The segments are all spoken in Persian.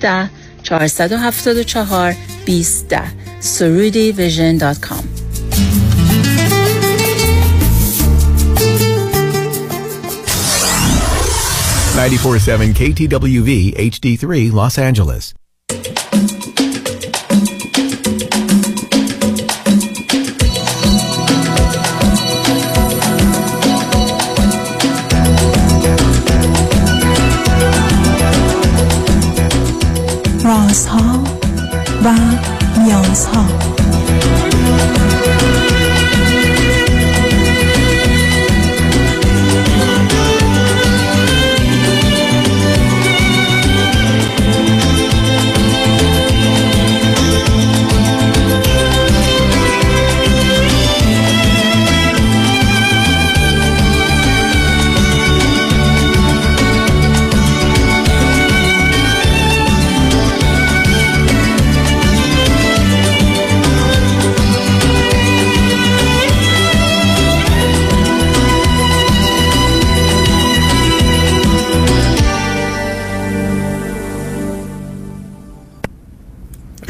410 474 2010 surudivision.com 947 KTWV HD3 Los Angeles. رازها و نیازها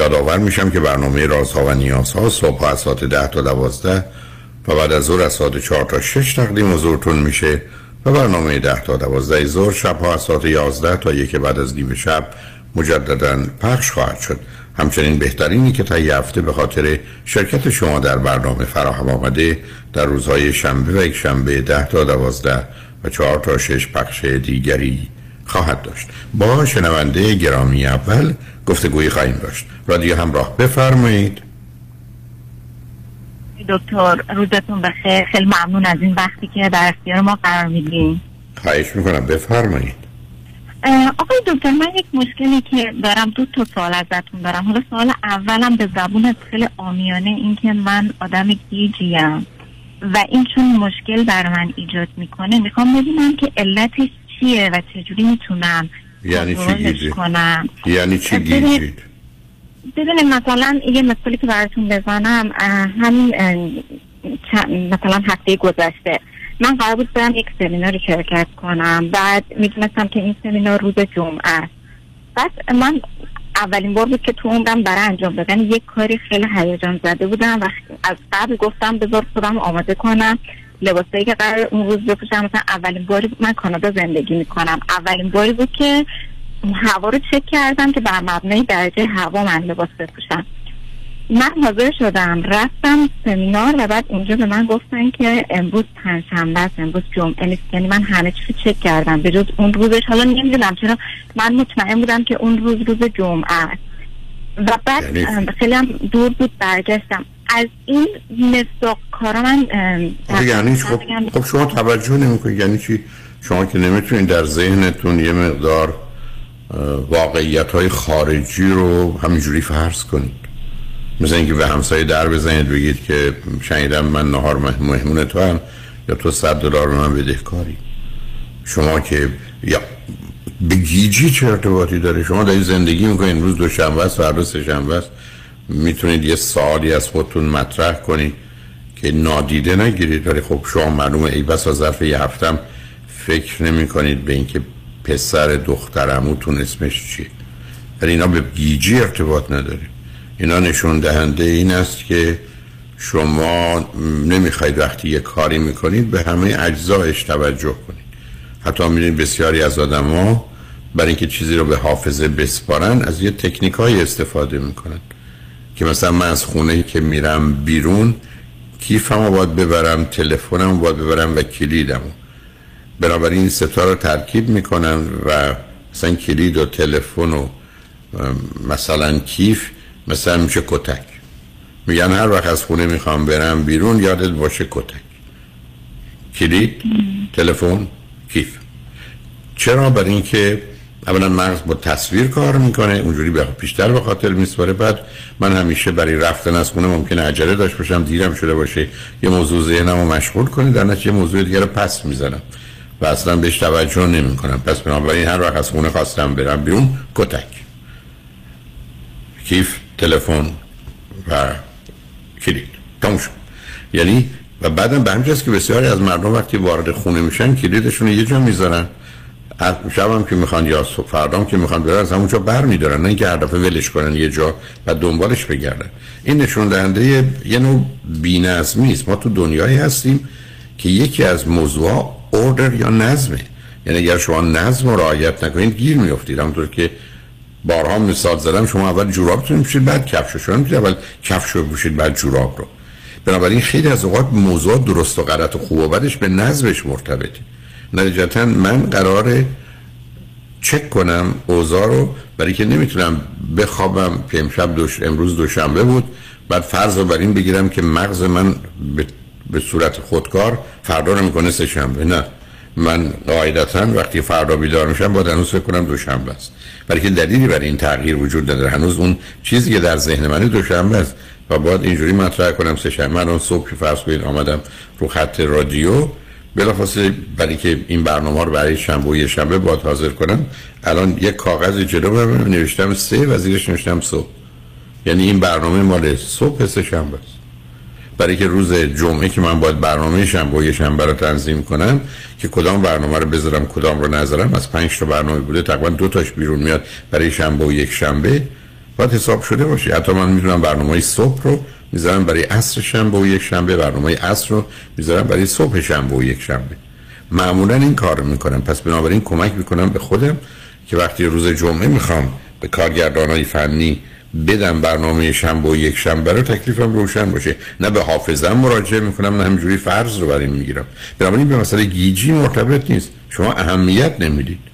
یادآور میشم که برنامه رازها و نیازها صبح از ساعت ده تا دوازده و بعد از ظهر از ساعت چهار تا شش تقدیم حضورتون میشه و برنامه ده تا دوازده ظهر شبها از ساعت یازده تا یک بعد از نیم شب مجددا پخش خواهد شد. همچنین بهترینی که تا هفته به خاطر شرکت شما در برنامه فراهم آمده در روزهای شنبه و یک شنبه ده تا دوازده و چهار تا شش پخش دیگری خواهد داشت. با شنونده گرامی اول گفتگویی خواهیم داشت. رادیو همراه. بفرمایید. دکتر روزتون بخیر. خیلی ممنون از این وقتی که در اختیار ما قرار میدین. خواهش می‌کنم. بفرمایید. آقای دکتر من یک مشکلی که دارم دو تا سوال ازتون دارم. حالا سوال اولم به زبون خیلی آمیانه این که من آدم گیجیم و این چون مشکل بر من ایجاد می‌کنه می‌خوام ببینم که علتش چیه و چجوری می‌تونم یعنی چی گیجی؟ کنم. یعنی چی گیجید؟ ببینید مثلا یه مثالی که براتون بزنم همین مثلا هفته گذشته. من قرار بود برم یک سمیناری شرکت کنم. بعد می‌دونستم که این سمینار روز جمعه است. بعد من اولین بار بود که تو عمرم برای انجام دادن یک کاری خیلی هیجان زده بودم و از قبل گفتم بذار خودم آماده کنم. لباسایی که قرار اون روز بپوشم مثلا اولین باری من کانادا زندگی می‌کنم. اولین باری بود که هوا رو چک کردم که بر مبنای درجه هوا من لباس بپوشم. من حاضر شدم رفتم سمینار و بعد اونجا به من گفتن که امروز پنجشنبه است امروز جمعه نیست. یعنی من همه چیز چک کردم. به جز اون روزش حالا نمی‌دونم چرا من مطمئن بودم که اون روز روز جمعه است. و بعد یعنی خیلی هم دور بود برگشتم. از این مصداق کارا من یعنی خب, خب شما توجه نمی‌کنید. یعنی چی؟ شما که نمی‌تونید در ذهنتون یه مقدار واقعیت های خارجی رو همینجوری فرض کنید. مثل اینکه به همسایه در بزنید بگید که شنیدم من نهار مهمون تو هم یا تو صد دلار به من بدهکاری. شما که یا به گیجی چه ارتباطی داره؟ شما در زندگی می‌کنید امروز دو شنبه است فردا سه شنبه است. می‌تونید یه سوالی از خودتون مطرح کنید که نادیده نگیرید. ولی خب شما معلومه ای از ظرف یه هفتم فکر نمی کنید به اینکه پسر دخترموتون اسمش چیه. ولی اینا به گیجی ارتباط نداره. اینا نشون دهنده این است که شما نمی‌خواید وقتی یه کاری می‌کنید به همه اجزایش توجه کنید. حتی می‌دونید بسیاری از آدما برای اینکه چیزی رو به حافظه بسپارن از یه تکنیک های استفاده می‌کنن. که مثلا من از خونه که میرم بیرون کیفم رو باید ببرم تلفنم رو باید ببرم و کلیدم بنابراین این ستا رو ترکیب می‌کنن و مثلا کلید و تلفن و مثلا کیف مثلا میشه کتک. میگن هر وقت از خونه می‌خوام برم بیرون یادت باشه کتک. کلید تلفن کیف. چرا؟ برای اینکه اولا مغز با تصویر کار می‌کنه اونجوری به بیشتر به خاطر میسپاره. بعد من همیشه برای رفتن از خونه ممکنه عجله داشت باشم دیرم شده باشه یه موضوع ذهنم رو مشغول کنه در نتیجه موضوع دیگه رو پس می‌زنم و اصلا بهش توجه نمی کنم پس بنابراین هر وقت از خونه خواستم برم بیرون کتک. کیف تلفن و کلید. تموم یعنی و بعدم به همجاست که بسیاری از مردم وقتی وارد خونه میشن کلیدشون یه جا می‌ذارن. شب که می‌خوان یا فردام که می‌خوان برن از همونجا بر میدارن. نه اینکه هر دفعه ولش کنن یه جا و دنبالش بگردن. این نشون دهنده یه نوع بی‌نظمی است. ما تو دنیایی هستیم که یکی از موضوع اوردر یا نظمه. یعنی اگر شما نظم رو رعایت نکنید گیر میافتید. همونطور که بارها مثال زدم شما اول جورابتون میشید بعد کفش شما میشید اول کفش رو بوشید بعد جوراب رو. بنابراین خیلی از اوقات موضوع درست و غلط و خوب و بدش به نظمش مرتبطه. نتیجتا من قرار چک کنم اوضاع رو برای که نمی‌تونم بخوابم که امشب دوش امروز دوشنبه بود. بعد فرض رو بر این بگیرم که مغز من به, به صورت خودکار فردا رو می‌کنه سه شنبه نه. من قاعدتا وقتی فردا بیدار میشم با هنوز فکر کنم دوشنبه است. برای که دلیلی برای این تغییر وجود نداره. هنوز اون چیزی که در ذهن من دوشنبه است. و باید اینجوری مطرح کنم سه شنبه. من اون صبح فرض کنید آمدم رو خط رادیو. بلافاصله برای که این برنامه رو برای شنبه و یه شنبه باید حاضر کنم الان یک کاغذ جلو من نوشتم سه و زیرش نوشتم صبح. یعنی این برنامه مال صبح سه شنبه است. برای که روز جمعه که من باید برنامه شنبه و یه شنبه رو تنظیم کنم که کدام برنامه رو بذارم کدام رو نذارم از پنج تا برنامه بوده تقریبا دو تاش بیرون میاد برای شنبه و یک شنبه. باید حساب شده باشه. حتی من می‌تونم برنامه صبح رو می‌ذارم برای عصر شنبه و یک شنبه برنامه عصر رو می‌ذارم برای صبح شنبه و یک شنبه. معمولا این کار می‌کنم. پس بنابراین کمک می‌کنم به خودم که وقتی روز جمعه می‌خوام به کارگردان های فنی بدم برنامه شنبه و یک شنبه رو تکلیفم روشن باشه. نه به حافظم مراجعه می‌کنم نه همجوری فرض رو برای می‌گیرم. بنابراین به مسئله گیجی مرتبط نیست. شما اهمیت نمی‌دید.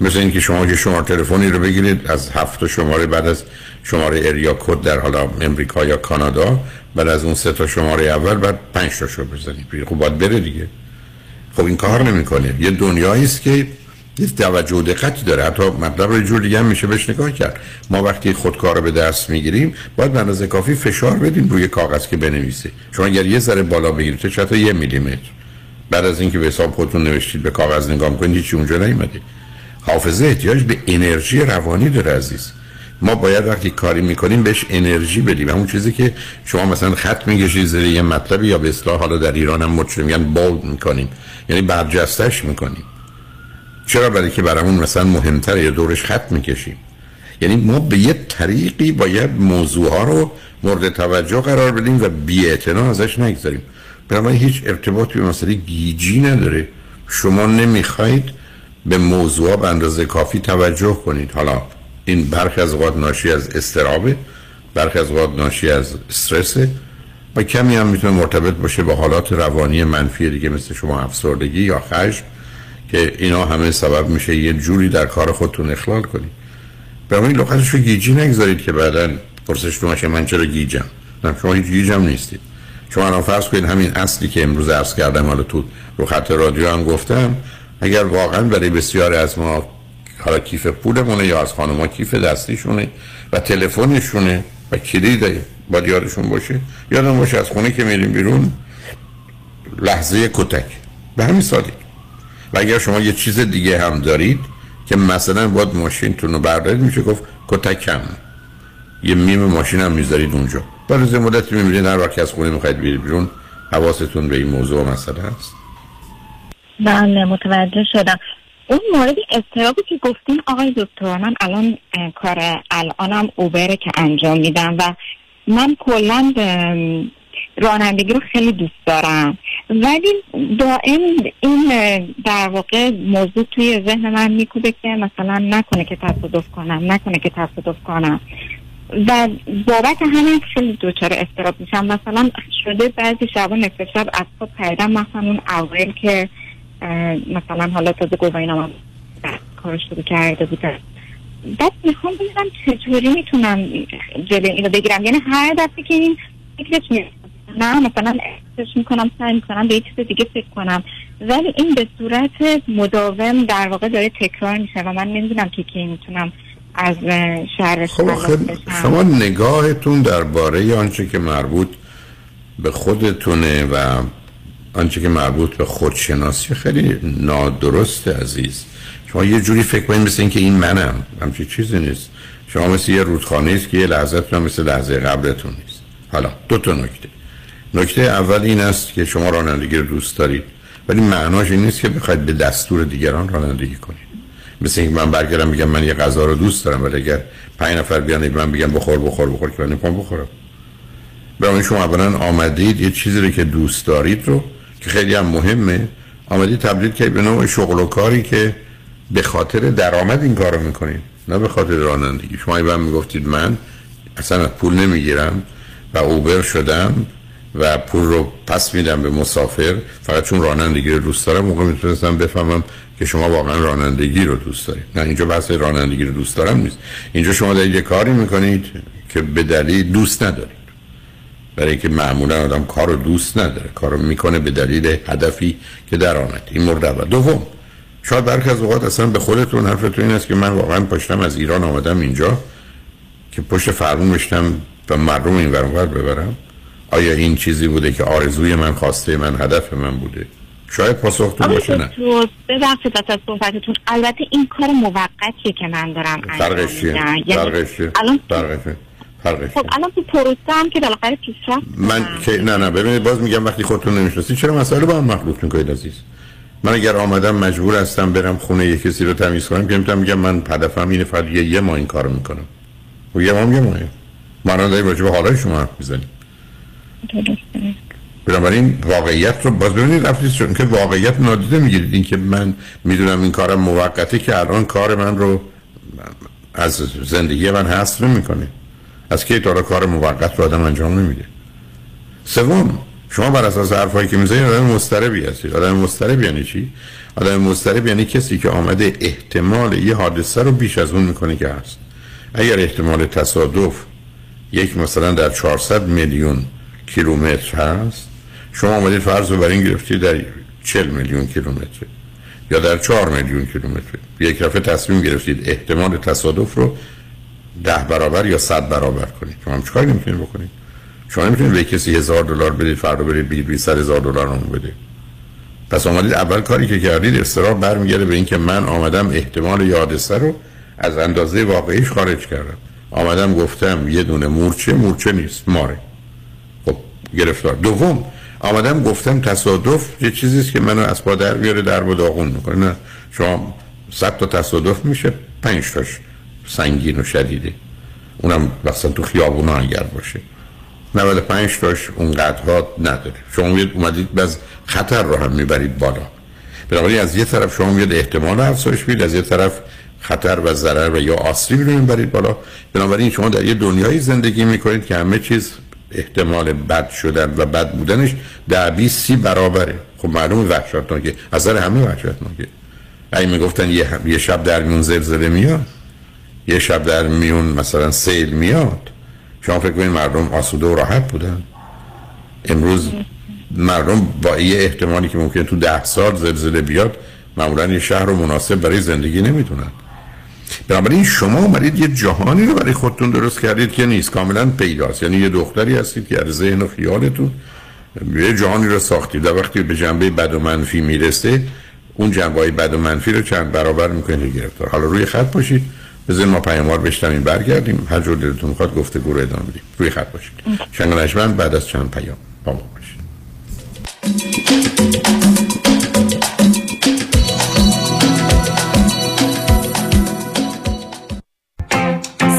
مثل اینکه شما که شما تلفنی رو بگیرید از هفت شماره بعد از شماره اریا کد در حالا امریکا یا کانادا بعد از اون سه تا شماره اول بعد پنج تا شو بزنید. خب باید بره دیگه. خب این کار نمی‌کنه. یه دنیایی است که یه توجه و دقتی داره. حتی مطلب رو جور دیگه هم میشه بهش نگاه کرد. ما وقتی خودکار رو به دست می‌گیریم باید به اندازه کافی فشار بدیم روی کاغذ که بنویسه. شما اگر یه ذره بالا بگیرید تا یه میلیمتر. بعد از اینکه به حساب خودتون نوشتید به کاغذ نگاه کنید هیچ اونجا نیومده. حافظه احتیاج به انرژی روانی داره عزیز. ما باید وقتی کاری می‌کنیم بهش انرژی بدیم. همون چیزی که شما مثلا خط میگشید زیر یه مطلبی یا به اصطلاح حالا در ایران هم مچ میگن بولد می‌کنیم. یعنی برجستش می‌کنیم. چرا؟ برای که برامون مثلا مهمتره یا دورش خط می‌کشیم. یعنی ما به یه طریقی باید موضوع ها رو مورد توجه قرار بدیم و بی ازش نگذاریم. بنابراین هیچ ارتباطی به مسئله گیجی نداره. شما نمی‌خواید به موضوع به اندازه کافی توجه کنید. حالا این برخی از اوقات ناشی از استرابه برخی از اوقات ناشی از استرس و کمی هم می‌تونه مرتبط باشه با حالات روانی منفی دیگه مثل شما افسردگی یا خشم که اینا همه سبب میشه یه جوری در کار خودتون اخلال کنید. این لغتش رو گیجی نگذارید که بعدا پرسش تو من چرا گیجم؟ نه شما هیچ گیجم نیستید. شما الان فرض کنید همین اصلی که امروز عرض کردم حالا تو رو خط رادیو هم گفتم اگر واقعا برای بسیاری از ما حالا کیف پولمونه یا از خانمها کیف دستیشونه و تلفنشونه و کلید با یادشون باشه یادم باشه از خونه که میریم بیرون لحظه کتک. به همین سادی و اگر شما یه چیز دیگه هم دارید که مثلا باید ماشینتون رو بردارید میشه گفت کتک هم. یه میم ماشین هم می‌ذارید اونجا. بعد از مدتی می‌بینید هر وقت از خونه می‌خواید بیرون حواستون به این موضوع مسئله هست. بله متوجه شدم. اون مورد استرابی که گفتیم آقای دکتر من الان کار الانم اوبره که انجام میدم و من کلا رانندگی رو خیلی دوست دارم. ولی دائم این در واقع موضوع توی ذهن من میکوبه که مثلا نکنه که تصادف کنم نکنه که تصادف کنم. و بابت همین خیلی دوچار استراب میشم. مثلا شده بعضی شبا نصف شب از خود پریدم مثلا اون اوایل که مثلا حالا تازه گواهی نامه کار شروع کرده بودن بعد می‌خوام ببینم چطوری می‌تونم جلوی اینو بگیرم. یعنی هر دفعه که این فکرش نه مثلا سرچ می‌کنم سعی می‌کنم به یه چیز دیگه فکر کنم. ولی این به صورت مداوم در واقع داره تکرار میشه و من نمی‌دونم که کی می‌تونم از شهر خب شما نگاهتون درباره آنچه که مربوط به خودتونه و آنچه که مربوط به خودشناسی خیلی نادرسته عزیز. شما یه جوری فکر کنید مثل اینکه این منم. همچی چیزی نیست. شما مثل یه رودخانه است که یه لحظه مثل لحظه قبلتون نیست. حالا دو تا نکته. نکته اول این است که شما رانندگی رو دوست دارید ولی معناش این نیست که بخواید به دستور دیگران رانندگی کنید. مثل اینکه من برگردم میگم من یه غذا رو دوست دارم ولی اگر پنج نفر بیان من بگم بخور بخور بخور که من نمی‌خوام بخورم. برای شما اولا آمدید یه چیزی رو که دوست دارید رو که خیلی هم مهمه. آمدید تبدیل که به نوع شغل و کاری که به خاطر درآمد این کارو می‌کنید نه به خاطر رانندگی. شما ایوان می‌گفتید من اصلا پول نمی‌گیرم و اوبر شدم و پول رو پس میدم به مسافر فقط چون رانندگی رو دوست دارم موقع می‌تونستم بفهمم که شما واقعا رانندگی رو دوست دارید. نه اینجا بحث رانندگی رو دوست دارم نیست. اینجا شما دارید یه کاری می‌کنید که به دلیل دوست ندارید. برای اینکه معمولا آدم کار رو دوست نداره. کار رو می‌کنه به دلیل هدفی که در آمد. این مورد اول. دوم شاید برخی از اوقات اصلا به خودتون حرفتون این است که من واقعا پشتم از ایران آمدم اینجا که پشت فرمون بشتم و مردم این ورانور ببرم. آیا این چیزی بوده که آرزوی من خواسته من هدف من بوده؟ شاید پاسخ تو باشه نه. ببخشید از صحبتتون. البته این کار موقتیه که من دارم چیه؟ فرقش چیه؟ الان خب الان تو پروسه هم که بالاخره پیشرفت من که نه نه ببینید باز میگم وقتی خودتون نمی‌شناسید چرا مسئله با هم مخلوط می‌کنید عزیز؟ من اگر آمدم مجبور هستم برم خونه یه کسی رو تمیز کنم که می‌تونم میگم من هدفم اینه فقط یه, یه ما این کارو می‌کنم. و یه ما یه ماه من داریم راجع به حالای شما حرف می‌زنیم. بنابراین واقعیت رو باز ببینید رفتید چون که واقعیت نادیده می‌گیرید. این که من می‌دونم این کارم موقته که الان کار من رو از زندگی من حذف نمی‌کنه. از کی تا کار موقت رو آدم انجام نمیده؟ سوم شما بر اساس حرفایی که می‌زنید آدم مضطربی هستید. آدم مضطرب یعنی چی؟ آدم مضطرب یعنی کسی که آمده احتمال یه حادثه رو بیش از اون می‌کنه که هست. اگر احتمال تصادف یک مثلا در 400 میلیون کیلومتر هست شما آمدید فرض رو بر این گرفتید در 40 میلیون کیلومتر یا در 4 میلیون کیلومتر. یک دفعه تصمیم گرفتید احتمال تصادف رو ده برابر یا صد برابر کنید شما چیکار نمی‌تونید بکنید شما نمی‌تونید به کسی هزار دلار بدید فردا برید بی بی سر هزار دلار اون بدید پس آمدید اول کاری که کردید استرار برمیگرده به اینکه من آمدم احتمال یادسه رو از اندازه واقعیش خارج کردم. آمدم گفتم یه دونه مورچه مورچه نیست ماره. خب گرفتار. دوم آمدم گفتم تصادف یه چیزیست که منو از پا در بیاره در و داغون می‌کنه. نه شما صد تا تصادف میشه پنج تاش. سنگین و شدیده. اونم مثلا تو خیابونا اگر باشه. 95 تاش اونقدرها نداره. شما اومدید باز خطر رو هم می‌برید بالا. بنابراین از یه طرف شما میاد احتمال افزایش می‌دید از یه طرف خطر و ضرر و یا آسیب رو می‌برید بالا. بنابراین شما در یه دنیای زندگی می‌کنید که همه چیز احتمال بد شدن و بد بودنش در 20 سی برابره. خب معلومه وحشتناکه. از همه وحشتناکه. اگه می‌گفتن یه, یه شب در میون زلزله میاد. یه شب در میون مثلا سیل میاد. شما فکر کنید مردم آسوده و راحت بودن. امروز مردم با یه احتمالی که ممکنه تو ده سال زلزله بیاد معمولا یه شهر رو مناسب برای زندگی نمی‌تونن. بنابراین شما اومدید یه جهانی رو برای خودتون درست کردید که نیست. کاملا پیداست. یعنی یه دختری هستید که از ذهن و خیالتون یه جهانی رو ساختید. و وقتی به جنبه بد و منفی می‌رسه اون جنبه بد و منفی رو چند برابر می‌کنید گرفتار. حالا روی خط باشید. بذاریم ما پیاموار بشتمیم برگردیم. هر جور دلتون می‌خواد گفته گروه ادامه بدیم. روی خط باشید. شنگ بعد از چند پیام با ما باشید.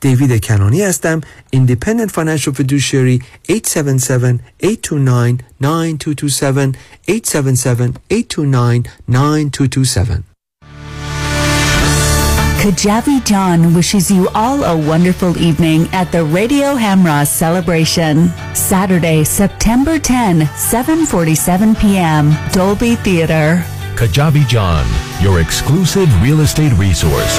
دیوید کنانی هستم Independent Financial Fiduciary 877-829-9227 877-829-9227 Kajabi John wishes you all a wonderful evening at the Radio Hamra celebration. Saturday, September 10, 7:47 p.m. Dolby Theater. Kajabi John, your exclusive real estate resource.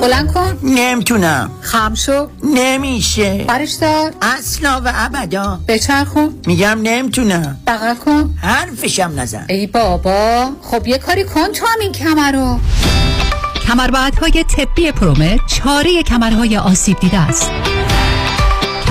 بلند کن. نمی‌تونم. خم شو. نمیشه. برش دار. اصلا و ابدا. بچرخون. میگم نمی‌تونم. بغل کن. حرفشم نزن. ای بابا. خب یه کاری کن تو هم این کمر رو. کمربندهای طبی پرومت چاره کمرهای آسیب دیده است.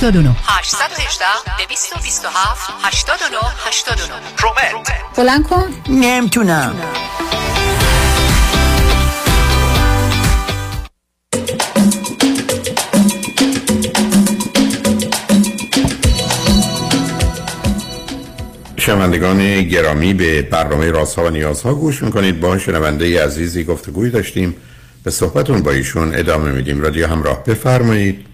89 818 227 89 89 پرومت بلند کن. نمی‌تونم. شنوندگان گرامی به برنامه رازها و نیازها گوش می‌کنید. با شنونده عزیزی گفتگوی داشتیم. به صحبتون با ایشون ادامه میدیم. رادیو همراه بفرمایید.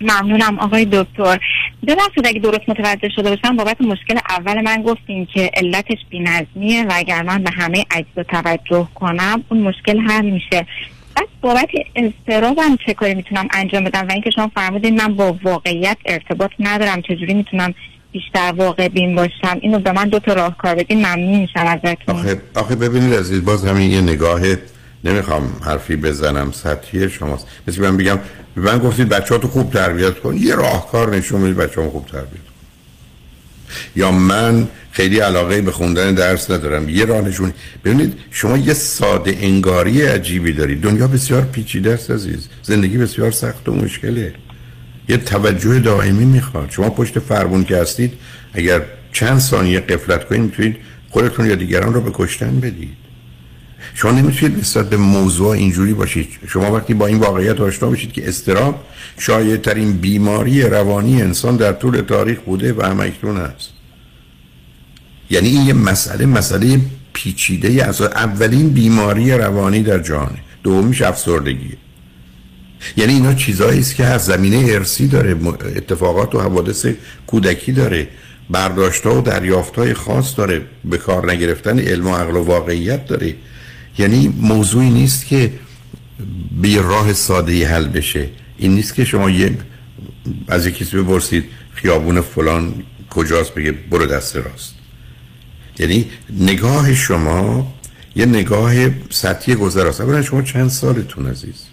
ممنونم آقای دکتر. ببخشید اگه درست متوجه شده باشم بابت مشکل اول من گفتیم که علتش بینظمیه و اگر من به همه اجزا توجه کنم اون مشکل حل میشه. بس بابت استرابم چه کاری می‌تونم انجام بدم؟ و اینکه شما فرمودین من با واقعیت ارتباط ندارم چجوری می‌تونم بیشتر واقع بین باشم؟ اینو به من دو تا راهکار بدین ممنون میشم ازتون. آخه, آخه ببینید عزیز باز همین یه نگاه نمی‌خوام حرفی بزنم سطحی شماست. مثل من بگم به من گفتید بچه تو خوب تربیت کن. یه راهکار نشون بدید بچه خوب تربیت کن. یا من خیلی علاقه به خوندن درس ندارم. یه راه نشون ببینید شما یه ساده انگاری عجیبی دارید. دنیا بسیار پیچیده است عزیز. زندگی بسیار سخت و مشکله. یه توجه دائمی می‌خواد. شما پشت فرمون که هستید اگر چند ثانیه قفلت کنید می‌تونید خودتون یا دیگران رو به کشتن بدید. شما نمی‌تونید نسبت به موضوع اینجوری باشید. شما وقتی با این واقعیت آشنا بشید که استراب شاید ترین بیماری روانی انسان در طول تاریخ بوده و همکنون است. یعنی این یه مسئله مسئله پیچیده از اولین بیماری روانی در جهانه دومیش افسردگیه یعنی اینا چیزایی است که از زمینه ارسی داره اتفاقات و حوادث کودکی داره برداشتها و دریافتهای خاص داره به کار نگرفتن علم و عقل و واقعیت داره. یعنی موضوعی نیست که به راه ساده حل بشه. این نیست که شما یه از یک کسی بپرسید خیابون فلان کجاست بگه برو دست راست. یعنی نگاه شما یه نگاه سطحی گذراست اولا شما چند سالتون عزیز؟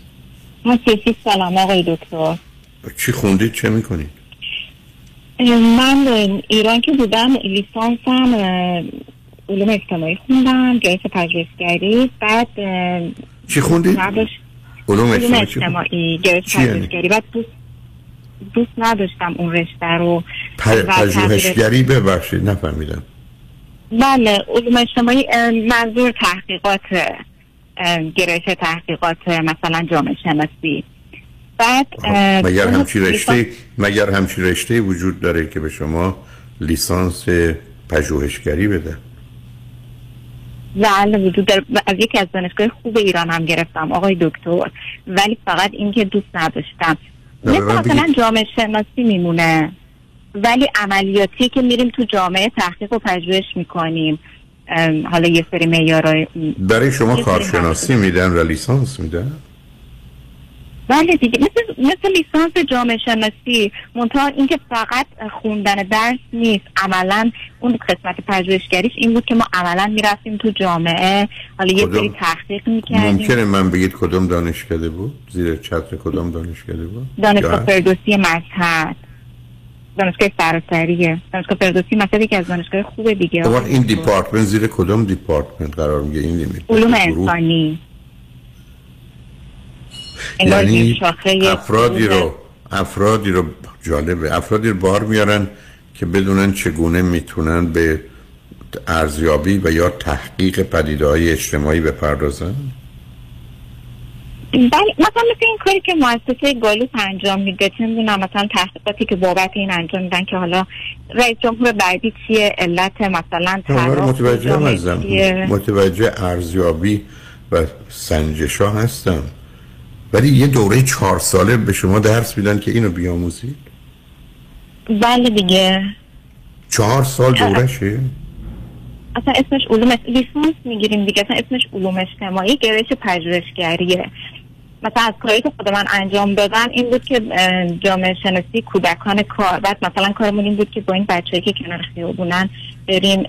من سی سالم آقای دکتر. چی خوندید؟ چه می‌کنید؟ من ایران که بودم لیسانسم علوم اجتماعی خوندم جایز پژوهشگری بعد چی خوندید؟ علوم اجتماعی جایز پژوهشگری. بعد دوست دوست نداشتم اون رشته رو پژوهشگری ببخشید نفهمیدم. بله علوم اجتماعی منظور تحقیقات گرایش تحقیقات مثلا جامعه شناسی. بعد مگر همچی رشته مگر همچی رشته وجود داره که به شما لیسانس پژوهشگری بده؟ بله وجود داره. از یکی از دانشگاه خوب ایران هم گرفتم آقای دکتر. ولی فقط اینکه دوست نداشتم. مثلا جامعه شناسی میمونه. ولی عملیاتی که میریم تو جامعه تحقیق و پژوهش می‌کنیم. حالا یه سری معیارای برای شما کارشناسی میدن و لیسانس میدن؟ بله دیگه مثل, مثل لیسانس جامعه شناسی منتها اینکه فقط خوندن درس نیست. عملا اون قسمت پژوهشگریش این بود که ما عملا می‌رفتیم تو جامعه. حالا یه سری تحقیق می‌کردیم. ممکنه من بگید کدوم دانشکده بود؟ زیر چتر کدوم دانشکده بود؟ دانشگاه فردوسی مشهد دانشگاه سراسریه دانشگاه فردوسی مثلا که از دانشگاه خوبه دیگه. خب این دیپارتمنت زیر کدوم دیپارتمنت قرار میگه؟ این علوم انسانی. یعنی افرادی رو افرادی رو جالبه. افرادی رو بار میارن که بدونن چگونه می‌تونن به ارزیابی و یا تحقیق پدیده های اجتماعی بپردازن؟ بله مثلا مثل این کاری که مؤسسه گالوپ انجام میده چه می‌دونم مثلا تحقیقاتی که بابت این انجام میدن که حالا رئیس جمهور بعدی چیه علت مثلا متوجه متوجه ارزیابی و سنجش ها هستم. ولی یه دوره چهار ساله به شما درس میدن که اینو بیاموزید؟ بله دیگه. چهار سال دورشه؟ اصلا اسمش علوم لیسانس می‌گیریم دیگه. اصلا اسمش علوم اجتماعی گرایش پژوهشگریه. مثلا از کاری که خود من انجام دادن این بود که جامعه شناسی کودکان کار بعد مثلا کارمون این بود که با این بچه‌ای که کنار خیابونن بریم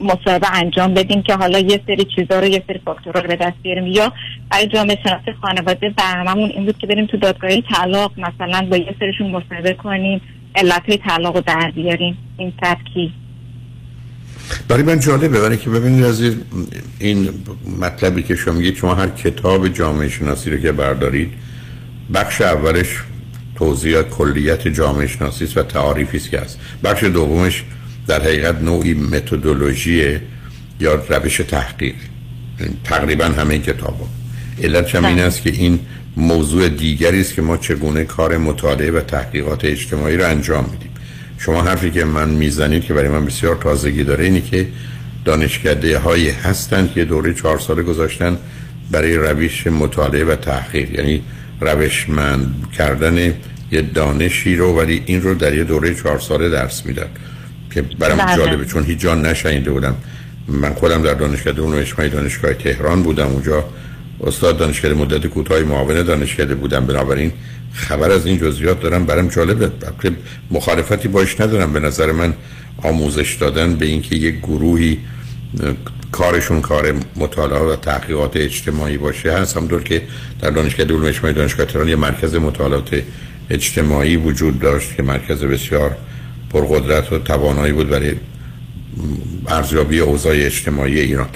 مصاحبه انجام بدیم که حالا یه سری چیزا رو یه سری فاکتورها رو به دست بیاریم. یا برای جامعه شناسی خانواده برنامه‌مون این بود که بریم تو دادگاه طلاق مثلا با یه سریشون مصاحبه کنیم علت طلاق رو در بیاریم. این سبکی. برای من جالبه برای که ببینید از این مطلبی که شما میگید شما هر کتاب جامعه شناسی رو که بردارید بخش اولش توضیح کلیت جامعه شناسی و تعاریفی است که هست. بخش دومش در حقیقت نوعی متدولوژی یا روش تحقیق. تقریبا همه کتاب ها علت این است که این موضوع دیگری است که ما چگونه کار مطالعه و تحقیقات اجتماعی رو انجام میدیم. شما حرفی که من می‌زنید که برای من بسیار تازگی داره اینی که دانشکده هایی هستند که دوره چهار ساله گذاشتن برای روش مطالعه و تحقیق. یعنی روشمند کردن یه دانشی رو ولی این رو در یه دوره چهار ساله درس میدن که برام بله. جالبه. چون هیچ جان نشنیده بودم. من خودم در دانشکده اون اجتماعی دانشگاه تهران بودم. اونجا استاد دانشکده مدت کوتاه معاون دانشکده بودم بنابراین خبر از این جزئیات دارم برام جالبه مخالفتی باش ندارم. به نظر من آموزش دادن به اینکه یک گروهی کارشون کار مطالعه و تحقیقات اجتماعی باشه هست. همونطور که در دانشگاه علوم اجتماعی دانشگاه تهران یه مرکز مطالعات اجتماعی وجود داشت که مرکز بسیار پرقدرت و توانایی بود برای ارزیابی اوضاع اجتماعی ایران.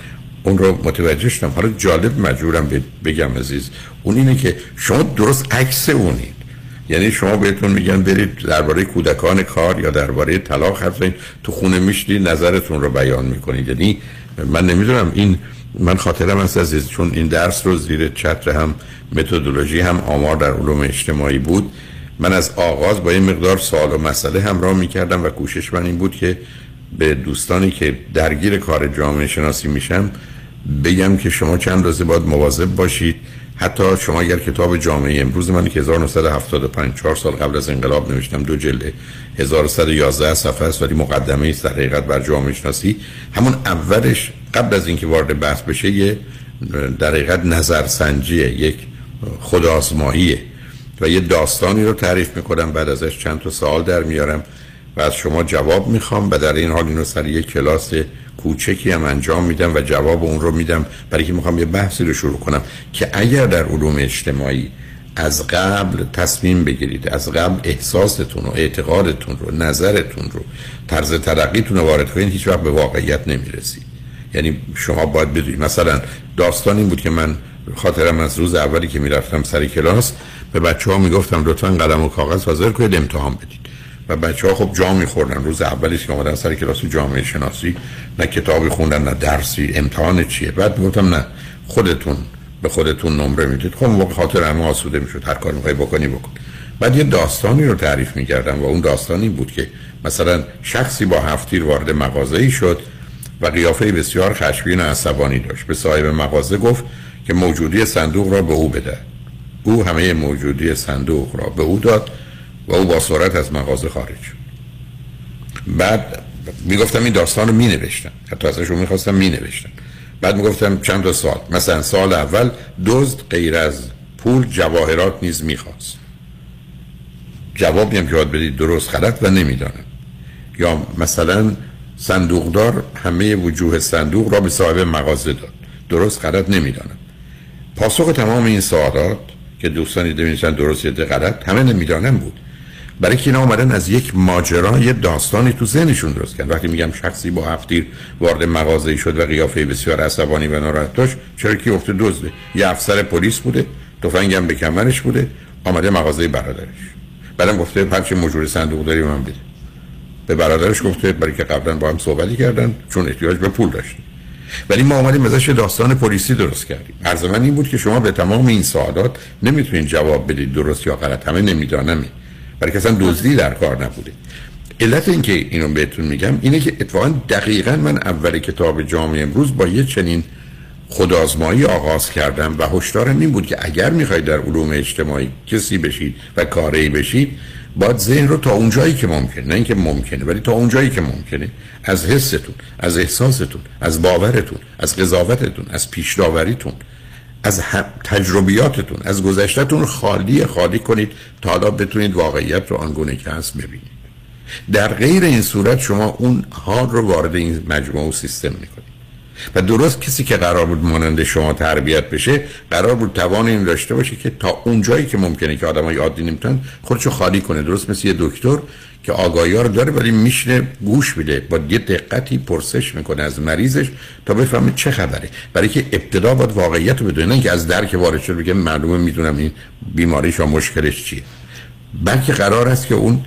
اون رو متوجه شدم. حالا جالب مجبورم بگم عزیز. اون اینه که شما درست عکس اونید. یعنی شما بهتون میگن برید درباره کودکان کار یا درباره طلاق حرف تو خونه میشتی نظرتون رو بیان می‌کنید. یعنی من نمی‌دونم این من خاطرم هست عزیز چون این درس رو زیر چتر هم متدولوژی هم آمار در علوم اجتماعی بود. من از آغاز با این مقدار سوال و مسئله همراه می‌کردم و کوشش من این بود که به دوستانی که درگیر کار جامعه شناسی میشم بگم که شما چند روزه باید مواظب باشید. حتی شما اگر کتاب جامعه امروز من که 1975 4 سال قبل از انقلاب نوشتم دو جلد 1111 صفحه است ولی مقدمه است در حقیقت بر جامعه شناسی همون اولش قبل از اینکه وارد بحث بشه یه در حقیقت نظرسنجیه یک خودآزماییه. و یه داستانی رو تعریف می‌کنم بعد ازش چند تا سوال در میارم. و از شما جواب می‌خوام و در این حال اینو سر یک کلاس کوچکی هم انجام میدم و جواب اون رو میدم. برای که می‌خوام یه بحثی رو شروع کنم که اگر در علوم اجتماعی از قبل تصمیم بگیرید از قبل احساستون و اعتقادتون رو نظرتون رو طرز ترقیتون رو وارد کنید هیچ وقت به واقعیت نمی‌رسید. یعنی شما باید بدونید. مثلا داستان این بود که من خاطرم از روز اولی که می‌رفتم سر کلاس به بچه ها می‌گفتم لطفا قلم و کاغذ حاضر کنید امتحان بدید. و بچه ها خب جا میخوردن. روز اولیش که آمدن سر کلاس جامعه شناسی نه کتابی خوندن نه درسی. امتحان چیه؟ بعد می‌گفتم نه خودتون به خودتون نمره می‌دید. خب موقع خاطر همه آسوده می‌شد. هر کار می‌خوای بکنی بکن. بعد یه داستانی رو تعریف می‌کردم و اون داستانی بود که مثلا شخصی با هفتیر وارد مغازه شد و قیافه بسیار خشمگین و عصبانی داشت. به صاحب مغازه گفت که موجودی صندوق را به او بده. او همه موجودی صندوق را به او داد و او با سرعت از مغازه خارج بعد می‌گفتم این داستان رو می نوشتم حتی ازش رو می‌خواستم می نوشتم بعد می‌گفتم چند تا سال مثلا سال اول دزد غیر از پول جواهرات نیز می‌خواست. جواب هم که بدید درست غلط و نمی‌دانم. یا مثلا صندوقدار همه وجوه صندوق را به صاحب مغازه داد. درست غلط نمی‌دانم. پاسخ تمام این سوالات که دوستانی دیده درست یا غلط همه نمی‌دانم بود. برای که اینا اومدن از یک ماجرا یه داستانی تو ذهنشون درست کردن. وقتی میگم شخصی با هفتیر وارد مغازه شد و قیافه بسیار عصبانی و ناراحت داشت چرا کی افته دزده یه افسر پلیس بوده تفنگم به کمرش بوده آمده مغازه برادرش. بعدم گفته پنج موجود صندوق داری من بده. به برادرش گفته برای که قبلا با هم صحبتی کردن چون احتیاج به پول داشتیم. ولی ما آمدیم ازش داستان پلیسی درست کردیم. عرض من این بود که شما به تمام این سوالات نمی‌تونید جواب بدید درست یا غلط همه نمی‌دانم برای که اصلا دزدی در کار نبوده. علت اینکه اینو بهتون میگم اینه که اتفاقا دقیقا من اول کتاب جامعه امروز با یه چنین خودآزمایی آغاز کردم و هشدارم این بود که اگر می‌خواید در علوم اجتماعی کسی بشید و کاری بشید باید ذهن رو تا اونجایی که ممکنه نه اینکه ممکنه ولی تا اونجایی که ممکنه از حستون از احساستون از باورتون از قضاوتتون از پیشداوریتون از تجربیاتتون از گذشتهتون خالی خالی کنید تا حالا بتونید واقعیت رو آنگونه که هست ببینید. در غیر این صورت شما اون حال رو وارد این مجموعه و سیستم می‌کنید. و درست کسی که قرار بود مانند شما تربیت بشه قرار بود توان این داشته باشه که تا اون جایی که ممکنه که آدمای عادی نمی‌تونن خودشو خالی کنه. درست مثل یه دکتر که آگاهی داره ولی میشنه گوش میده با یه دقتی پرسش می‌کنه از مریضش تا بفهمه چه خبره. برای که ابتدا باید واقعیت رو بدونه که از درک وارد شده بگه معلومه می‌دونم این بیماریش و مشکلش چیه. بلکه قرار است که اون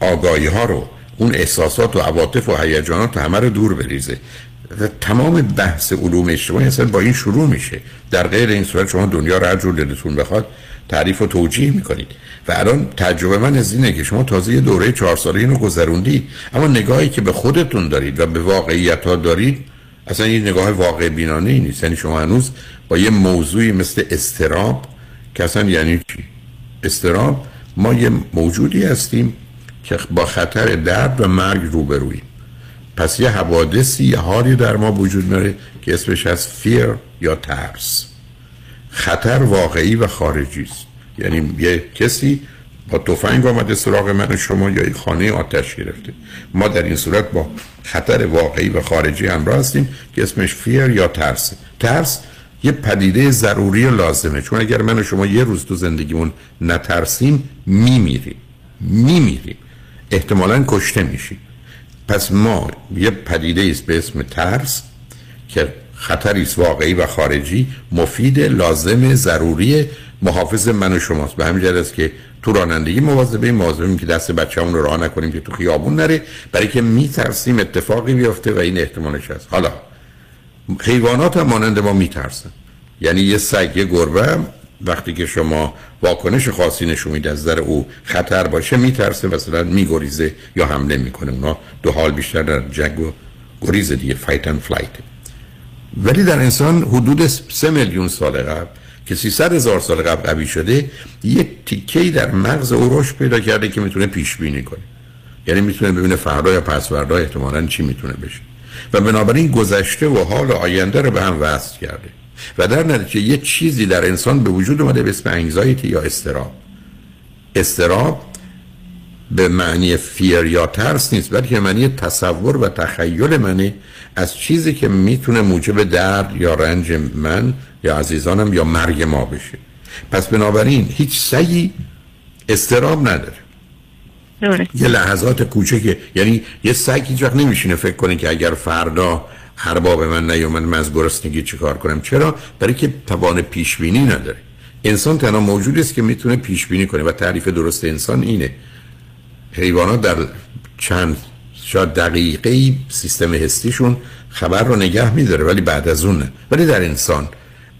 آگاهی ها رو اون احساسات و عواطف و هیجانات همه رو دور بریزه. و تمام بحث علوم اجتماعی اصلا با این شروع میشه. در غیر این صورت شما دنیا رو هر جور دلتون بخواد تعریف و توجیه می‌کنید. و الان تجربه من از اینه که شما تازه یه دوره چهار ساله اینو گذروندید. اما نگاهی که به خودتون دارید و به واقعیت ها دارید اصلا این نگاه واقع بینانه ای نیست. یعنی شما هنوز با یه موضوعی مثل استراب که اصلا یعنی چی؟ استراب ما یه موجودی هستیم که با خطر درد و مرگ روبروییم پس یه حوادثی یه حالی در ما وجود داره که اسمش از فیر یا ترس. خطر واقعی و خارجی است. یعنی یه کسی با تفنگ آمده سراغ من و شما یا یک خانه آتش گرفته. ما در این صورت با خطر واقعی و خارجی همراه هستیم که اسمش فیر یا ترس. ترس یه پدیده ضروری و لازمه. چون اگر من و شما یه روز تو زندگیمون نترسیم میمیریم. میمیریم. احتمالا کشته میشیم پس ما یه پدیده است به اسم ترس که خطری است واقعی و خارجی مفید لازم ضروری محافظ من و شماست. به همین است که تو رانندگی مواظبه مواظبیم که دست بچه‌مون رو راه نکنیم که تو خیابون نره. برای که میترسیم اتفاقی بیفته و این احتمالش هست. حالا حیوانات هم مانند ما میترسن. یعنی یه سگ یه گربه وقتی که شما واکنش خاصی نشون میده از در او خطر باشه میترسه مثلا میگریزه یا حمله می‌کنه. اونا دو حال بیشتر در جنگ و گریز دیگه fight and flight ولی در انسان حدود سه میلیون سال قبل که 300 هزار سال قبل قوی شده یه تیکه در مغز او رشد پیدا کرده که می‌تونه پیش بینی کنه. یعنی می‌تونه ببینه فردا یا پس فردا احتمالاً چی می‌تونه بشه. و بنابراین گذشته و حال آینده رو به هم وصل کرده. و در نتیجه یه چیزی در انسان به وجود اومده به اسم anxiety یا اضطراب. اضطراب به معنی فیر یا ترس نیست بلکه معنی تصور و تخیل منه از چیزی که می‌تونه موجب درد یا رنج من یا عزیزانم یا مرگ ما بشه. پس بنابراین هیچ سعی استراب نداره. یه لحظات کوچکه یعنی یه سگ هیچ وقت نمیشینه فکر کنه که اگر فردا ارباب من نیومد من از گرسنگی چیکار کنم؟ چرا؟ برای که توان پیش بینی نداره. انسان تنها موجودی است که می‌تونه پیش بینی کنه و تعریف درست انسان اینه. حیوانات در چند شاید دقیقه سیستم هستیشون خبر رو نگه میداره ولی بعد از اون نه. ولی در انسان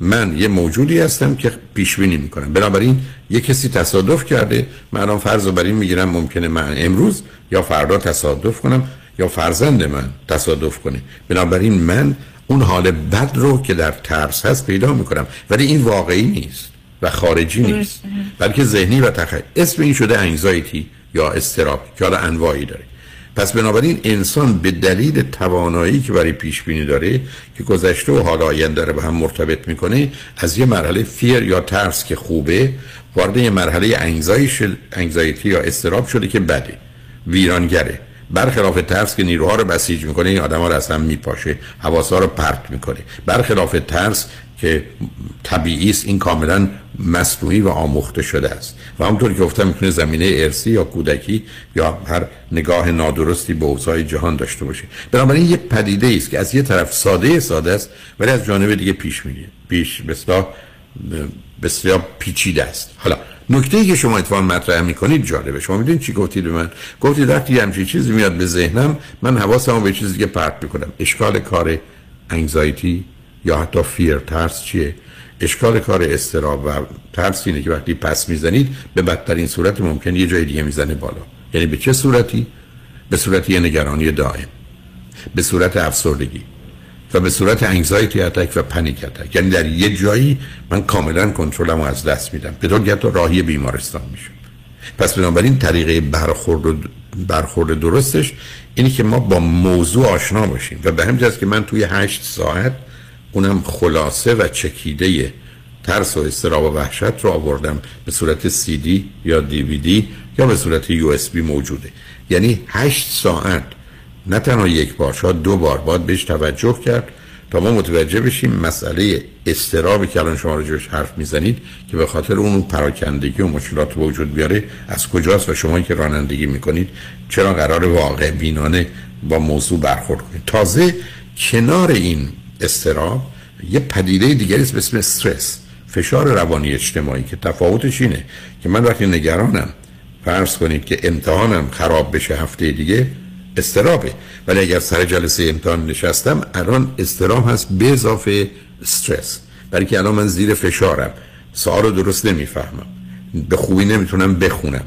من یه موجودی هستم که پیش بینی می‌کنم. بنابراین یه کسی تصادف کرده من الان فرض رو بر این می‌گیرم ممکنه من امروز یا فردا تصادف کنم. یا فرزند من تصادف کنه بنابراین من اون حال بد رو که در ترس هست پیدا می‌کنم. ولی این واقعی نیست و خارجی نیست. بلکه ذهنی و تخیل. اسم این شده انگزایتی یا استراب که حالا انواعی داره. پس بنابراین انسان به دلیل توانایی که برای پیش بینی داره که گذشته و حال آینده رو به هم مرتبط می‌کنه از یه مرحله فیر یا ترس که خوبه وارد یه مرحله انگزایتی یا استراب شده که بده. ویرانگره. برخلاف ترس که نیروها رو بسیج می‌کنه این آدم ها رو هم میپاشه حواسا رو پرت می‌کنه. برخلاف ترس که طبیعی است این کاملا مصنوعی و آموخته شده است. و همونطور که گفتم می‌تونه زمینه ارسی یا کودکی یا هر نگاه نادرستی به اوضاع جهان داشته باشه. بنابراین یک پدیده است که از یه طرف ساده ساده است ولی از جانب دیگه پیش میره پیش بسیار بسیار پیچیده است. حالا نکته ای که شما اتفاقا مطرح می‌کنید جالبه. شما می‌دونید چی گفتید به من؟ گفتید وقتی همچین چیزی میاد به ذهنم من حواسمو به چیزی که پرت می‌کنم. اشکال کار anxiety یا حتی fear ترس چیه؟ اشکال کار اضطراب و ترس اینه که وقتی پس می‌زنید به بدترین صورت ممکن یه جای دیگه می‌زنه بالا. یعنی به چه صورتی؟ به صورت یه نگرانی دائم. به صورت افسردگی. و به صورت anxiety attack و panic attack یعنی در یه جایی من کاملا کنترلم از دست میدم. به طور تا راهی بیمارستان میشم. پس بنابراین طریقه برخورد برخورد درستش اینه که ما با موضوع آشنا باشیم. و به همین که من توی هشت ساعت اونم خلاصه و چکیده ترس و استراب و وحشت رو آوردم. به صورت سی دی یا دی وی دی یا به صورت یو اس بی موجوده. یعنی هشت ساعت نه تنها یک بار شاید دو بار باید بهش توجه کرد تا ما متوجه بشیم مسئله استرابی که الان شما راجبش حرف می‌زنید که به خاطر اون پراکندگی و مشکلات وجود بیاره از کجاست و شما که رانندگی می‌کنید چرا قرار واقع بینانه با موضوع برخورد کنید؟ تازه کنار این استراب یه پدیده دیگری به اسم استرس فشار روانی اجتماعی که تفاوتش اینه که من وقتی نگرانم فرض کنید که امتحانم خراب بشه هفته دیگه استرابه. ولی اگر سر جلسه امتحان نشستم الان استراب هست به اضافه استرس. برای که الان من زیر فشارم. سوال رو درست نمی‌فهمم. به خوبی نمی‌تونم بخونم.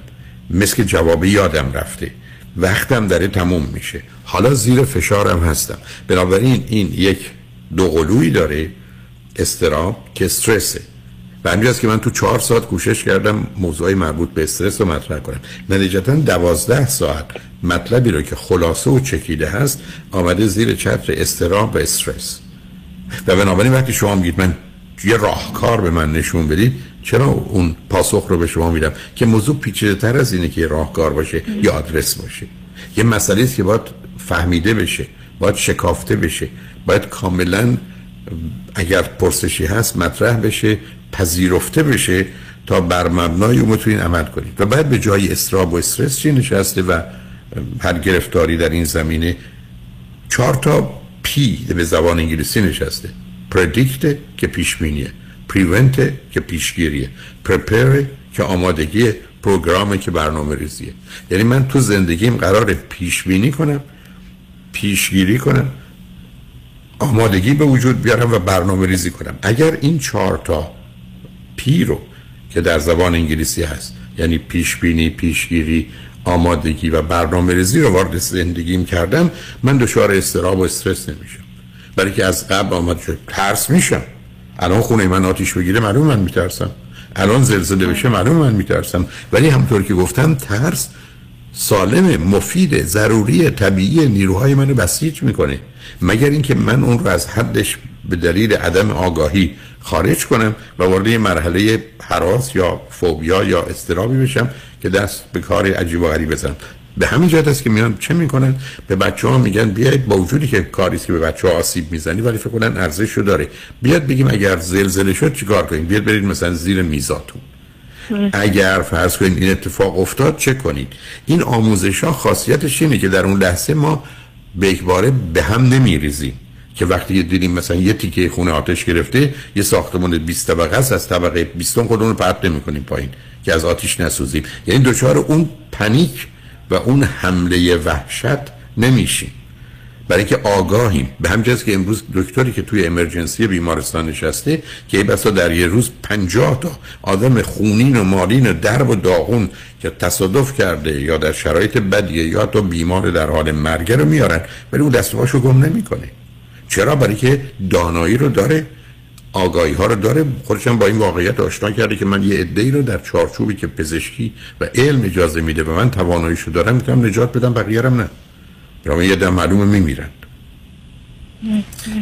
مثل جواب یادم رفته. وقتم داره تموم میشه. حالا زیر فشارم هستم. بنابراین این یک دو قلوی داره استراب که استرسه. و همینجاست که من تو چهار ساعت کوشش کردم موضوعی مربوط به استرس رو مطرح کنم. نتیجتا دوازده ساعت مطلبی رو که خلاصه و چکیده هست آمده زیر چتر استراب و استرس. و بنابراین وقتی شما میگید من یه راهکار به من نشون بدید چرا اون پاسخ رو به شما میدم؟ که موضوع پیچیده تر از اینه که راهکار باشه یا آدرس باشه. یه مسئله است که باید فهمیده بشه باید شکافته بشه باید کاملا اگر پرسشی هست مطرح بشه پذیرفته بشه تا بر مبنای اون بتونین عمل کنید. و بعد به جای استراب و استرس چی نشسته و هر گرفتاری در این زمینه؟ چهار تا پی به زبان انگلیسی نشسته. پردیکت که پیش بینیه پریونت که پیشگیریه. پرپر که آمادگی پروگرامه که برنامه ریزیه. یعنی من تو زندگیم قرار پیش بینی کنم پیشگیری کنم آمادگی به وجود بیارم و برنامه ریزی کنم. اگر این چهار تا پی رو که در زبان انگلیسی هست. یعنی پیش بینی پیشگیری آمادگی و برنامه ریزی رو وارد زندگیم کردم من دچار استراب و استرس نمیشم. برای که از قبل آمد شد ترس میشم. الان خونه من آتیش بگیره معلوم من میترسم. الان زلزله بشه معلوم من میترسم. ولی همطور که گفتم ترس سالم مفید ضروری طبیعی نیروهای منو بسیج می‌کنه. مگر اینکه من اون رو از حدش به دلیل عدم آگاهی خارج کنم و وارد یه مرحله حراس یا فوبیا یا استرابی بشم که دست به کار عجیب و غریب بزنم. به همین جهت است که میان چه می‌کنن؟ به بچه ها میگن بیاید با وجودی که کاری که به بچه ها آسیب می‌زنی ولی فکر کنن ارزش رو داره. بیاد بگیم اگر زلزله شد چیکار کنیم؟ بیاد برید مثلا زیر میزاتون. اگر فرض کنید این اتفاق افتاد چه کنید؟ این آموزش ها خاصیتش اینه که در اون لحظه ما به باره به هم نمیریزیم. که وقتی دیدیم مثلا یه تیکه خونه آتش گرفته یه ساختمان 20 طبقه است از طبقه 20 خودمون رو پرت نمی‌کنیم پایین که از آتش نسوزیم. یعنی دوچار اون پنیک و اون حمله وحشت نمیشیم. برای که آگاهیم. به همین که امروز دکتری که توی امرجنسی بیمارستان نشسته که بسا در یه روز پنجاه تا آدم خونین و مالین و درب و داغون که تصادف کرده یا در شرایط بدیه یا تو بیمار در حال مرگه رو میارن ولی اون دستواشو گم نمی‌کنه. چرا؟ برای که دانایی رو داره آگاهی ها رو داره. خودشم با این واقعیت آشنا کرده که من یه عده رو در چارچوبی که پزشکی و علم اجازه میده و من تواناییشو دارم می‌تونم نجات بدم بقیه نه. یا یه دم معلومه میمیرند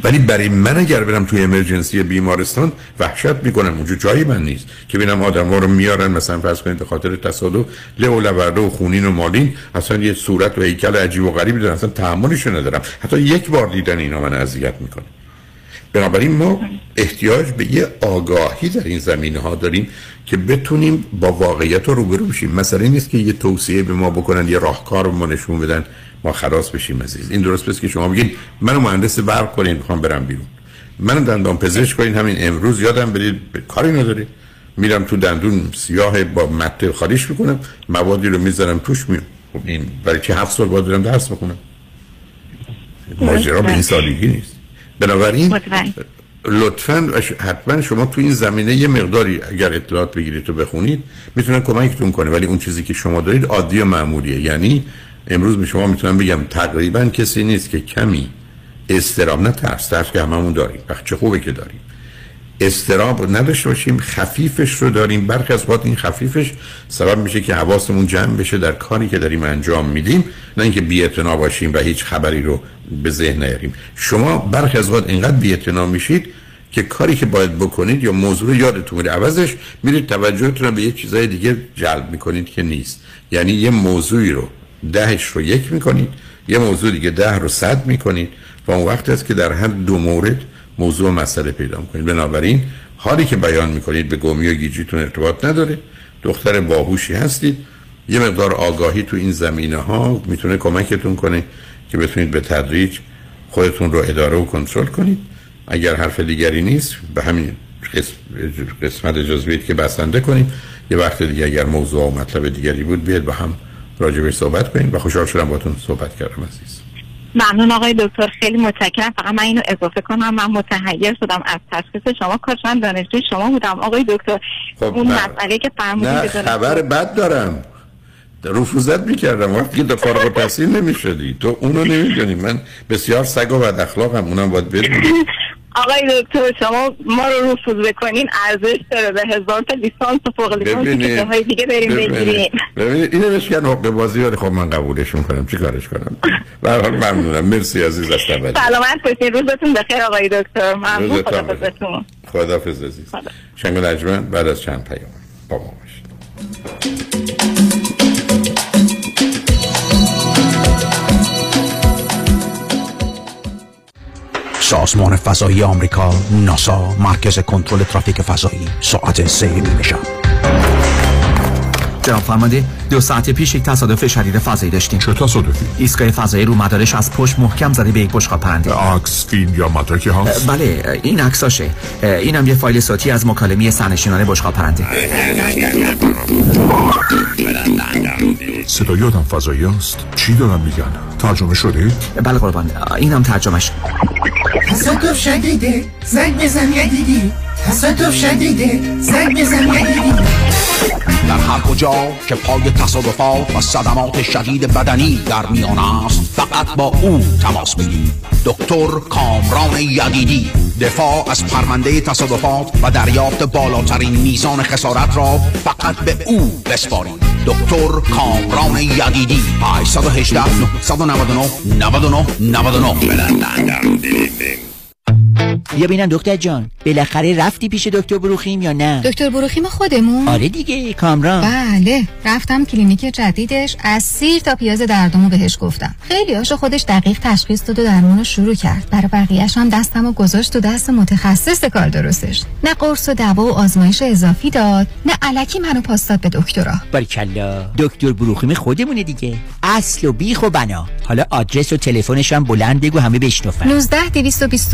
ولی برای من اگر برم توی امرجنسی بیمارستان وحشت می‌کنم. اونجا جایی من نیست. که ببینم آدم ها رو میارن مثلا فرض کنید به خاطر تصادف له و لورده و خونین و مالین اصلا یه صورت و هیکل عجیب و غریبی دارن. اصلا تحملش ندارم. حتی یک بار دیدن اینا من اذیت می‌کنه. بنابراین ما احتیاج به یه آگاهی در این زمینه ها داریم که بتونیم با واقعیت رو روبرو بشیم. مثلا نیست که یه توصیه به ما بکنن یه راهکار ما نشون بدن. ما خلاص بشیم عزیز. این درست پس که شما بگید منو مهندس برق کنین می‌خوام برم بیرون. منو دندان پزشک کنین همین امروز یادم بدید کاری نداره. میرم تو دندون سیاه با مته خالیش می‌کنم موادی رو می‌ذارم توش می خب این برای چه هفت سال باید درس بکنم ماجرا به این سالگی نیست. بنابراین لطفا حتما شما تو این زمینه یه مقداری اگر اطلاعات بگیرید و بخونید می‌تونن کمکتون کنه. ولی اون چیزی که شما دارید عادی و معمولیه. یعنی امروز به شما می‌تونم بگم تقریبا کسی نیست که کمی استراب نه ترس ترس که هممون داریم چه خوبه که داریم. استراب نداشته باشیم خفیفش رو داریم. برخی از وقت این خفیفش سبب میشه که حواسمون جمع بشه در کاری که داریم انجام میدیم. نه اینکه بی باشیم و هیچ خبری رو به ذهن نیاریم. شما برخی از وقت اینقدر بی میشید که کاری که باید بکنید یا موضوع یادتون میره. عوضش میرید توجهتون رو به یه چیزای دیگه جلب می‌کنید که نیست. یعنی یه موضوعی رو دهش رو یک می‌کنید یه موضوع دیگه ده رو صد می‌کنید و اون وقت است که در هر دو مورد موضوع مسئله پیدا می‌کنید. بنابراین حالی که بیان می‌کنید به گمی و گیجیتون ارتباط نداره. دختر باهوشی هستید. یه مقدار آگاهی تو این زمینه ها می‌تونه کمکتون کنه که بتونید به تدریج خودتون رو اداره و کنترل کنید. اگر حرف دیگری نیست به همین قسمت اجازه که بسنده کنید یه وقت دیگه اگر موضوع و مطلب دیگری بود بیاد با هم راجع صحبت کنیم و خوشحال شدم باتون صحبت کردم عزیز. ممنون آقای دکتر خیلی متشکرم. فقط من اینو اضافه کنم من متحیر شدم از تشخیص شما. کاش من دانشجوی شما بودم. آقای دکتر خب اون مسئله که فرمودید خبر بد دارم. رفوزت می‌کردم. وقتی که فارغ التحصیل نمی‌شدی. تو اونو نمی‌دونی. من بسیار سگ و بد اخلاقم اونم باید بدونی. آقای دکتر شما ما رو رفوز بکنین ارزش داره به هزار تا لیسانس و فوق لیسانس که های دیگه بریم بگیریم. ببینید اینو بهش حقوق بازی ولی خب من قبولش می‌کنم چی کارش کنم؟ به حال ممنونم. مرسی عزیز از توجه سلامت باشین. روزتون بخیر آقای دکتر. ممنون. خدافظتون خدافظ عزیز. شنگ بعد از چند پیام با ما باشید. سازمان فضایی آمریکا ناسا مرکز کنترل ترافیک فضایی ساعت سه نیمه جناب فرمانده دو ساعت پیش یک تصادف شدید فضایی داشتیم. چه تصادفی؟ ایستگاه فضایی رو مدارش از پشت محکم زده به یک بشقاب پرنده عکس فیلم یا مدرکی هست؟ بله این عکساشه. اینم یه فایل صوتی از مکالمه سرنشینان بشقاب پرنده. صدای آدم فضایی است. چی دارن میگن؟ ترجمه شده؟ بله قربان اینم ترجمهش. تصادف شدیده زنگ بزن یدیدی تصادف شدیده زنگ بزن یدیدی در هر کجا که پای تصادفات و صدمات شدید بدنی در میان است فقط با او تماس بگیرید. دکتر کامران یدیدی دفاع از پرونده تصادفات و دریافت بالاترین میزان خسارت را فقط به او بسپارید. دکتر کامران یدیدی 818 999 99 99 بیا ببینم دکتر جان. بالاخره رفتی پیش دکتر بروخیم یا نه؟ دکتر بروخیم خودمون. آره دیگه کامران. بله رفتم کلینیک جدیدش از سیر تا پیاز دردمو بهش گفتم. خیلی هاشو خودش دقیق تشخیص داد و درمونو شروع کرد. برای بقیهش هم دستمو گذاشت و دست متخصص کار درستش. نه قرص و دوا و آزمایش اضافی داد نه علکی منو پاس داد به دکترا. باریکلا. دکتر بروخیم خودمونه دیگه. اصل و بیخ و بنا. حالا آدرس و تلفنش هم بلند بگو همه بشنفن 19 220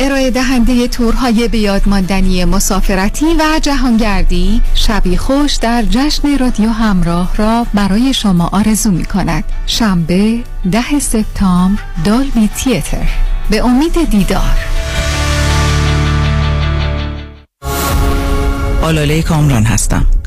ارائه دهنده تورهای بیادماندنی مسافرتی و جهانگردی شبی خوش در جشن رادیو همراه را برای شما آرزو می کند شنبه ده سپتامبر Dolby Theatre. به امید دیدار. آلاله کامران هستم.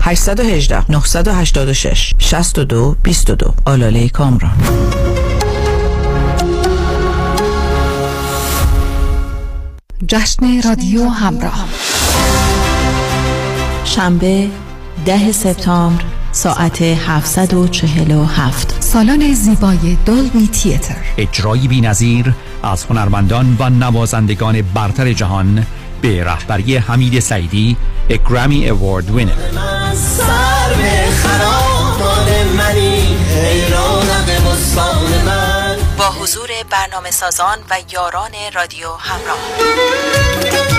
818 986 62 22 آلاله کامران. جشن رادیو همراه. شنبه ده سپتامبر ساعت 747 سالن زیبای دولبی تیتر. اجرایی بی نظیر از هنرمندان و نوازندگان برتر جهان به رهبری حمید سعیدی گرامی اوارد وینر با حضور برنامه سازان و یاران رادیو همراه.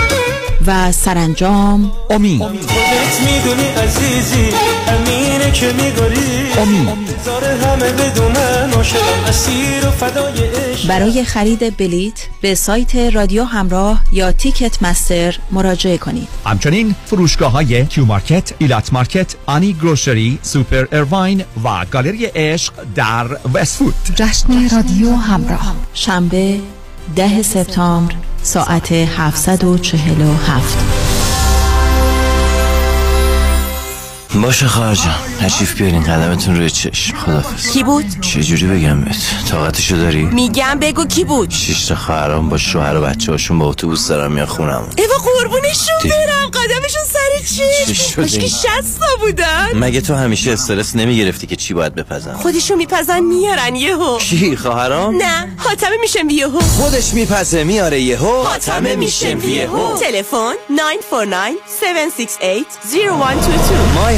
و سرانجام امید خودت می‌دونی عزیزی امینه که میگاری امید همه بدونن اسیر و فدای برای خرید بلیت به سایت رادیو همراه یا تیکت مستر مراجعه کنید. همچنین فروشگاه های کیو مارکت، ایلات مارکت، آنی گروشری، سوپر ارواین و گالری عشق در وستفود جشن رادیو همراه. شنبه ده سپتامبر ساعت 747 باشه خواهر تشریف بیارین قدمتون روی چشم. خدافز کی بود؟ چجوری بگم بهت؟ طاقتشو داری؟ میگم بگو کی بود؟ شش تا خواهرام با شوهر و بچه هاشون با اتوبوس دارن میان خونم ایوا قربونشون برم. قدمشون سر چی چشم شده؟ کاشکی شستا بودن. مگه تو همیشه استرس نمی‌گرفتی که چی باید بپزم خودشو میپزن میارن یهو. کی خواهرام؟ نه حاتمه میشم یهو. خودش میپزه میاره یهو. حاتمه میشم یهو. تلفن 949 768 0122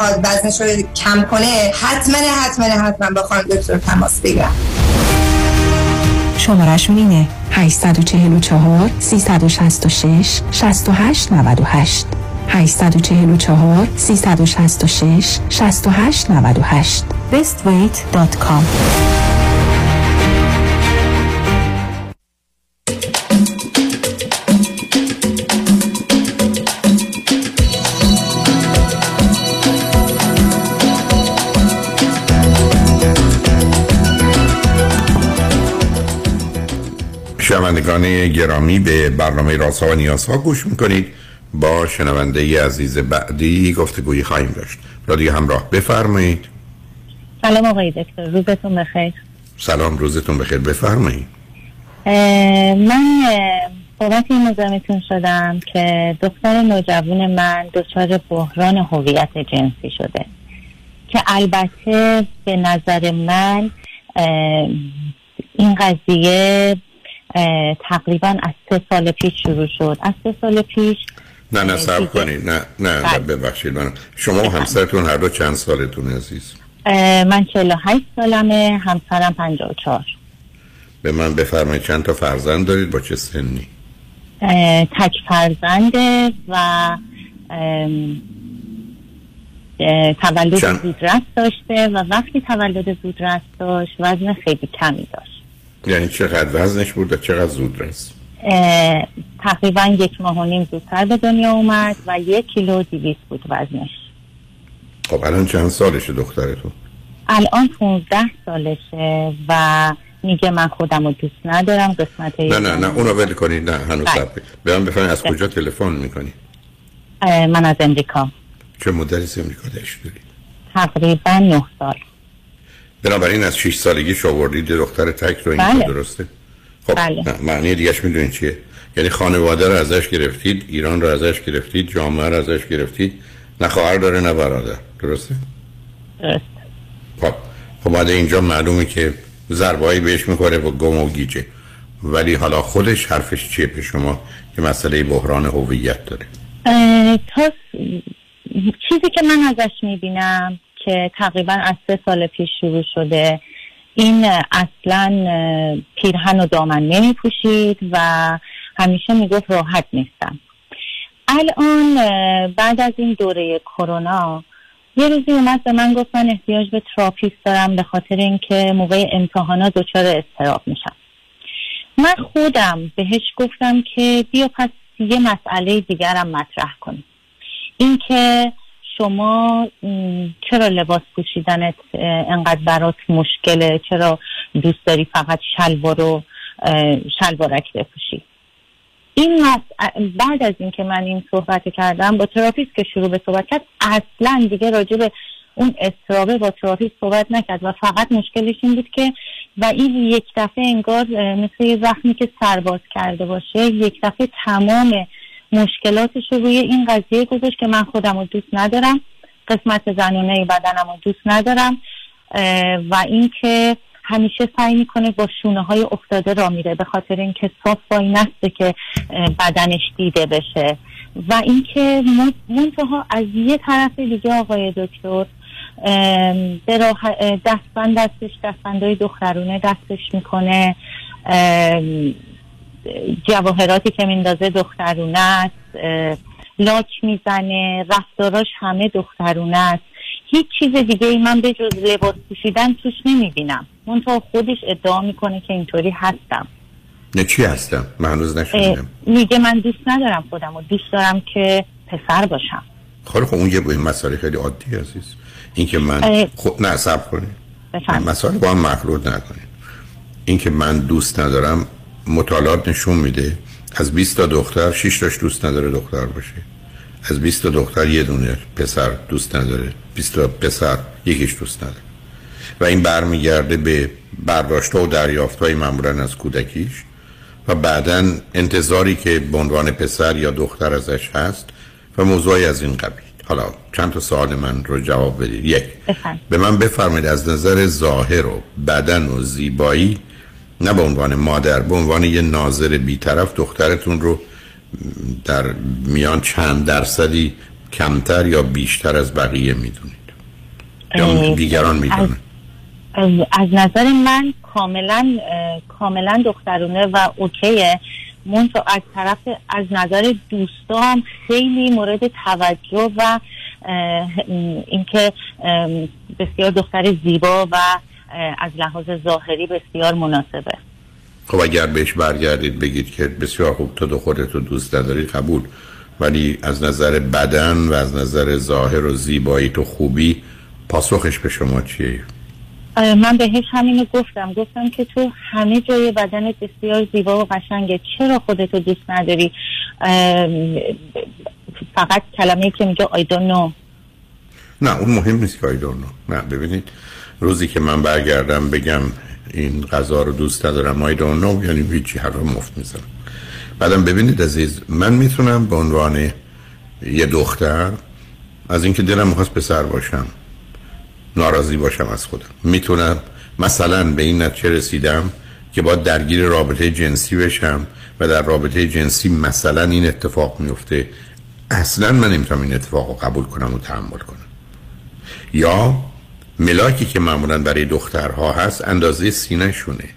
می‌خواد وزنش رو کم کنه حتما حتما حتما با خانم دکتر تماس بگیرم. شمارشون اینه 844 366 68 98 844 366 68 98 bestweight.com شنوندگان گرامی به برنامه رازها و نیازها گوش می‌کنید. با شنونده ای عزیز بعدی گفتگویی خواهیم داشت. رادیو همراه بفرمایید. سلام آقای دکتر. روزتون بخیر. سلام روزتون بخیر. بفرمایید. من بابت این مزاحمتون شدم که دختر نوجوان من دچار بحران هویت جنسی شده. که البته به نظر من این قضیه تقریبا از سه سال پیش شروع شد. از سه سال پیش نه نه صبر کنید نه نه نه، بله. ببخشید. من شما و همسرتون هر دو چند سالتون عزیز؟ من 48 سالمه همسرم 54 به من بفرمایید چند تا فرزند دارید؟ با چه سنی؟ تک فرزنده و تولد چند؟ زودرس داشته و وقتی تولد زودرس داشت وزن خیلی کمی داشت. یعنی چقدر وزنش بود و چقدر زود اه، تقریبا یک ماه و نیم زودتر به دنیا اومد و یک کیلو دیویس بود وزنش. خب الان چند سالشه دخترتون؟ الان 15 سالشه و میگه من خودم رو دوست ندارم قسمت نه نه نه اونو ول کنید نه هنوز. صبر کنید. به من بفرمایید از کجا تلفن می‌کنید اه، من از امریکا. چه از امریکا داشت دارید تقریبا 9 سال. بنابراین از 6 سالگی آوردید دختر تک رو اینجا بله. درسته؟ خب بله. معنی دیگهش می‌دونید چیه؟ یعنی خانواده رو ازش گرفتید ایران رو ازش گرفتید جامعه رو ازش گرفتید نه خواهر داره نه برادر. درسته؟ درست خب خب بعد اینجا معلومه که ضربایی بهش می‌کنه و گم و گیجه. ولی حالا خودش حرفش چیه به شما که مسئله بحران هویت داره؟ تا چیزی که من ازش می‌بینم که تقریبا از سه سال پیش شروع شده. این اصلا پیرهن و دامن نمیپوشید و همیشه می‌گفت راحت نیستم. الان بعد از این دوره کرونا یه روزی اومد به من گفت من احتیاج به تراپیست دارم به خاطر اینکه موقع امتحانات دچار استراب میشم. من خودم بهش گفتم که بیا پس یه مسئله دیگرم مطرح کنیم. اینکه شما چرا لباس پوشیدنت انقدر برات مشکله؟ چرا دوست داری فقط شلوار و شلوارک بپوشی؟ این مس- بعد از اینکه من این صحبت کردم با therapist که شروع به صحبت کرد اصلا دیگه راجع به اون اضطرابه با therapist صحبت نکرد و فقط مشکلش این بود که و این یک دفعه انگار مثل یه زخمی که سرباز کرده باشه یک دفعه تمام مشکلاتش رو روی این قضیه گذاشت که من خودم رو دوست ندارم. قسمت زنونه بدنم رو دوست ندارم. و اینکه همیشه سعی می‌کنه با شونه های افتاده را میره به خاطر اینکه صاف وای نسته که بدنش دیده بشه. و اینکه من- منتها از یه طرف دیگه آقای دکتر دستبند دستش دستبندهای دخترونه دستش می‌کنه. جواهراتی که میندازه دخترونه است لاک می‌زنه رفتاراش همه دخترونه است. هیچ چیز دیگه ای من به جز لباس پوشیدن توش نمی‌بینم. منتها خودش ادعا می‌کنه که اینطوری هستم. نه چی هستم؟ من هنوز نشنیدم. میگه من دوست ندارم خودم و دوست دارم که پسر باشم. خب خب اون یه مسئله خیلی عادی عزیز. این که من. خب نه صبر کنید. بفرمایید. مسائل با هم مخلوط نکنید. این که من دوست ندارم مطالعات نشون میده از 20 تا دختر 6 تاش دوست نداره دختر باشه. از 20 تا دختر یه دونه پسر دوست نداره. 20 تا پسر یکیش دوست نداره. و این برمیگرده به برداشت و دریافت های معمولا از کودکیش و بعدا انتظاری که به عنوان پسر یا دختر ازش هست و موضوعی از این قبیل. حالا چند تا سوال من رو جواب بدید. یک به من بفرمایید از نظر ظاهر و بدن و زیبایی نه به عنوان مادر به عنوان یه ناظر بیطرف دخترتون رو در میان چند درصدی کمتر یا بیشتر از بقیه می‌دونید. یا دیگران می‌دونن. از, از نظر من کاملا کاملا دخترونه و اوکیه. منتها از طرف از نظر دوستام خیلی مورد توجه و اینکه بسیار دختر زیبا و از لحاظ ظاهری بسیار مناسبه. خب اگر بهش برگردید بگید که بسیار خوب تو دو خودت رو دوست نداری قبول. ولی از نظر بدن و از نظر ظاهر و زیبایی تو خوبی پاسخش به شما چیه؟ من بهش همینو گفتم. گفتم که تو همه جای بدنت بسیار زیبا و قشنگه. چرا خودتو دوست نداری؟ فقط کلمه که میگه I don't know. نه اون مهم نیست که I don't know. نه ببینید. روزی که من برگردم بگم این غذا رو دوست ندارم don't know یعنی هیچی هر مفت می‌زنم بعدم ببینید عزیز من می‌تونم به عنوان یه دختر از اینکه دلم می‌خواست پسر باشم ناراضی باشم از خودم. می‌تونم مثلا به این نتیجه رسیدم که با درگیر رابطه جنسی بشم و در رابطه جنسی مثلا این اتفاق میفته اصلا من نمی‌تونم این اتفاق رو قبول کنم و تحمل کنم. یا ملاکی که معمولا برای دخترها هست اندازه سینه شونه.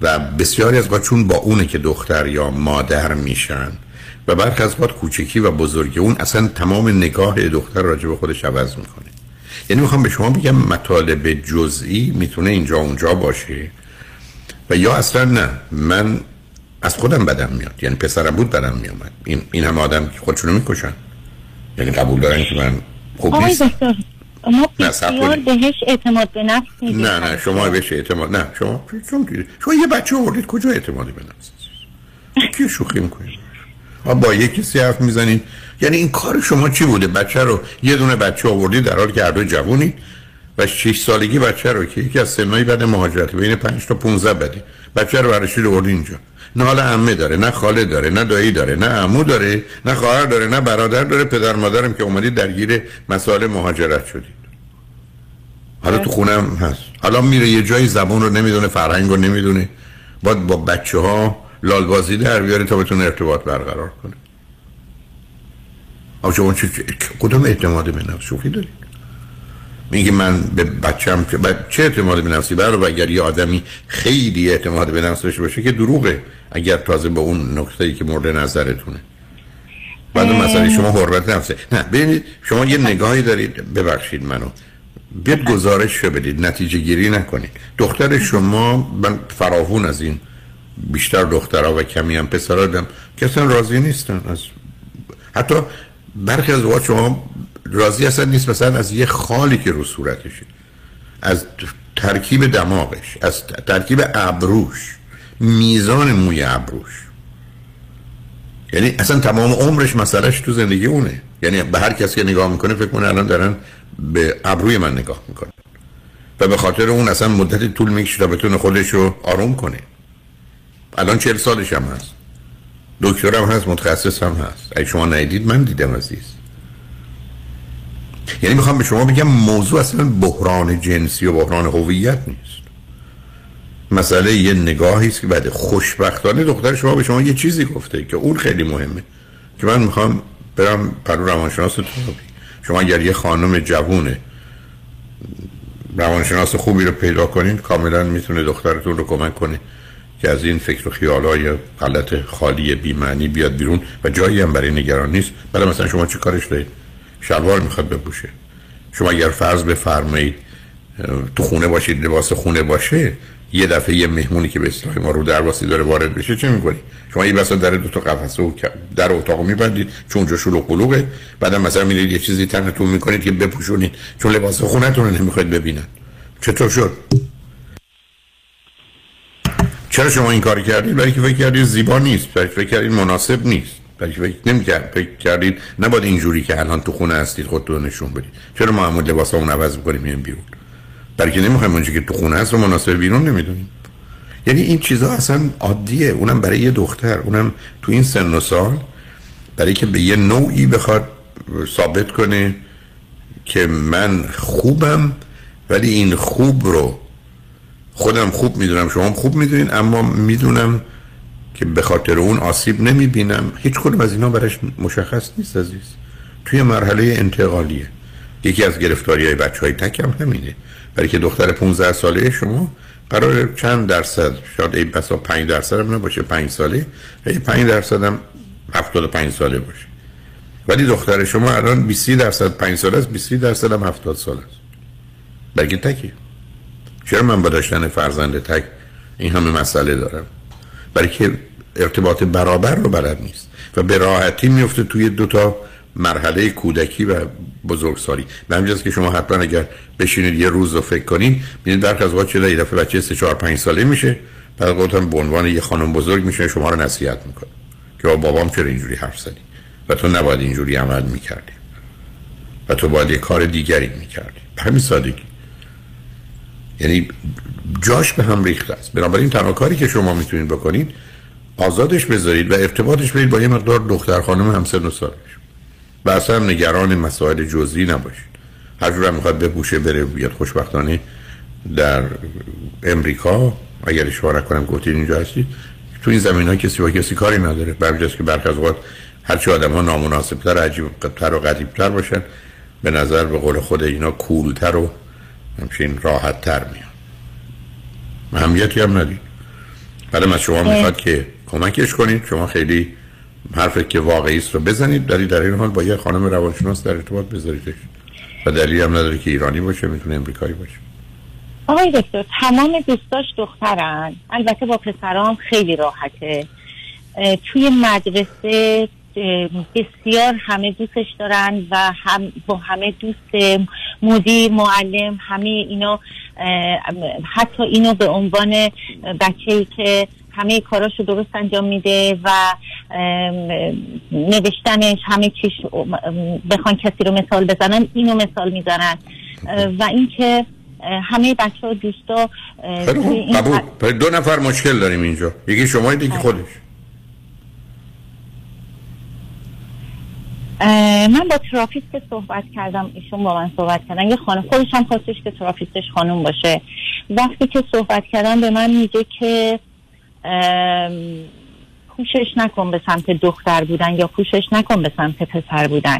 و بسیاری از چون با اونه که دختر یا مادر میشن و برخی از کوچکی و بزرگی اون اصلا تمام نگاه دختر راجع به خودش عوض می‌کنه. یعنی می‌خوام به شما بگم مطالب جزئی می‌تونه اینجا اونجا باشه و یا اصلا نه من از خودم بدم میاد. یعنی پسرم بود بدم میامد این, این هم آدم که خودشونو می‌کشن. یعنی قبول دارن که من خوب نیست ما بسیار بهش اعتماد به نفس نه نه شما بهش اعتماد نه شما شما, شما یه بچه آوردید کجا اعتماد به نفس؟ کی شوخی می‌کنید؟ با یکی کسی حرف می‌زنید؟ یعنی این کار شما چی بوده؟ بچه رو یه دونه بچه آوردید در حالی که هر دو جوونید و 6 سالگی بچه رو که یکی از سنهای بعد مهاجرت بین 5 تا 15 بده بچه رو برشید آوردید اینجا؟ نه عمه داره نه خاله داره نه دایی داره نه عمو داره نه خواهر داره نه برادر داره پدر مادرم که اومدید درگیر مسائل مهاجرت شدید. حالا تو خونم هست. حالا میره یه جایی زبون رو نمی‌دونه فرهنگ رو نمی‌دونه. باید با بچه ها لالبازی در بیاره تا بتونه ارتباط برقرار کنه. آب شما چه کدوم اعتماد به نفس شوخی دارید؟ میگه من به بچم چه اعتماد به نفسی؟ برای اگر یه آدمی خیلی اعتماد به نفس داشته باشه که دروغه اگر تازه به اون نکته ای که مورد نظرتونه. بعد مثلا شما حرمت نفسه. نه ببینید شما یه نگاهی دارید. ببخشید منو. بیاد گزارش شو بدید. نتیجه گیری نکنید. دختر شما من فراهون از این. بیشتر دخترها و کمی هم پسرها دم. که اصلا راضی نیستن. از حتی برخی از وقت شما راضی اصلا نیست مثلا از یه خالی که رو صورتشه از ترکیب دماغش از ترکیب ابروش میزان موی ابروش. یعنی اصلا تمام عمرش مسئلهش تو زندگی اونه. یعنی به هر کسی که نگاه می‌کنه فکر کنه الان دارن به ابروی من نگاه می‌کنه و به خاطر اون اصلا مدت طول می‌کشه تا بتونه خودش رو آروم کنه. الان چهل سالش هم هست. دکترم هست متخصص هم هست. اگه شما ندید من دیدم عزیز. یعنی می‌خوام به شما بگم موضوع اصلا بحران جنسی و بحران هویت نیست. مسئله یه نگاهی است که بعد خوشبختانه دختر شما به شما یه چیزی گفته که اون خیلی مهمه. که من می‌خوام برم پرو روانشناس تراپی شما اگر یه خانم جوونه روانشناس خوبی رو پیدا کنین کاملا می‌تونه دخترتون رو کمک کنه که از این فکر و خیال های غلط خالی بیمعنی بیاد بیرون و جایی هم برای نگران نیست. بله مثلا شما چه کارش دارید؟ شلوار می‌خواد بپوشه. شما اگر فرض بفرمایید تو خونه باشید لباس خونه باشه یه دفعه یه مهمونی که به اصطلاح ما رو درواسی داره وارد بشه چه می‌کنی؟ شما یه بسا در دو تا قفسه و در اتاق میبندید چون اونجا شلوغ قلوغه بعدم مثلا میرید یه چیزی تنتون می‌کنید که بپوشونید چون لباس خونتون رو نمی‌خواید ببینن. چطور شد؟ چرا شما این کار کردید؟ برای که فکر کردید زیبا نیست برای فکر کردید مناسب نیست. فکر نمی‌کرد فکر کردید نباید اینجوری که الان تو خونه هستید خودتون نشون بدید. چرا ما همون لباسامون عوض می‌کنیم میایم بیرون؟ برای که نمی‌خوایم اونجا که تو خونه هست رو مناسب بیرون نمی‌دونیم. یعنی این چیزا اصلا عادیه. اونم برای یه دختر. اونم تو این سن و سال برای که به یه نوعی بخواد ثابت کنه که من خوبم ولی این خوب رو خودم خوب می‌دونم شما خوب می‌دونین اما می‌دونم که به خاطر اون آسیب نمی‌بینم. هیچ کدوم از اینا برش مشخص نیست عزیز. توی مرحله انتقالیه. یکی از گرفتاری های بچه های تک هم همینه. برای که دختر 15 ساله شما قرار چند درصد شاید این بسا 5 درصد هم نباشه 5 ساله. ای 5 درصد هم 75 ساله باشه. ولی دختر شما الان 20 درصد 5 ساله است 20 درصد هم 70 ساله است. بلکه تکی چرا من با داشتن فرزند تک این همه مسئله دارم؟ برای که ارتباط برابر رو بلد نیست و به راحتی میفته توی دو تا مرحله کودکی و بزرگسالی. به همجاست که شما حتما اگر بشینید یه روز رو فکر کنید بینید برخ از وقت چه یه دفعه بچه 3 4 5 ساله میشه بعد گفتم به عنوان یه خانم بزرگ میشه شما رو نصیحت می‌کنه که بابام چرا اینجوری حرف زدی؟ و تو نباید اینجوری عمل می‌کردی. و تو باید یه کار دیگری می‌کردی. به همین سادگی. یعنی جاش به هم ریخته است. بنابراین تنها کاری که شما می‌تونید بکنید آزادش بذارید و ارتباطش برید با یه مقدار دختر خانم همسن و سالش. و اصلا نگران مسائل جزئی نباشید. هر جور می‌خواد بپوشه بره بیاد خوشبختانه در امریکا. اگر اشاره کنم گفتید اینجا هستید تو این زمین ها کسی با کسی کاری نداره. برمیجاست که برخ از اوقات هرچی آدم ها نامناسبتر عجیبتر و غریبتر باشن به نظر به قول خود اینا کولتر و همچین راحت تر میان. همیتی هم ندید. بعد از شما می‌خواد که کمکش کنید. شما خیلی حرف که واقعی است رو بزنید. داری در این حال با یه خانم روانشناس در ارتباط بذاریدش. و دلیلی هم نداره که ایرانی باشه می‌تونه امریکایی باشه. آقای دکتر تمام دوستاش دخترن. البته با پسرام خیلی راحته. توی مدرسه بسیار همه دوستش دارن و هم با همه دوست مدیر معلم همه اینا حتی اینو به عنوان بچه ای که همه کاراشو درست انجام میده و نوشتنش همه چیش بخوان کسی رو مثال بزنن اینو مثال می‌زنن. و اینکه همه بچه ها دوستا قبول. دو نفر مشکل داریم اینجا. یکی شما دیگه بله. خودش. من با ترافیست صحبت کردم ایشون با من صحبت کردن. یه خانم خودش هم خواستش که ترافیستش خانم باشه. وقتی که صحبت کردم به من میگه که کوشش نکن به سمت دختر بودن یا کوشش نکن به سمت پسر بودن.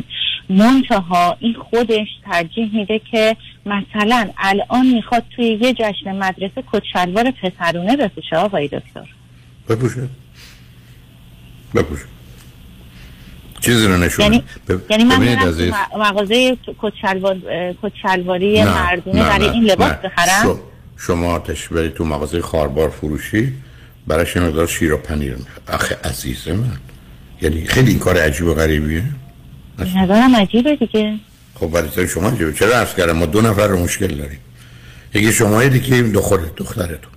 منتها این خودش ترجیح میده که مثلا الان می‌خواد توی یه جشن مدرسه کچلوار پسرونه بپوشه آقای دکتر. بپوشه. بپوشه. چیزی رو نشونه. یعنی, ب... یعنی من میرم مغازه کچلوار کچلواری نه، مردونه نه، برای این لباس نه. بخرم؟ شما تش برید تو مغازه خاربار فروشی براش یه مقدار شیر و پنیر. می‌خواد آخه عزیز من. یعنی خیلی این کار عجیب و غریبیه. نظرم عجیبه دیگه. خب برای شما عجیبه. چرا عرض کردم؟ ما دو نفر رو مشکل داریم. یکی شما دیگه این دو خود دخترتون.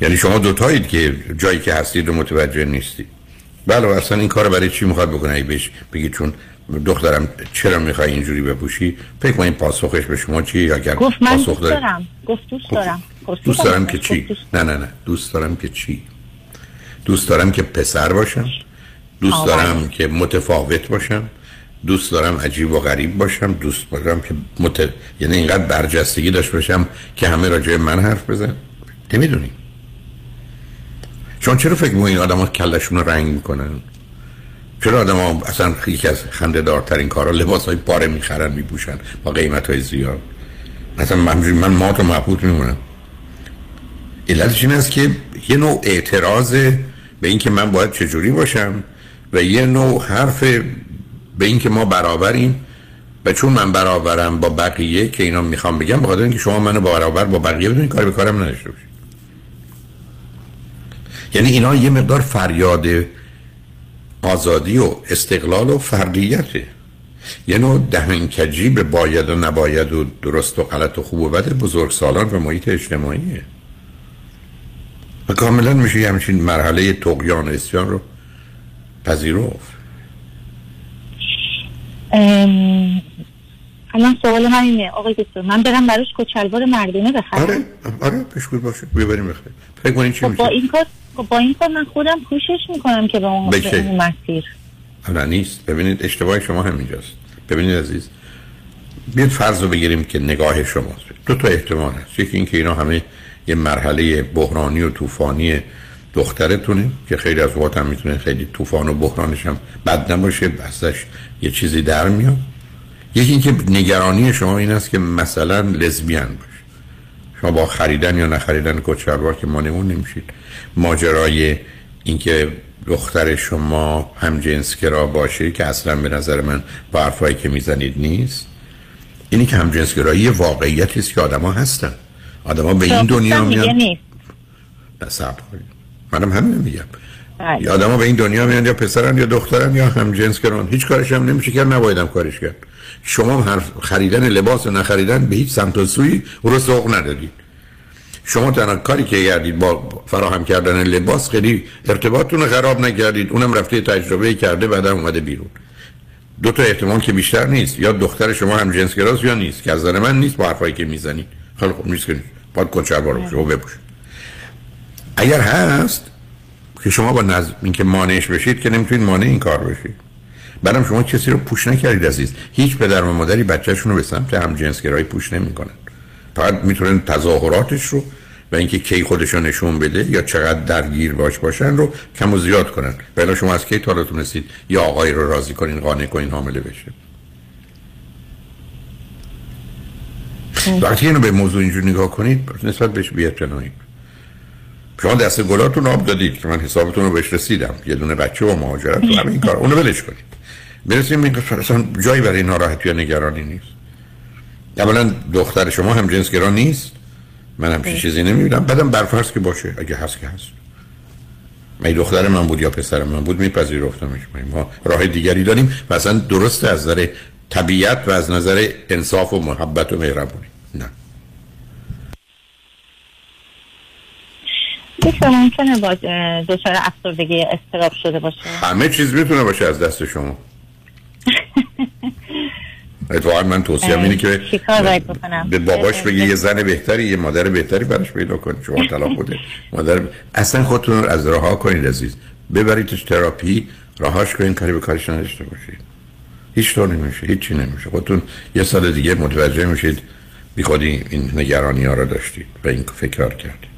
یعنی شما دوتایید که جایی که هستید رو متوجه نیستید. بله و اصلا این کار برای چی می‌خواد بکنه؟ ای بهش بگی چون دخترم چرا می‌خوای اینجوری بپوشی؟ فکر کنید پاسخش به شما چی یا اگر گفت من پاسخ دوست دارم. گفت دوست دارم. گفت دوست دارم که چی؟ نه نه نه. دوست دارم که چی؟ دوست دارم که پسر باشم. دوست آه، دارم که متفاوت باشم. دوست دارم عجیب و غریب باشم. دوست دارم که مت... یعنی اینقدر برجستگی داشت باشم که همه راجع من حرف بزن. نمی‌دونیم چون چرا فکر این آدم ها کلشون رنگ می‌کنن؟ چرا آدم ها اصلا یکی از خنده دارترین کارا لباس های پاره می‌خرن میپوشن با قیمت های زیاد؟ مثلا من من مات و مبهوت میمونم. علتش این است که یه نوع اعتراض به اینکه من باید چجوری باشم و یه نوع حرف به اینکه ما برابریم و چون من برابرم با بقیه که اینا می‌خوام بگم بخاطر اینکه شما منو برابر با بقیه بدونید کاری به کارم نداشته باشید. یعنی اینا یه مقدار فریاد آزادی و استقلال و فردیته یه نوع دهنکجی به باید و نباید و درست و غلط و خوب و بد بزرگ سالان و محیط اجتماعیه. و کاملا میشه یه همچین مرحله تقیان و اسیان رو پذیرفت. ام، الان سوال من اینه آقای دکتر من برم براش کچلوار مردونه بخرم. آره آره پشکول باشه. ببریم بخیر فکر کنید چی خب میشه؟ با این کار خب با این کار من خودم کوشش می‌کنم که به اون, به؟ اون مسیر. نه نیست. ببینید اشتباه شما همینجاست. ببینید عزیز بیاد فرض رو بگیریم که نگاه شماست. دو تا احتمال هست. یکی اینکه اینا همه یه مرحله بحرانی و طوفانی دخترتونه که خیلی از وقت هم می‌تونه خیلی طوفان و بحرانش هم بد نباشه بستش یه چیزی در میاد. یکی اینکه نگرانی شما این است که مثلا لزبیان باشه. شما با خریدن یا نخریدن کچلوار که مانمون نمیشید. ماجرای اینکه دختر شما هم جنسگرا باشه که اصلا به نظر من با حرفایی که می‌زنید نیست. اینی که هم جنسگرایی واقعیتی است که آدما هستن. آدما به این دنیا میان. نیست. منم همین میگم. یا آدما به این دنیا میان یا پسرن یا دخترن یا هم جنس گران. هیچ کارش هم نمیشه کرد نبایدم کارش کرد. شما هر خریدن لباس و نخریدن به هیچ سمت و سوی رو سوق ندادید شما تنها کاری که کردید با فراهم کردن لباس خیلی ارتباطتون رو خراب نکردید. اونم رفته تجربه کرده بعد اومده بیرون. دو تا احتمال که بیشتر نیست. یا دختر شما هم جنس یا نیست. که از نظر من نیست با حرفایی که می‌زنید. خیلی خوب نیست که باید کنچر بارو شما بپوشید اگر هست که شما با نظر اینکه مانعش بشید که نمی‌تونید مانع این کار بشید. بعدم شما کسی رو پوش نکردید عزیز. هیچ پدر و مادری بچهشون رو به سمت هم جنسگرایی پوش نمی‌کنن. فقط می‌تونن تظاهراتش رو و اینکه کی خودش رو نشون بده یا چقدر درگیر باش باشن رو کم و زیاد کنن. بلا شما از کی تا تونستید یا آقای رو راضی کنین قانع کنین حامله بشه. وقتی اینو به موضوع اینجور نگاه کنید نسبت بهش بیعتنایید شما دست گلاتون آب دادید که من حسابتون رو بهش رسیدم. یه دونه بچه و مهاجرت و همین کار. اونو ولش کنید. برسیم این اصلا جایی برای ناراحتی یا نگرانی نیست. اولا دختر شما هم جنسگرا نیست. من هم چیزی نمی‌بینم. بعدم برفرض که باشه اگه هست که هست. من دختر من بود یا پسر من بود؟ میپذیرفتمش. ما راه دیگری داریم. و اصلا درست از نظر طبیعت و از نظر انصاف و محبت و مهربونی. نه. ممکنه با دچار افسردگی استراب شده باشه؟ همه چیز می‌تونه باشه از دست شما. اتفاقا من توصیه اینه که به باباش بگی یه زن بهتری یه مادر بهتری براش پیدا کنید شما طلاق بوده مادر اصلا خودتون رو از راه کنید عزیز. ببریدش تراپی راهاش کنید کاری به کارش نداشته باشید. هیچ طور نمیشه هیچی نمیشه. خودتون یه سال دیگه متوجه میشید بی خودی این نگرانی ها رو داشتید و این فکر کردید.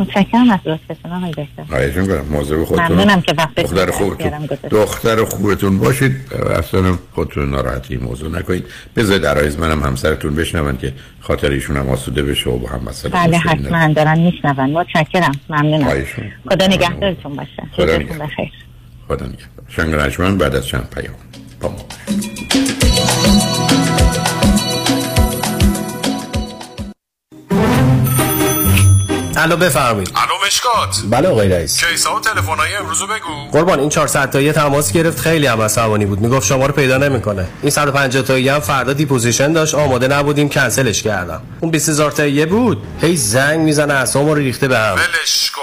متشکرم از لطفتون آقای دکتر. مواظب خودتون ممنونم که وقت دختر خوبتون دختر خوبتون باشید. اصلا خودتون ناراحتی موضوع نکنید. بذارید درایز منم همسرتون بشنون که خاطر ایشون هم آسوده بشه و با هم مسئله بله حتما دارن میشنون. متشکرم. ممنونم. خدا نگهدارتون باشه. خدا نگهدار خدا نگهدار. شنگ بعد از چند پیام. با ما الو بفرمایید. الو مشکات. بله آقای رئیس. case ا و تلفن‌های امروزو بگو. قربان این 400 تایی تماس گرفت. خیلی هم عصبانی بود. می‌گفت شما رو پیدا نمی‌کنه. این 150 تایی هم فردا deposition داشت. آماده نبودیم. کنسلش کردم. اون 20000 تایی بود. هی زنگ می‌زنه اسمو رو ریخته به هم. ولش کن.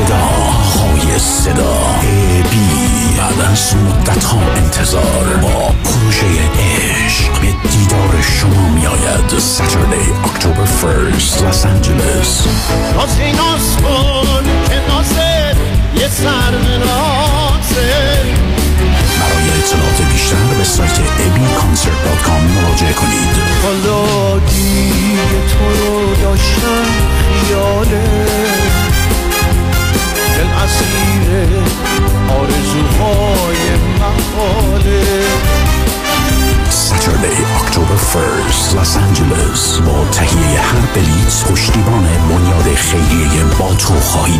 صدا های صدا. بی بعد از مدت ها انتظار. با پروژه عشق به دیدار شما می آید ساتردی اکتبر فرست لس آنجلس ناز کن که نازه یه سر برای اطلاعات بیشتر به سایت abconcert.com مراجعه کنید. حالا دیگه تو رو داشتم خیاله با تو خواهید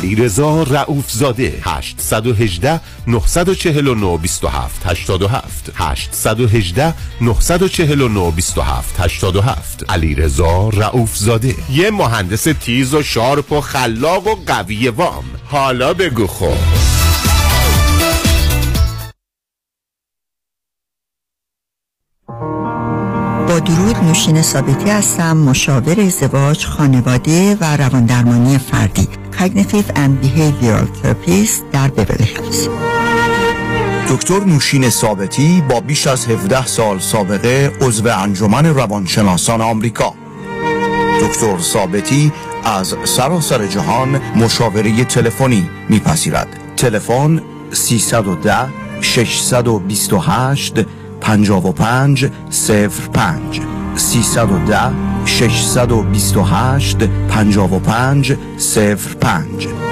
رضا رئوف زاده 818 949 27 87 818 949 27 87 علی رضا رئوف زاده یه مهندس تیز و sharp و خلاق و قوی وام. حالا بگو خب. با درود نوشین ثابتی هستم مشاور ازدواج خانواده و رواندرمانی فردی. Cognitive and Behavioral Therapist در بیولی هیلز دکتر نوشین ثابتی با بیش از 17 سال سابقه عضو انجمن روانشناسان آمریکا. دکتر ثابتی از سراسر جهان مشاوره تلفنی میپذیرد. تلفن 310 628 55 05 310 628 55 05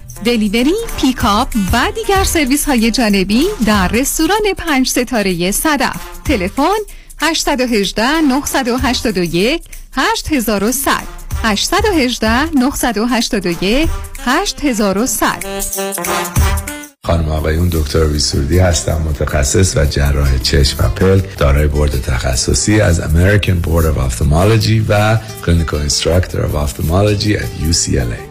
delivery، pick up و دیگر سرویس های جانبی در رستوران پنج ستاره صدف. تلفن 818 981 8100 818 981 8100 خانم آقایون دکتر سرودی هستم متخصص و جراح چشم و پلک دارای بورد تخصصی از American Board of Ophthalmology و Clinical Instructor of Ophthalmology at UCLA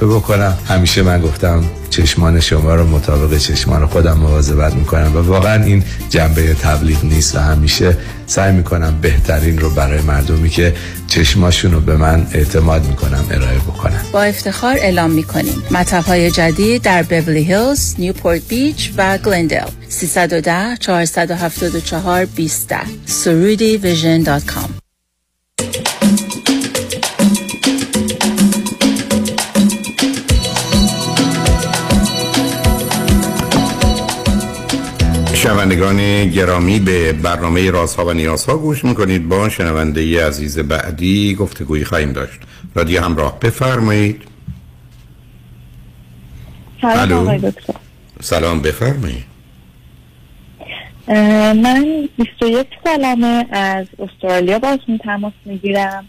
بکنم. همیشه من گفتم چشمان شما رو مطابق چشمان خودم مواظبت می‌کنم و واقعا این جنبه تبلیغ نیست و همیشه سعی می‌کنم بهترین رو برای مردمی که چشماشون رو به من اعتماد می‌کنم ارائه بکنم با افتخار اعلام می‌کنیم. مطب های جدید در بورلی هیلز، نیوپورت بیچ و گلندل 310 474 20 سرودی Vision dot com. شنوندگان گرامی به برنامه رازها و نیازها گوش می‌کنید. با شنونده ی عزیز بعدی گفتگویی خواهیم داشت. رادیو همراه بفرمایید. سلام دکتر. سلام بفرمایید. من 21 سالمه از استرالیا باشون تماس می‌گیرم.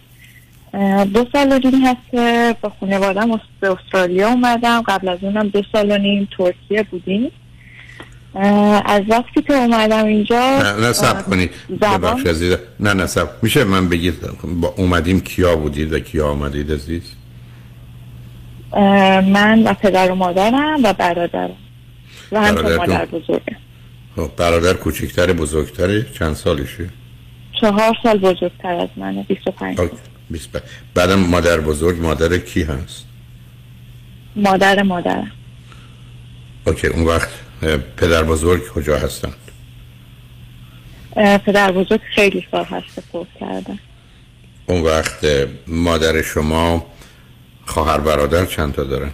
دو سال و نیم هست که با خانوادم به استرالیا اومدم. قبل از اونم دو سال و نیم ترکیه بودیم. از وقتی که اومدم اینجا نه سب کنید ببخش عزیز نه نه سب میشه من بگید با اومدیم کیا بودید و کیا آمدید عزیز؟ من و پدر و مادرم و برادرم. و همچنین؟ مادر بزرگم خب، برادر کوچکتر بزرگتره؟ چند سالشه؟ چهار سال بزرگتر از منه 25 اوکی. بیست ب- بعدم مادر بزرگ مادر کی هست؟ مادر مادرم. اوکی اون وقت پدر بزرگ کجا هستن؟ اه، پدر بزرگ خیلی سال هست فوت کردن. اون وقت مادر شما خواهر برادر چند تا دارن؟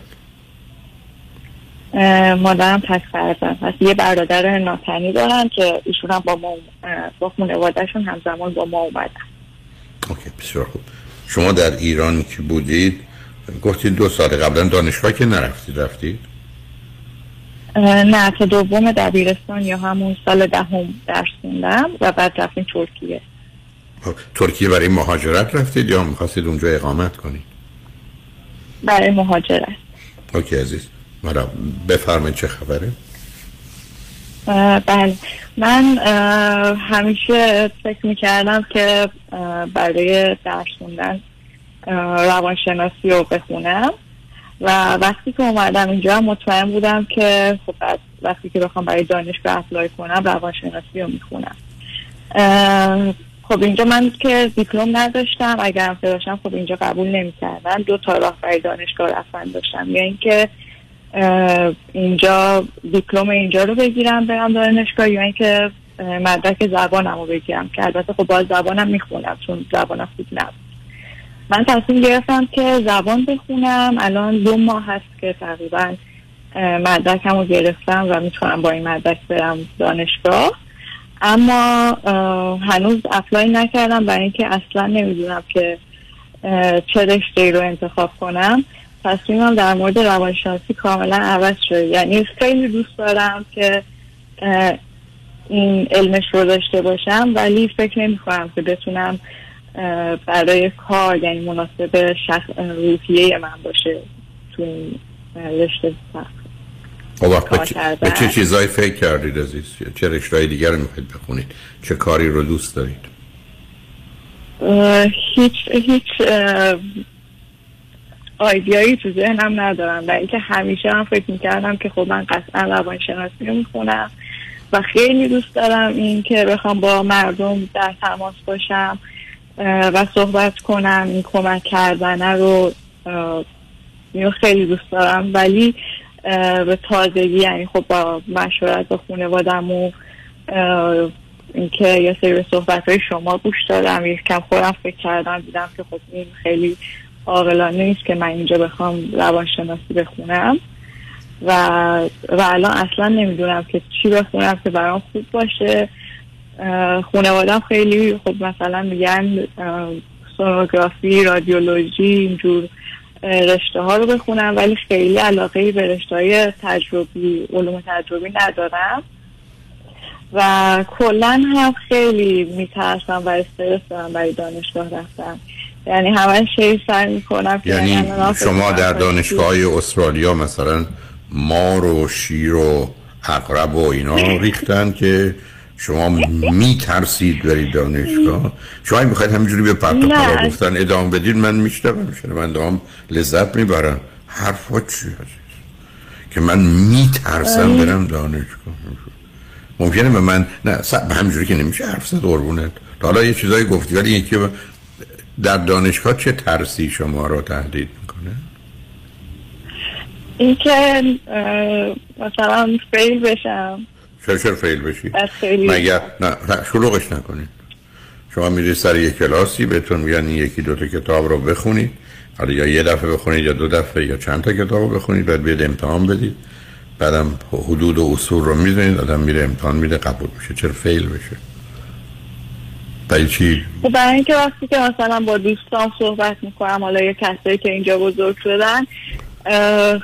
مادرم تک فرزند هست. یه برادر ناتنی دارن که ایشون هم با ما با خانوادهشون همزمان با ما اومدن. اوکی بسیار خوب. شما در ایران که بودید گفتید دو سال قبلا دانشگاه که نرفتید رفتید؟ نه تا دوم دبیرستان یا همون سال دهم درس خوندم و بعد رفتیم ترکیه. خب، ترکیه برای مهاجرت رفتید یا می‌خواستید اونجا اقامت کنید؟ برای مهاجرت. اوکی عزیز. مرا بفرمایید چه خبره؟ بله. من همیشه فکر می‌کردم که برای درس خوندن روانشناسی رو بخونم. و وقتی که اومدم اینجا مطمئن بودم که خب بعد وقتی که بخوام برای دانشگاه اپلای کنم روانشناسی رو می‌خونم. خب اینجا من که دیپلم نداشتم اگر هم داشتم خب اینجا قبول نمی‌کردن دو تا راه برای دانشگاه رفتن داشتم. یا اینکه اه، اینجا دیپلم اینجا رو بگیرم برم دانشگاه یا اینکه اه، مدرک زبانم رو بگیرم. که البته خب باز زبانم می‌خونم چون زبانم خوب نبود. من تصمیم گرفتم که زبان بخونم. الان دو ماه هست که تقریبا مدرکم رو گرفتم و می‌تونم با این مدرک برم دانشگاه. اما هنوز اپلای نکردم برای اینکه اصلا نمی‌دونم که چه رشته رو انتخاب کنم. تصمیمم در مورد روانشناسی کاملا عوض شد. یعنی خیلی دوست دارم که این علمش رو داشته باشم ولی فکر نمی کنم که بتونم برای کار یعنی مناسب شخص روحیه من باشه تو این رشته سخت. خب به چه, چیزایی فکر کردید عزیز؟ چه رشته دیگر رو می‌خواید بخونید؟ چه کاری رو دوست دارید؟ هیچ هیچ آیدیایی تو ذهنم ندارم. و اینکه همیشه هم فکر می‌کردم که خب من قطعا روانشناسی رو می‌خونم و خیلی دوست دارم این که بخوام با مردم در تماس باشم. و صحبت کنم این کمک کردنه رو خیلی دوست دارم. ولی به تازگی یعنی خب با مشورت با خانوادم و اینکه یه سری صحبت های شما گوش دادم یک کم خودم فکر کردم دیدم که خب این خیلی عاقلانه نیست که من اینجا بخوام روانشناسی بخونم. و و الان اصلا نمی‌دونم که چی بخونم که برام خوب باشه. خانوادم خیلی خب مثلا میگن سونوگرافی رادیولوژی اینجور رشته ها رو بخونم ولی خیلی علاقه به رشته های تجربی علوم تجربی ندارم. و کلا هم خیلی میترسم و استرس دارم برای دانشگاه رفتم یعنی همه شی سعی می‌کنم یعنی الان شما در دانشگاه های استرالیا مثلا مار و شیر و عقرب و اینا ریختن که شما می ترسید برید دانشگاه؟ شما می‌خواید همینجوری به پرت و نه. پلا گفتن ادامه بدید من میشنوم شنونده هم لذت می‌برن حرفا چی هست که من میترسم اه. برم دانشگاه. ممکنه به من نه به همینجوری که نمیشه حرف زد قربونت. حالا یه چیزایی گفتی ولی یکی در دانشگاه چه ترسی شما رو تهدید می‌کنه؟ اینکه مثلا فیل بشم. چرا چرا فیل بشی؟ مگر نه نه، شلوغش نکنید. شما میرید سر یک کلاسی بهتون میگن این یکی دو تا کتاب رو بخونید. حالا یا یه دفعه بخونید یا دو دفعه یا چند تا کتاب رو بخونید بعد بیاد امتحان بدید. بعدم حدود و اصول رو می‌دونید آدم میره امتحان میده قبول میشه. چرا فیل بشه؟ برای چی؟ برای اینکه وقتی که مثلا با دوستان صحبت می‌کنم حالا یه کسایی که اینجا بزرگ شدن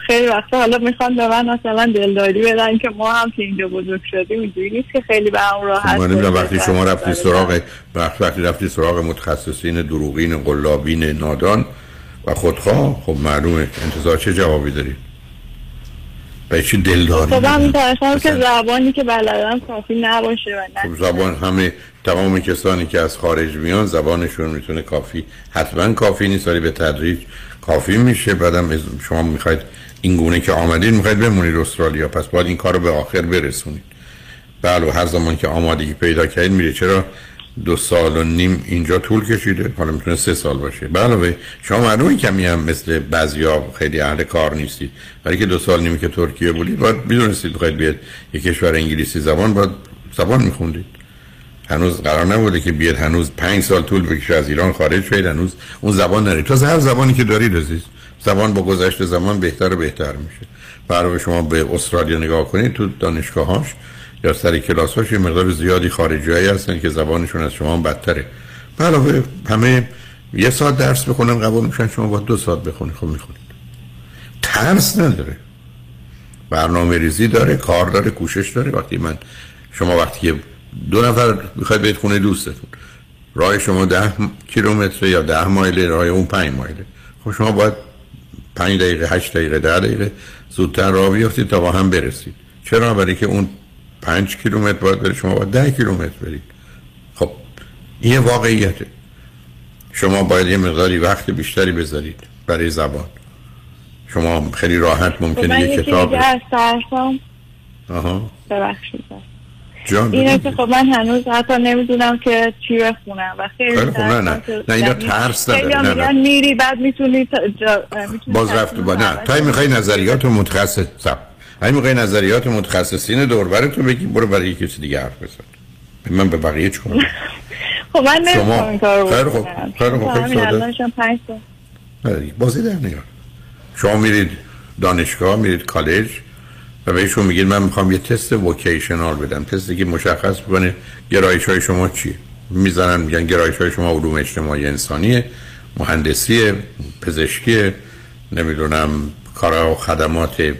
خیلی وقتا حالا می‌خوان به من مثلا دلداری بدن که ما هم که اینجا بزرگ شدیم اینجوری نیست که خیلی به هم راحت من. وقتی شما رفتی سراغ وقتی رفتی سراغ متخصصین دروغین قلابین نادان و خودخواه خب معلومه انتظار چه جوابی دارید به چی دلداری خب؟ میترسم که زبانی که بلدم کافی نباشه و خب زبان همه تمام کسانی که از خارج میان زبانشون می‌تونه کافی حتما کافی نیست ولی به تدریج کافی میشه. بعدم شما می‌خواید این گونه که آمدید می‌خواید بمونید استرالیا. پس باید این کار رو به آخر برسونید. بله هر زمان که آمادگی پیدا کردید میره چرا دو سال و نیم اینجا طول کشیده؟ حالا می‌تونه سه سال باشه. علاوه شما معلومه کمی هم مثل بعضیا خیلی اهل کار نیستید. ولی که دو سال نیمی که ترکیه بودید باید می‌دونستید بخواید بیاد یک کشور انگلیسی زبان باید زبان میخوندید. هنوز قرار نبوده که بیاد هنوز پنج سال طول بکشه از ایران خارج شد هنوز اون زبان نرید تازه هر زبانی که دارید عزیز زبان با گذشت زمان بهتر و بهتر میشه. برای شما به استرالیا نگاه کنید تو دانشگاهاش یا سر کلاساش یه مقدار زیادی خارجی هستن که زبانشون از شما بدتره. علاوه همه یه ساعت درس بخونن قبول میشن شما با دو ساعت بخونید خب می‌خونید. ترس نداره. برنامه ریزی داره کار داره کوشش داره. وقتی من شما وقتی که دو نفر می‌خواید برید خونه دوستتون. راه شما ده کیلومتر یا ده مایل راه اون پنج مایله. خب شما باید پنج دقیقه هشت دقیقه ده دقیقه زودتر راه بیافتید تا با هم برسید. چرا؟ برای که اون پنج کیلومتر باید برید شما باید ده کیلومتر برید. خب این واقعیته. شما باید یه مقداری وقت بیشتری بذارید برای زبان. شما خیلی راحت خب ممکنه یه یکی کتاب آها. ببخشید. اینه. که خب من هنوز حتی نمی‌دونم که چی بخونم و خیلی خیلی خب، نه، نه. نه، اینا ترس خیلی نداره. نه، میگن نه. میری بعد می‌تونی باز رفت با نه تا می‌خوای نظریات متخصص سب اگه می‌خوای نظریات متخصصین دوربر تو بگی برو برای یکی کسی دیگه حرف بزن من به بقیه چیکار؟ خب من نمی‌تونم این کارو خیلی خوب. بکنم خیلی. خیلی همین ساده. الانشم پنج سال نه دیگه. بازی در نیار شما میرید دانشگاه میرید کالج و بهشون میگید من می‌خوام یه تست وکیشنال بدم. تستی که مشخص بکنه گرایش های شما چیه. می‌زنن میگن گرایش های شما علوم اجتماعی انسانیه مهندسی پزشکی نمی‌دونم کار و خدمات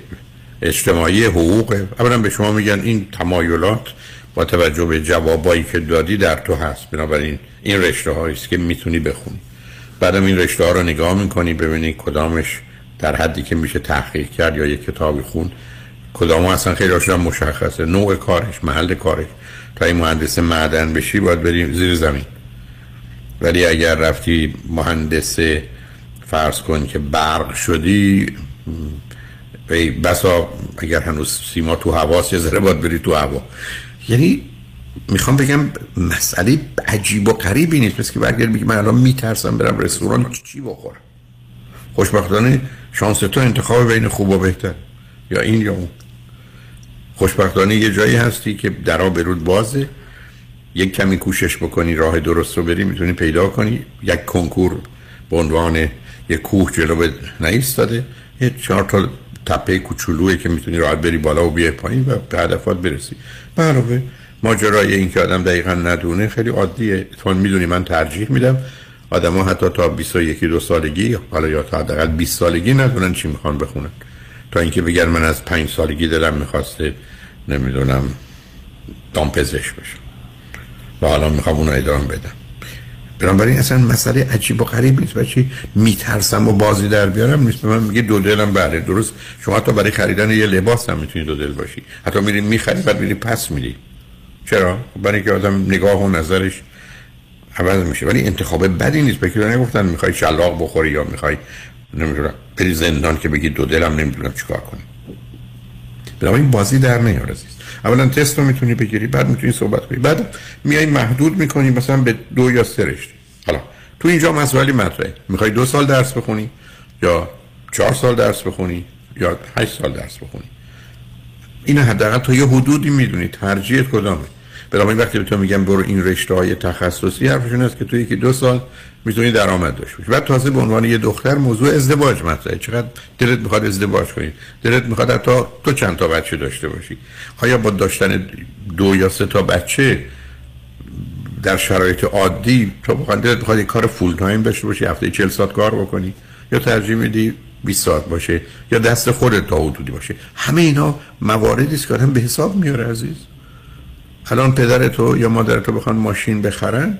اجتماعی حقوق. اولا به شما میگن این تمایلات با توجه به جوابایی که دادی در تو هست. بنابراین این رشته هایی است که می‌تونی بخونی. بعدم این رشته ها رو نگاه می‌کنی ببینی کدامش در حدی که میشه تحقیق کرد یا یک کتابی خون. کدام اصلا خیلی هاشون مشخصه. نوع کارش محل کارش. تا این مهندس معدن بشی باید بریم زیر زمین. ولی اگر رفتی مهندس فرض کن که برق شدی ای بسا اگر هنوز سیما تو هواست یه ذره باید بری تو هوا. یعنی می‌خوام بگم مسئله عجیب و غریبی نیست. مثل که برگرد بگی من الان میترسم برم رستوران چی بخورم. خوشبختانه شانس تو انتخاب بین خوب و بهتر. یا این یا اون. خوشبختانه یه جایی هستی که درا برود بازه. یک کمی کوشش بکنی راه درست رو بری می‌تونی پیدا کنی. یک کنکور به عنوان یک کوه جلو به نایستاده یه چهار تا تپه کوچولویی که می‌تونی راحت بری بالا و بیای پایین و به هدفات برسی. به علاوه ماجرای این که آدم دقیقا ندونه خیلی عادیه. تو می‌دونی من ترجیح میدم. آدم ها حتی تا 21 دو سالگی حالا یا تا حداقل 20 سالگی ندونن چی می‌خوان بخونن. تا اینکه بگن من از پنج سالگی دلم می‌خواسته نمی‌دونم دامپزشک بشم. و حالا می‌خوام اون ادامه بدم. بنابراین اصلا مسئله عجیب و غریب نیست. بچی میترسم و بازی در بیارم؟ نیست به من میگه دو دلم بله درست. شما حتی برای خریدن یه لباس هم می‌تونی دو دل باشی. حتی میری می‌خری بعد میری پس میدی چرا؟ برای اینکه آدم نگاه و نظرش عوض میشه. ولی انتخاب بدی نیست. بگی نگفتن می‌خوای شلاق بخوری یا می‌خوای نمی‌دونم. بری زندان که بگی دو دلم نمی‌دونم چیکار کنی بنابراین بازی در نیار عزیز. اولا تست رو می‌تونی بگیری بعد می‌تونی صحبت کنی. بعد میای محدود می‌کنی مثلا به دو یا سه رشته. حالا تو اینجا مسائلی مطرحه. می‌خوای دو سال درس بخونی یا چهار سال درس بخونی یا هشت سال درس بخونی. این حداقل تا یه حدودی می‌دونی ترجیحت کدامه. بنابراین وقتی به تو میگم برو این رشته های تخصصی حرفشون است که تو یکی دو سال می‌تونی درآمد داشته باشی. بعد تازه به عنوان یه دختر موضوع ازدواج مطرحه. چقدر دلت می‌خواد ازدواج کنی؟ دلت می‌خواد حتی تو چند تا بچه داشته باشی؟ آیا با داشتن دو یا سه تا بچه در شرایط عادی تو بخواد دلت می‌خواد کار فول تایم داشته باشی هفته 40 ساعت کار بکنی؟ یا ترجیح میدی 20 ساعت باشه؟ یا دست خودت تا حدودی باشه؟ همه اینا مواردی است که آدم به حساب میاره عزیز. الان پدر تو یا مادر تو بخوان ماشین بخرن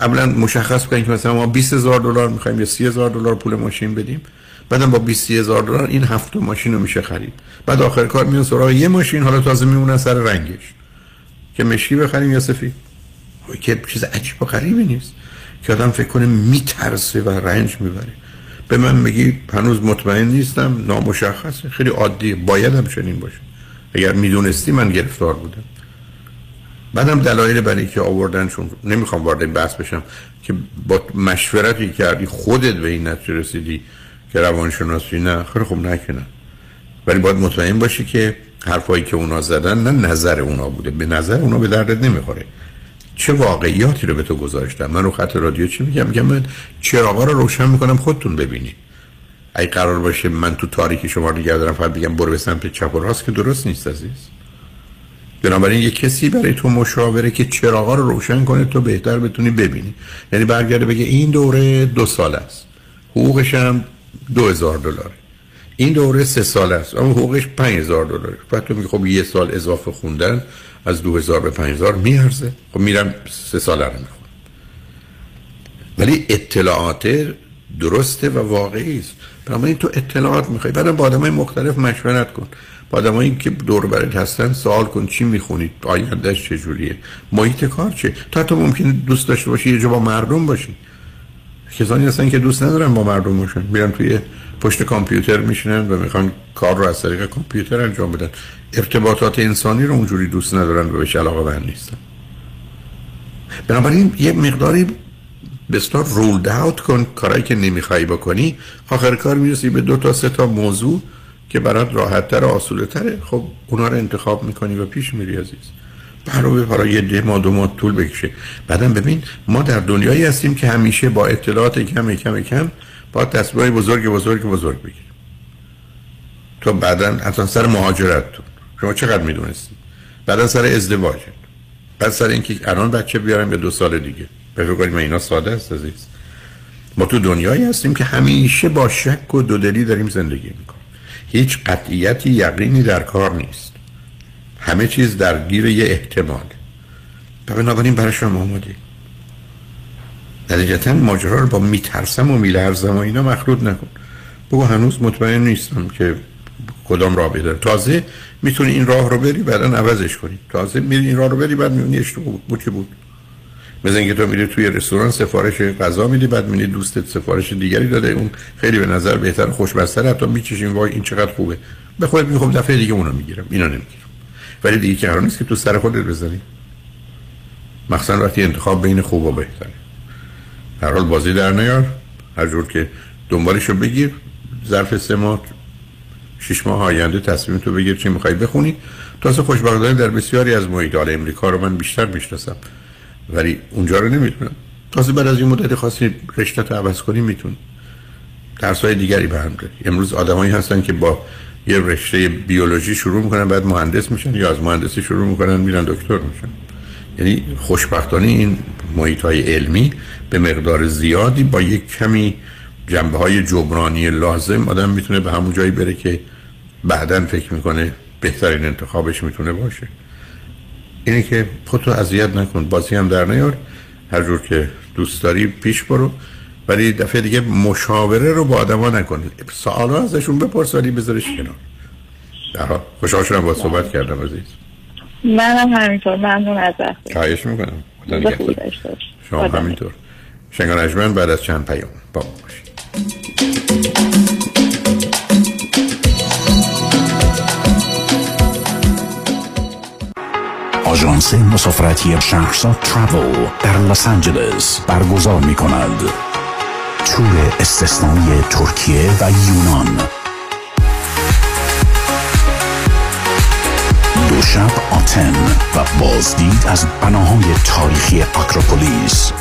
اولا مشخص کنید که مثلا ما 20 هزار دلار می‌خوایم یا 30 هزار دلار پول ماشین بدیم. بعدم با 20 هزار دلار این هفت ماشین رو میشه خرید. بعد آخر کار میون سراغ یه ماشین حالا تازه میمونن سر رنگش. که مشکی بخریم یا سفید؟ که چیز عجیب و غریبی نیست. که آدم فکر کنه میترسه و رنج می‌بره. به من میگی هنوز مطمئن نیستم نامشخصه خیلی عادیه. باید هم چنین باشه. اگر می‌دونستی من گرفتار بودم. بعدم دلایل برای که آوردن چون نمی‌خوام وارد این بحث بشم که با مشورتی کردی خودت به این نتیجه رسیدی که روانشناسی نه خیلی خوب نکنن ولی باید مطمئن باشی که حرفایی که اونا زدن نه نظر اونا بوده. به نظر اونا به دردت نمی‌خوره. چه واقعیاتی رو به تو گذاشتم؟ من رو خط رادیو چی میگم؟ میگم من چراغا رو روشن می‌کنم خودتون ببینید اگه قرار باشه من تو تاریکی شما رو نگه دارم فقط بگم برو به سمت چپ و راست که درست نیست عزیز. بنابراین یه کسی برای تو مشاوره که چراغا رو روشن کنه تو بهتر بتونی ببینی. یعنی برگرده بگه این دوره دو سال است. حقوقش هم دو هزار دلاره. این دوره سه سال است. اما حقوقش پنج هزار دلاره. بعد تو میگه خب یه سال اضافه خوندن از دو هزار به پنج هزار میارزه. خب میرم سه ساله رو می‌خونم. ولی اطلاعات درسته و واقعی است. بنابراین تو اطلاعات می‌خوای. بعدم با آدمای مختلف مشورت کن. آدمایی که دور برت هستن سوال کن چی می‌خونید آیندهش چجوریه محیط کار چه؟ تا تو ممکن دوست داشته باشی یه جا با مردم باشی. کسانی هستن که دوست ندارن با مردم باشن. میرن توی پشت کامپیوتر میشینن و می‌خوان کار رو از طریق کامپیوتر انجام بدن. ارتباطات انسانی رو اونجوری دوست ندارن و بهش علاقه بند نیستن. بنابراین یه مقداری بستار رولد اوت کن. کارایی که نمی‌خوای بکنی آخر کار می‌رسی به دو تا سه تا موضوع که برات راحت تر و آسوده تره خب اونا رو انتخاب می‌کنی و پیش میری عزیز. برای برای یه ده ماه دو ماه طول بکشه. بعدم ببین ما در دنیایی هستیم که همیشه با اطلاعات کم کم کم با تصمیمای بزرگ بزرگ بزرگ بگیریم. تو بعدا اصلا سر مهاجرت تو شما چقدر می‌دونستی بعدا سر ازدواج بعد سر اینکه الان بچه بیارم یا دو سال دیگه. فکر کنید اینا ساده است عزیز. ما تو دنیایی هستیم که همیشه با شک و دودلی داریم زندگی می‌کنیم. هیچ قطعیتی یقینی در کار نیست. همه چیز درگیر یه احتمال. و بنابراین برای شما آماده. نتیجتا ماجرا رو با میترسم و میلرزم و اینا مخلوط نکن. بگو هنوز مطمئن نیستم که کدام راه داره تازه می‌تونی این راه رو بری بعدا عوضش کنی. تازه میری این راه رو بری بعد می‌بینی اشتباه بود که بود. مثل اینکه تو میری توی رستوران سفارش غذا میدی بعد می‌بینی دوستت سفارش دیگری داده. اون خیلی به نظر بهتر خوشبستر حتی میچشین وای این چقدر خوبه. به خودت میگم خب دفعه دیگه اونو می‌گیرم. اینا نمی‌گیرم. ولی دیگه قرار نیست که تو سر خودت بزنی. مخصوصا وقتی انتخاب بین خوب و بهتره. هر حال بازی در نیار. هر جور که دنبالشو بگیر. ظرف سه ماه شش ماه آینده تصمیم تو بگیر چی می‌خوای بخونی. تازه خوشبختانه در بسیاری از محیط امریکا رو من بیشتر می‌شناسم. ولی اونجا رو نمی‌تونم. تازه بعد از این مدت خاصی رشته رو عوض کنی می‌تونی. درس های دیگری به هم داری. امروز آدمایی هستن که با یه رشته بیولوژی شروع می‌کنن بعد مهندس میشن یا از مهندسی شروع می‌کنن میرن دکتر میشن. یعنی خوشبختانه این محیط های علمی به مقدار زیادی با یک کمی جنبه های جبرانی لازم آدم می‌تونه به همون جایی بره که بعدا فکر می‌کنه بهترین انتخابش می‌تونه باشه. اینه که خودتو اذیت نکن بازی هم در نیار. هر جور که دوست داری پیش برو. ولی دفعه دیگه مشاوره رو با آدما نکن. سوالا ازشون بپرس ولی بذارش کنار. در حال خوشحال شدم با صحبت کردم عزیز. منم همینطور ممنون از وقت. خواهش می‌کنم. شما همینطور. شنگان اجمن بعد از چند پیام با ما باشید. آژانس مسافرتی شهرزاد ترافل در لس آنجلس برگزار می کند تور استثنایی ترکیه و یونان. دو شب آتن و بازدید از بناهای تاریخی اکروپولیس.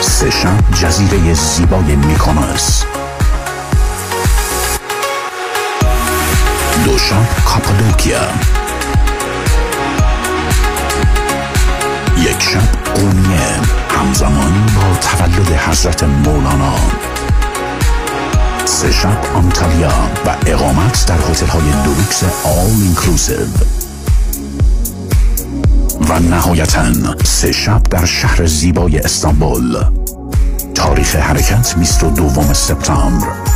سه شب جزیره زیبای میکونوس دو شب کاپادوکیا. یک شب قومیه همزمان با تولد حضرت مولانا. سه شب آنتالیا و اقامت در هتل های دولوکس آل اینکلوسیو و نهایتا سه شب در شهر زیبای استانبول. تاریخ حرکت 22 سپتامبر.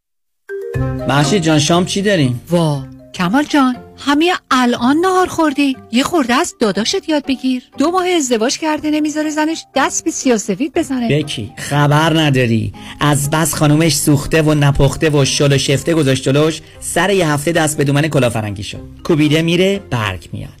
محشید جان شام چی داریم؟ وا. کمال جان همه الان نهار خوردی. یه خورده از داداشت یاد بگیر. دو ماه ازدواج کرده نمی‌ذاره زنش دست به سیاسفید بزنه. بکی خبر نداری. از بس خانومش سوخته و نپخته و شل و شفته گذاشت جلوش. سر یه هفته دست به دومن کلافرنگی شد. کوبیده میره برگ میاد.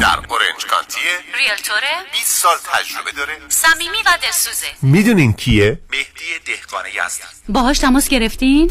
در اورنج کانتیه ریلتوره؟ 20 سال تجربه داره. صمیمی و دلسوزه. می‌دونین کیه؟ مهدی دهقان یزد باهاش تماس گرفتین؟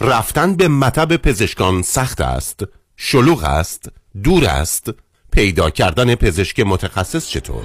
رفتن به مطب پزشکان سخت است شلوغ است دور است پیدا کردن پزشک متخصص چطور؟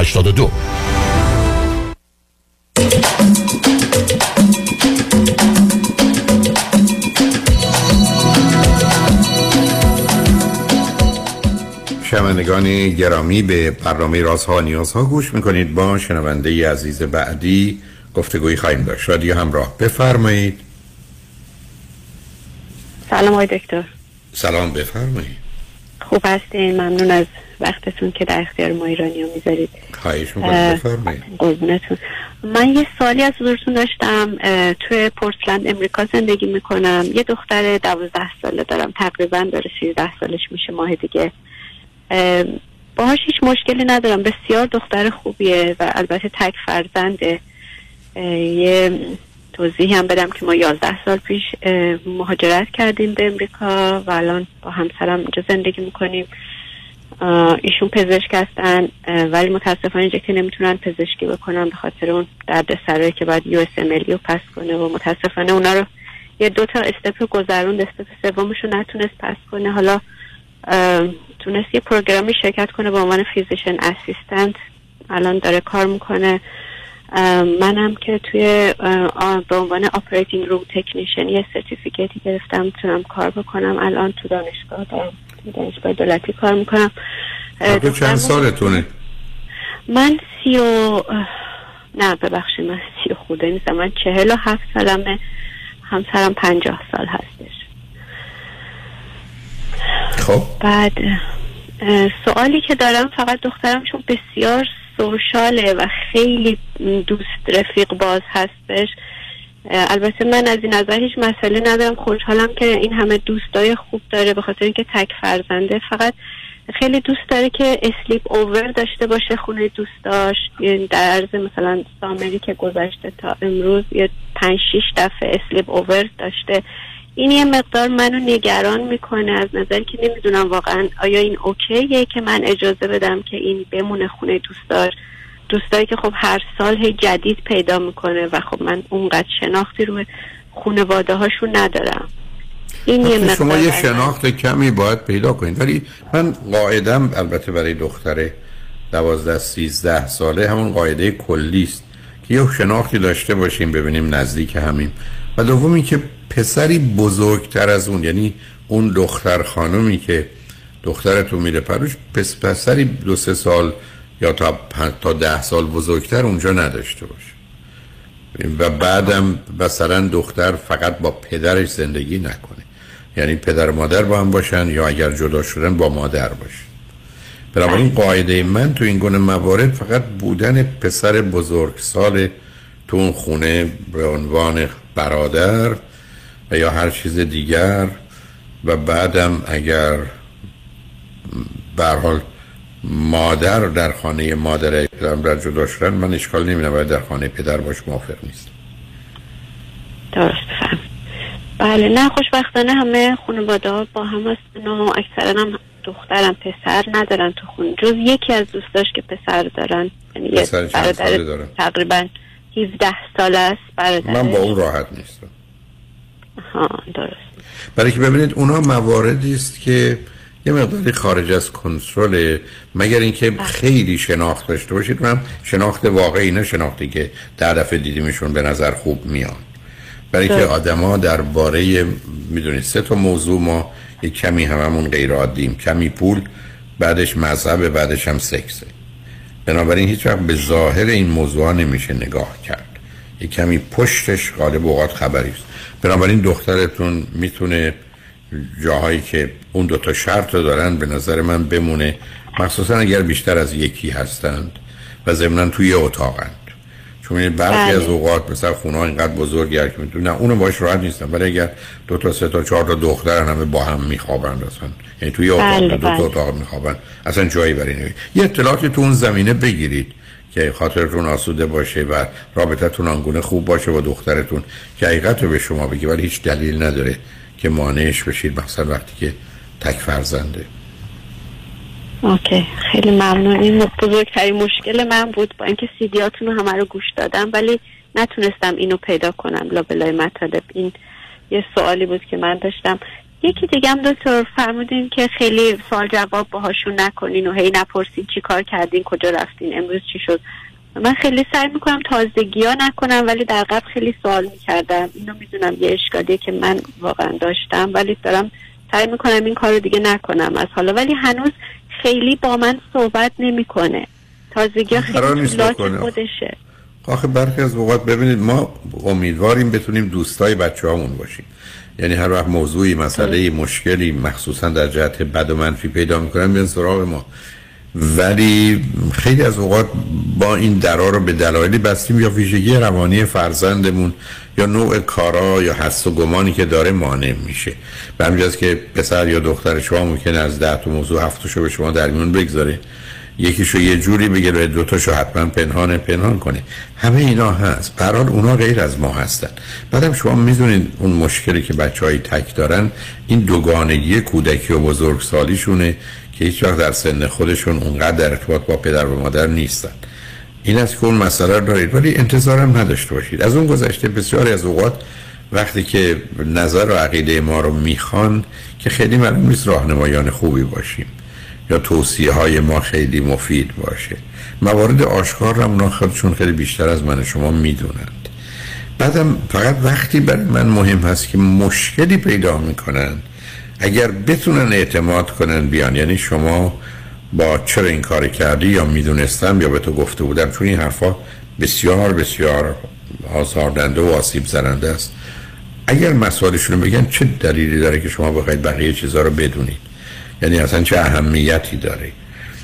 82 شنوندگان گرامی به برنامه رازها و نیازها گوش می‌کنید. با شنونده عزیز بعدی گفتگویی خواهیم داشت. رادیو همراه. بفرمایید. سلام آقای دکتر. سلام بفرمایید. خوب هستین؟ ممنون از وقتتون که در اختیار ما ایرانی ها می‌ذارید قربونتون. من یه سالی از حضورتون داشتم. توی پورتلند امریکا زندگی می‌کنم. یه دختر دوازده ساله دارم. تقریبا داره سیزده سالش میشه ماه دیگه. اه، باهاش هیچ مشکلی ندارم. بسیار دختر خوبیه و البته تک فرزنده. یه توضیحی هم بدم که ما 11 سال پیش مهاجرت کردیم به امریکا و الان با همسرم اینجا زندگی می‌کنیم. ایشون پزشک هستن ولی متاسفانه اینجا که نمی‌تونن پزشکی بکنن به خاطر اون درد سرایی که باید US رو pass کنه و متاسفانه اونا رو یه دو تا step گذروند. step سومش رو نتونست pass کنه. حالا تونست یه program ی شرکت کنه به عنوان physician assistant. الان داره کار می‌کنه. منم که توی به عنوان operating room technician یه certificate ی گرفتم می‌تونم کار بکنم. الان تو دانشگاه دارم. دانشگاه دولتی کار می‌کنم. چند سالتونه؟ من سی و نه ببخشید من سی و خورده نیستم. من چهل و هفت سالمه. همسرم پنجاه سال هستش. خب. بعد سوالی که دارم فقط دخترم چون بسیار سوشاله و خیلی دوست رفیق باز هستش. البته من از این نظر هیچ مسئله ندارم. خوشحالم که این همه دوستای خوب داره به خاطر اینکه تک فرزنده. فقط خیلی دوست داره که اسلیپ اوور داشته باشه خونه دوست داشت. یعنی در عرض مثلا سامری که گذشته تا امروز یه پنج شیش دفعه اسلیپ اوور داشته. این یه مقدار منو نگران می‌کنه. از نظر که نمی‌دونم واقعا آیا این اوکیه که من اجازه بدم که این بمونه خونه دوستدار دوستایی که خب هر سال هی جدید پیدا می‌کنه و خب من اونقدر شناختی روی خانواده هاشون ندارم. این یه شما یه شناخت کمی باید پیدا کنید. ولی من قاعدم البته برای دختر دوازده سیزده ساله همون قاعده کلی است که یه شناختی داشته باشیم ببینیم نزدیک همیم. و دومی که پسری بزرگتر از اون یعنی اون دختر خانمی که دخترتون میره پروش پس پسری دو سه سال یا تا, تا ده سال بزرگتر اونجا نداشته باشه. و بعدم مثلا دختر فقط با پدرش زندگی نکنه. یعنی پدر و مادر با هم باشن یا اگر جدا شدن با مادر باشن بنابراین قاعده من تو این گونه موارد فقط بودن پسر بزرگ سال تو اون خونه به عنوان برادر و یا هر چیز دیگر و بعدم اگر حال مادر در خانه مادر اکرام در جدا شدن من اشکال نمی‌دونم باید در خانه پدر باش موافق نیست درست فهم. بله نه خوشبختانه همه خانواده با هم هستن و اکثرا هم دخترم پسر ندارن تو خون جز یکی از دوستاش که پسر دارن. یعنی برادر تقریبا 17 سال است برادر. من با اون راحت نیستم. ها درست. برای که ببینید اونا مواردی است که یه مقداری خارج از کنترل. مگر اینکه بله. خیلی شناخت داشته باشید. من شناخت واقعی نه شناختی که در دفعه دیدیمشون به نظر خوب میان. برای که آدما درباره می‌دونید سه تا موضوع ما یک کمی هممون غیر عادیم کمی پول بعدش مذهب بعدش هم سکسه بنابراین هیچ وقت به ظاهر این موضوع نمیشه نگاه کرد. یک کمی پشتش غالب اوقات خبری است. بنابراین دخترتون می‌تونه جاهایی که اون دوتا شرط رو دارن به نظر من بمونه. مخصوصا اگر بیشتر از یکی هستند و ضمنا توی اتاقند. چون برخی از بله. اوقات مثلا خونه ها اینقدر بزرگی که می‌تونه نه اونو باش راحت نیستن. ولی اگر دو تا سه تا چهار تا دختر همه با هم میخوابند اصلا. یعنی توی اتاق بله دو تا بله. اتاق میخوابن. اصلا جایی برای نمید یه اطلاعاتی تو اون زمینه بگیرید که خاطرتون آسوده باشه و رابطتون آنگونه خوب باشه با دخترتون که حقیقت رو به شما بگی ولی هیچ دلیل نداره. که مانعش بشید مثلا وقتی که تک فرزنده. اوکی خیلی ممنون. این بزرگترین مشکل من بود با اینکه سیدیاتون رو همه رو گوش دادم ولی نتونستم اینو پیدا کنم لابلای مطالب. این یه سوالی بود که من داشتم. یکی دیگه هم دکتر فرمودین که خیلی سوال جواب باهاشون نکنین و هی نپرسین چی کار کردین کجا رفتین امروز چی شد؟ من خیلی سعی می‌کنم تازگی ها نکنم ولی در قبل خیلی سوال می‌کردم. اینو می‌دونم یه اشکالیه که من واقعا داشتم ولی دارم سعی می‌کنم این کار رو دیگه نکنم از حالا. ولی هنوز خیلی با من صحبت نمی‌کنه. تازگی ها خیلی خودشه. آخه برخی از اوقات ببینید ما امیدواریم بتونیم دوستای بچه هامون باشیم. یعنی هر وقت موضوعی مسئله مشکلی مخصوصا در جهت بد و منفی پیدا می‌کنن بیان سراغ ما. ولی خیلی از اوقات با این درا رو به دلایلی بستیم یا ویژگی روانی فرزندمون یا نوع کارا یا حس و گمانی که داره مانع میشه. به همینجاست که پسر یا دختر شما ممکنه از ده تا موضوع هفتشو به شما در میون بگذاره. یکیشو یه جوری بگیره دوتاشو حتما پنهان پنهان کنه همه اینا هست. قرار اونا غیر از ما هستن. بعدم شما می‌دونید اون مشکلی که بچه های تک دارن این دوگانگی کودکی و بزرگسالیشونه که هیچ وقت در سن خودشون اونقدر در ارتباط با پدر و مادر نیستن. این است که اون مسئله دارید. ولی انتظارم نداشته باشید. از اون گذشته بسیاری از اوقات وقتی که نظر و عقیده ما رو می‌خوان که خیلی معلوم نیست راهنمایان خوبی باشیم. یا توصیه های ما خیلی مفید باشه. موارد آشکار رو اونا خودشون خیلی بیشتر از من شما می‌دونند. بعدم فقط وقتی برای من مهم هست که مشکلی پیدا می‌کنن اگر بتونن اعتماد کنن بیان. یعنی شما با چرا این کار کردی یا می‌دونستم یا به تو گفته بودم چون این حرفا بسیار بسیار آزاردنده و آسیب زننده است. اگر مسائلشون بگن چه دلیلی داره که شما بخواید بقیه چیزها رو بدونید؟ یعنی اصلا چه اهمیتی داره.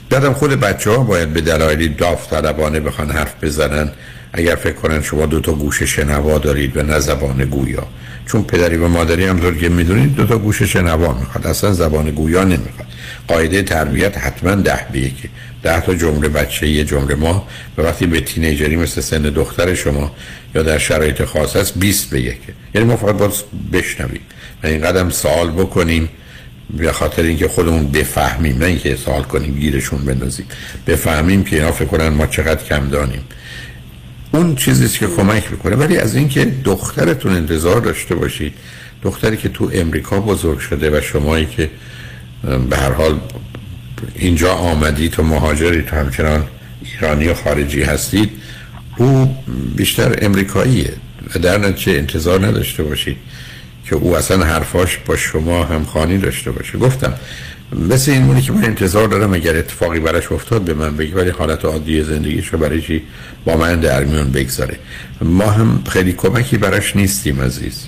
بعدم خود بچه ها باید به دلایلی داوطلبانه بخوان حرف بزنن. اگر فکر کنن شما دو تا گوش شنوا دارید و نه زبان گویا. چون پدری و مادری هم که می‌دونید دو تا گوش شنوا می‌خواد. اصلا زبان گویا نمی‌خواد. قاعده تربیت حتما ده به یکی ده تا جمله بچه یه جمله ما. و وقتی به تینیجری مثل سن دختر شما یا در شرایط خاص است 20 به یکه. یعنی ما فقط باید بشنویم. و این قدم سوال بکنیم. به خاطر اینکه خودمون بفهمیم نه اینکه سوال کنیم گیرشون بندازیم. بفهمیم که اینا فکر کنن ما چقدر کم دانیم. اون چیزیست که کمک می‌کنه. ولی از اینکه دخترتون انتظار داشته باشید دختری که تو امریکا بزرگ شده و شمایی که به هر حال اینجا آمدید و مهاجری تو همچنان ایرانی و خارجی هستید او بیشتر امریکاییه. و در نتیجه انتظار نداشته باشید. که او اصلا حرفاش با شما هم خانی داشته باشه. گفتم مثل این مونی که من انتظار دارم اگر اتفاقی براش افتاد به من بگی ولی حالت عادی زندگیش رو برای چی با من در میون بگذاره؟ ما هم خیلی کمکی براش نیستیم عزیز.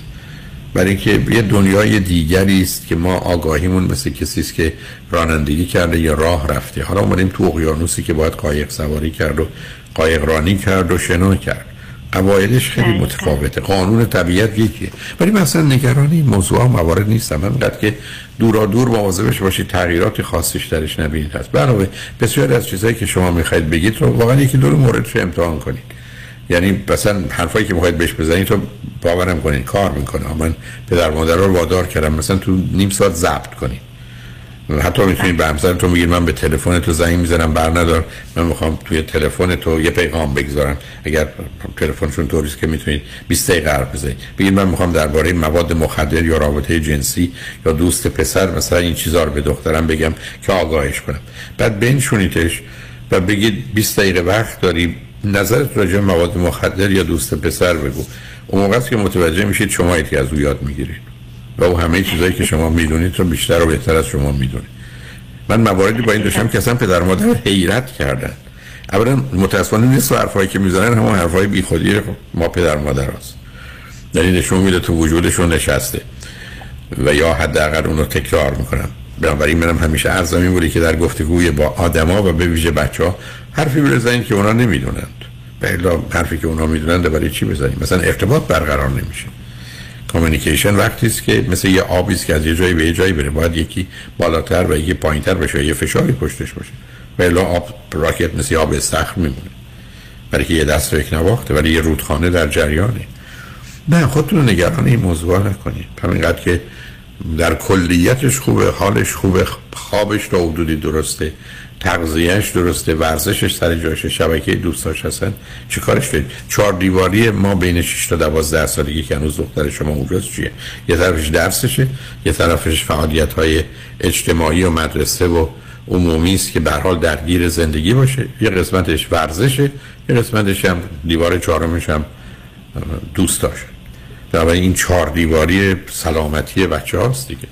برای اینکه یه دنیای دیگری است که ما آگاهیمون مثل کسی است که رانندگی کرده یا راه رفته. حالا اومدیم تو اقیانوسی که باید قایق سواری کرد و قایق رانی کرد و شنا کرد. قواعدش خیلی متفاوته. قانون طبیعت یکیه. ولی مثلا نگرانی این موضوع موارد نیستم. همینقدر که دورا دور مواظبش باشید تغییرات خاصش درش نبینید. هست علاوه بسیار از چیزهایی که شما می‌خواید بگید رو واقعا یکی دور موردش امتحان کنید. یعنی مثلا حرفایی که می‌خواید بهش بزنید تو باورم کنید. کار می‌کنه. من پدر مادر رو وادار کردم. مثلا تو نیم ساعت ضبط کنید. حتی می‌تونید به همسر تو میگید من به تلفن تو زنگ می‌زنم بر ندار من می‌خوام توی تلفن تو یه پیغام بگذارم. اگر تلفنشون طوریست که می‌تونید 20 دقیقه حرف بزنید. بگید من می‌خوام درباره مواد مخدر یا رابطه جنسی یا دوست پسر مثلا این چیزا رو به دخترم بگم که آگاهش کنم. بعد بنشونیدش و بگید 20 دقیقه وقت داری نظرت راجع مواد مخدر یا دوست پسر بگو. اون موقع که متوجه میشید شما یکی از او یاد می‌گیرید. و او همه چیزایی که شما می‌دونید رو بیشتر و بهتر از شما می‌دونید من مواردی با این داشتم که اصلا پدر مادر حیرت کردن. اولا متاسفانه نیست حرفایی که می‌زنن همون حرفای بیخودی ما پدر مادر هست. یعنی نشون میده تو وجودشون نشسته. و یا حداقل اونو تکرار می‌کنم بنابراین منم همیشه عرضم این بودی که در گفتگوی با آدما و به ویژه بچه ها حرفی بزنید که اونا نمی‌دونند. به حرفی که اونا می‌دونند برای چی بزنید مثلا ارتباط برقرار نمیشه. کامیکیشن وقتی است که مثل یه آبی که از یه جایی به یه جایی بره باید یکی بالاتر و یکی پایینتر بشه یه فشاری پشتش باشه. و الا آب راکت مثل آب استخر میمونه. برای که یه دست رو یک نواخته ولی یه رودخانه در جریانه. نه خودتون نگران این موضوع نکنید. همینقدر که در کلیتش خوبه حالش خوبه خوابش تا حدودی درسته. تغذیهش درسته ورزشش سر جاشه شبکه دوستاش هستن. چه کارش دارید؟ چهار دیواری ما بین 6 تا 12 سالگی که هنوز دختر شما اونجاست چیه؟ یه طرفش درسشه یه طرفش فعالیت های اجتماعی و مدرسه و عمومی است که به حال درگیر زندگی باشه. یه قسمتش ورزشه یه قسمتش هم دیوار چهارمش هم دوستاش در این چهار دیواری سلامتی بچه هاست دیگه.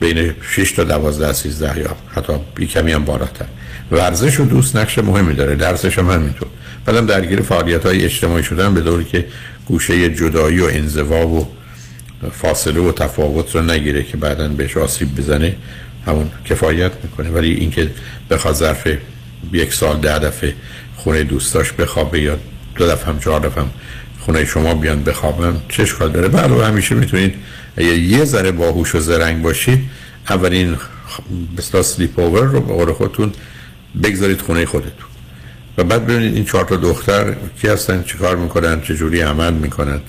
بین 6 تا 12 13 یا حتی بی کمی هم بالاتر. ورزش و دوست نقش مهمی داره درسش هم همینطور. بعدم درگیر فعالیت های اجتماعی شدن به دوری که گوشه جدایی و انزوا و فاصله و تفاوت رو نگیره که بعدا بهش آسیب بزنه همون کفایت می‌کنه. ولی اینکه بخواد ظرف یک سال ده دفعه خونه دوستاش بخوابه یا دو دفعه هم چهار دفعه هم خونه شما بیان بخوابن چه اشکال داره؟ بله همیشه می‌تونید اگه یه ذره باهوش و زرنگ باشید اولین بسلا سلیپ اوور رو به قول خودتون بگذارید خونه خودتون. و بعد ببینید این چهار تا دختر کی هستن چه کار می‌کنن چه جوری عمل می‌کنن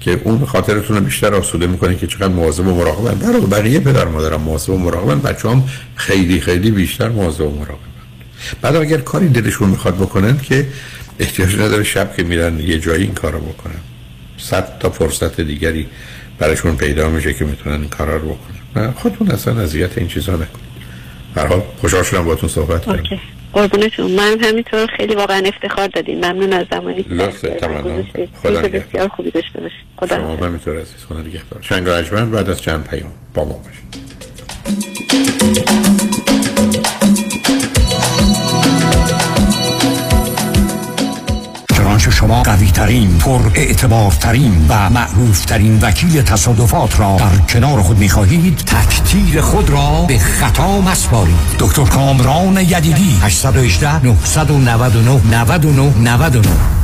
که اون خاطرتون رو بیشتر آسوده می‌کنه که چقدر مواظب و مراقبن. برای بقیه پدر مادرم مواظب و مراقبن بچه هم خیلی خیلی بیشتر مواظب و مراقبن. بعد اگر کاری دلشون می‌خواد بکنن که احتیاج نداره شب که میرن یه جایی این کارو بکنن. صد تا فرصت دیگری براشون پیدا میشه که می‌تونن این کارا رو بکنن. خودتون اصلا اذیت این چیزا نکنید. هر حال خوشحال شدم باهاتون صحبت کردم قربونتون من همینطور خیلی واقعا افتخار دادین ممنون از زمانی. که لطفه تمام خدا بسیار خوبی داشته باشید خدا شما همینطور عزیز. خدا نگهدار. شنگ بعد از چند پیام. با ما باشید. شما قوی ترین پر اعتبار ترین و معروف ترین وکیل تصادفات را در کنار خود می خواهید تک تیر خود را به خطا مسپارید. دکتر کامران یدیدی 818 999 99 99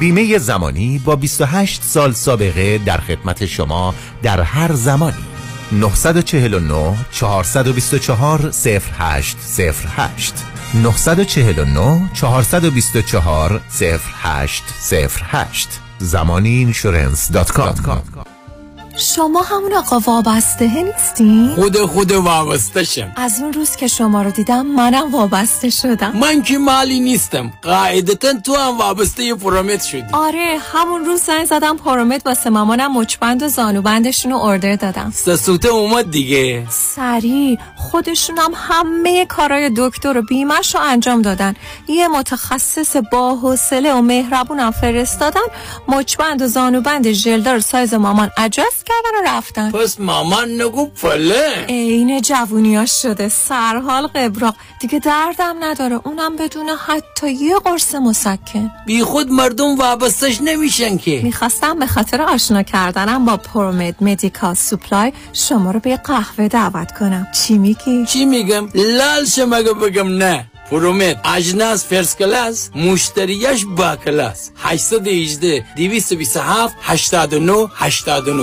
بیمه زمانی با 28 سال سابقه در خدمت شما در هر زمانی. 949 424 0808 949 424 0808 زمانی اینشورنس شما همون آقا وابسته نیستین؟ خود خود وابسته شم. از اون روز که شما رو دیدم منم وابسته شدم. من که مالی نیستم. قاعدتا تو هم وابسته یه پرومت شدی. آره همون روز زنگ زدم پرومت واسه مامانم مچبند و زانوبندشون رو اردر دادم. سسوته اومد دیگه. سریع خودشونم همه کارای دکتر و بیمش رو انجام دادن. یه متخصص با حوصله و مهربونم فرستادن مچبند و زانوبند ژلدار سایز مامان adjust کردن و رفتن. پس مامان نگو پله. عین جوونیاش شده. سرحال قبراق. دیگه دردم نداره. اونم بدون حتی یه قرص مسکن. بی خود مردم وابستش نمیشن که. می‌خواستم به خاطر آشنا کردنم با ProMed Medical Supply شما رو به قهوه دعوت کنم. چی میگی؟ چی میگم؟ لال شم اگه بگم نه. ProMed اجناس first class مشتریش با کلاس 818 227 89 89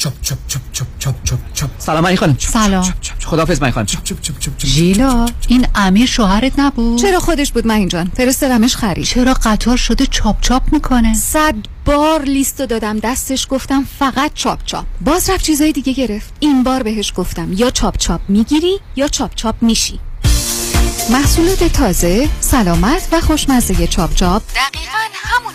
چپ چپ چپ چپ چپ چپ چپ سلام علی خانم سلام خدافظ من خانم ژیلا این امیر شوهرت نبود چرا خودش بود من جان فرستادمش خرید چرا قطار شده چاپ چاپ می‌کنه صد بار لیستو دادم دستش گفتم فقط چاپ چاپ باز رفت چیزای دیگه گرفت این بار بهش گفتم یا چاپ چاپ می‌گیری یا چاپ چاپ میشی محصولات تازه، سلامت و خوشمزه چاپ چاپ دقیقا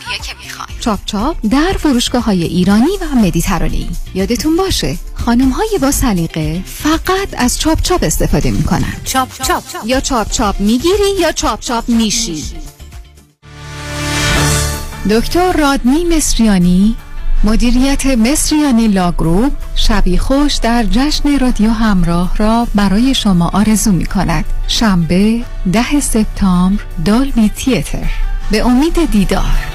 همونیه که چاپ چاپ در فروشگاه های ایرانی و مدیترانه‌ای یادتون باشه خانم های با سلیقه فقط از چاپ چاپ استفاده می‌کنن. چاپ چاپ. یا چاپ چاپ می‌گیری یا چاپ چاپ میشی. دکتر رادنی مصریانی مدیریت Mesriani Law Group شبی خوش در جشن رادیو همراه را برای شما آرزو می کند شنبه ده سپتامبر دالبی تیتر. به امید دیدار.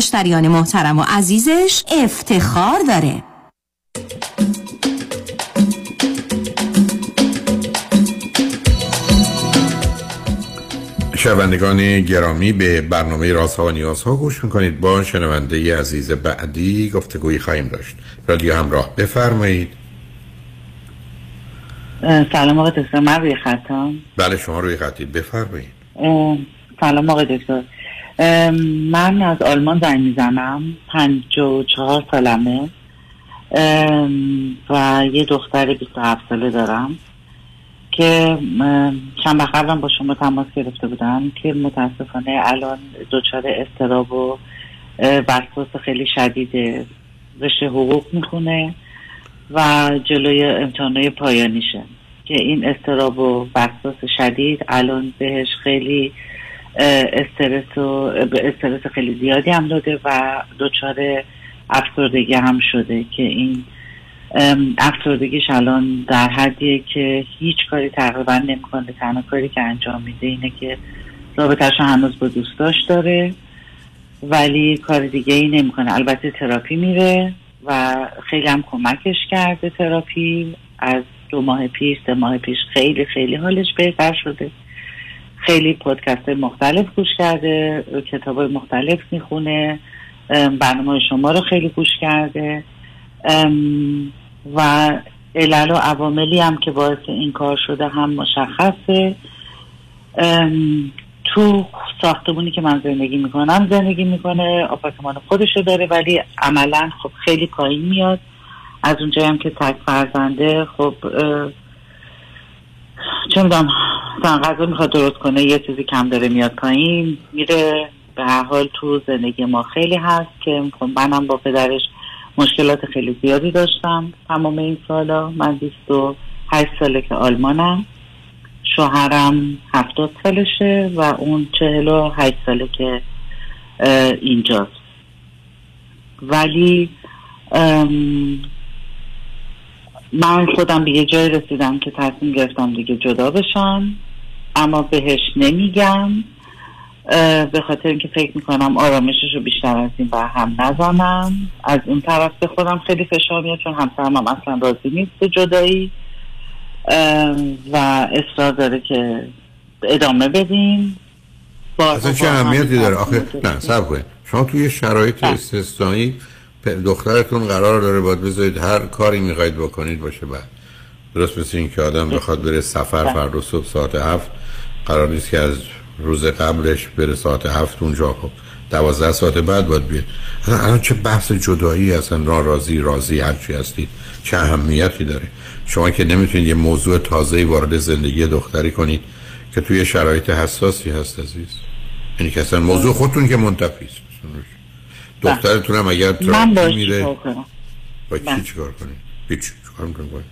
مشتریان محترم و عزیزش افتخار داره. شنوندگان گرامی به برنامه رازها و نیازها گوش می‌کنید. با شنونده عزیز بعدی گفتگویی خواهیم داشت. رادیو همراه بفرمایید. سلام آقای دکتر. من روی خطم. بله شما روی خطید. بفرمایید. سلام آقای دکتر. من از آلمان زنگ می‌زنم. پنج و چهار سالمه. و یه دختر 27 ساله دارم که چند وقت قبلم با شما تماس گرفته بودم که متاسفانه الان دچار استراب و وسواس خیلی شدید رشته حقوق می‌خونه و جلوی امتحانای پایانیشه. که این استراب و وسواس شدید الان بهش خیلی استرس و استرس خیلی زیادی هم داده و دچار افسردگی هم شده که این افسردگیش الان در حدیه که هیچ کاری تقریبا نمی‌کنه. تنها کاری که انجام میده اینه که رابطهش هنوز با دوستاش داره ولی کار دیگه ای نمی‌کنه. البته تراپی میره و خیلی هم کمکش کرده تراپی. از دو ماه پیش سه ماه پیش خیلی خیلی حالش بهتر شده. خیلی پادکست مختلف گوش کرده کتاب مختلف می‌خونه برنامه شما رو خیلی گوش کرده. و علل و عواملی هم که باعث این کار شده هم مشخصه. تو ساختمونی که من زندگی می‌کنم زندگی می‌کنه آپارتمان خودشو داره ولی عملا خب خیلی پایین میاد. از اونجایی هم که تک فرزنده خب چه غذا می‌خواد درست کنه یه چیزی کم داره میاد پایین میره. به هر حال تو زندگی ما خیلی هست که خب منم با پدرش مشکلات خیلی زیادی داشتم تمام این سالا. من 28 ساله که آلمانم. شوهرم هفتاد سالشه و اون چهل و هشت ساله که اینجاست. ولی من خودم به یه جای رسیدم که تصمیم گرفتم دیگه جدا بشم. اما بهش نمیگم. به خاطر اینکه فکر می‌کنم آرامشش رو بیشتر از این بر هم نزنم. از اون طرف به خودم خیلی فشار میاد چون همسرم هم اصلا راضی نیست به جدایی. و اصرار داره که ادامه بدیم. اصلا چه اهمیتی داره؟ آخه نه سب شما توی شرایط استثنایی دخترتون قرار داره باید بذارید هر کاری می‌خواید بکنید باشه بعد. درست مثل این که آدم بخواد بره سفر فردا صبح ساعت هفت قرار نیست که از روز قبلش بره ساعت هفت اونجا. خب دوازده ساعت بعد باید بیاد. الان چه بحث جدایی اصلا؟ ناراضی راضی هرچی هستید چه اهمیتی داره؟ شما که نمی‌تونید یه موضوع تازه وارد زندگی دختری کنید که توی شرایط حساسی هست عزیز. یعنی که اصلا موضوع خودتون که منتفی است. دخترتون هم اگر تراپی میره با چی چیکار کنید هیچ چیکار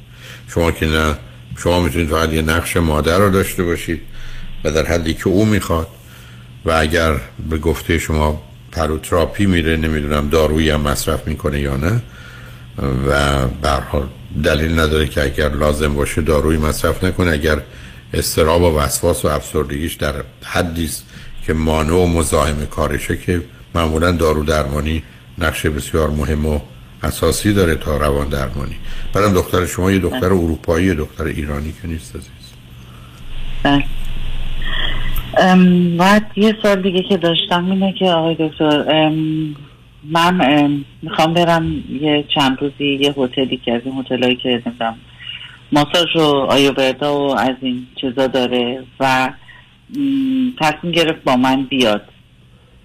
شما که نه شما می‌تونید فقط یه نقش مادر رو داشته باشید و در حدی که او می‌خواد و اگر به گفته شما پروتراپی میره نمی‌دونم دارویی هم مصرف می‌کنه یا نه و برحال دلیل نداره که اگر لازم باشه داروی مصرف نکنه اگر استراب و وسواس و افسردگیش در حدی که مانع و مزاحم کارشه که معمولا دارو درمانی نقش بسیار مهم و اساسی داره تا روان درمانی برم دختر شما یه دختر اروپایی یه دختر ایرانی که نیست عزیز. بله. بعد یه سال دیگه که داشتم اینه که آقای دکتر من می‌خوام برم یه چند روزی یه هتلی که از این هتلایی که نمی‌دونم ماساژ و آیووردا و از این چیزا داره و تصمیم گرفت با من بیاد.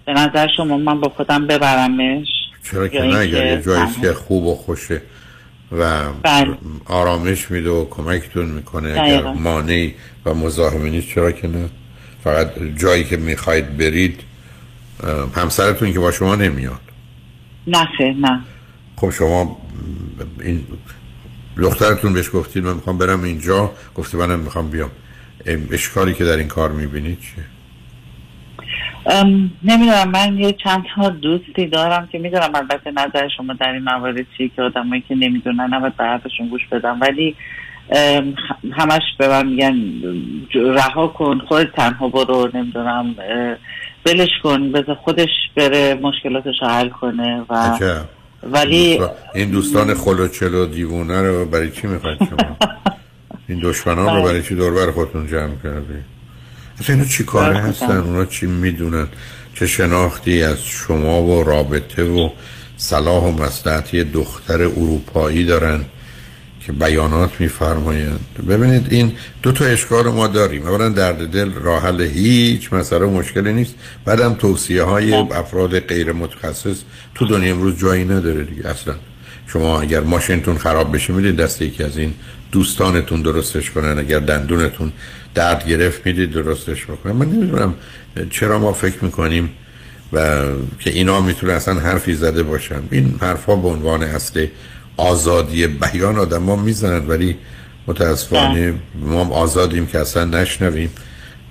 به نظر شما من با خودم ببرمش؟ چرا که نه اگر جایی که خوب و خوشه و بله. آرامش میده و کمکتون می‌کنه اگر مانعی و مزاحمه نیست چرا که نه؟ فقط جایی که می‌خواید برید همسرتون که با شما نمیاد. نه نه. خب شما این دخترتون بهش گفتید من می‌خوام برم اینجا. گفته منم می‌خوام بیام. اشکالی که در این کار می‌بینید چیه؟ نمی‌دونم من یه چند تا دوستی دارم که می‌دونم البته نظر شما در این موارد چیه که آدمایی که نمی‌دونن نباید به حرفشون گوش بدم ولی همش به من میگن رها کن خود تنها برو نمی‌دونم بلش کن بذار خودش بره مشکلاتش حل کنه و ولی این دوستان خلوچل و دیوونه رو برای چی می‌خواید شما؟ این دشمنان رو برای چی دوربر خودتون جمع کردی؟ اصلا اینا چی کاره هستن؟ اونا چی می‌دونن؟ چه شناختی از شما و رابطه و صلاح و مصلحتی دختر اروپایی دارن که بیانات میفرمایند. ببینید این دو تا اشکال ما داریم. اولا درد دل راه حل هیچ مسئله مشکلی نیست. بعدم توصیه های خب. افراد غیر متخصص تو دنیا امروز جایی نداره دیگه اصلا. شما اگر ماشینتون خراب بشه می‌دید دست یکی از این دوستانتون درستش کنن اگر دندونتون درد گرفت می‌دید درستش بکنن من نمی‌دونم چرا ما فکر می‌کنیم و که اینا می‌تونه اصلا حرفی زده باشن. این حرفا به عنوان اصل آزادی بیان آدم ما می‌زنند ولی متاسفانه. ما آزادیم که اصلا نشنویم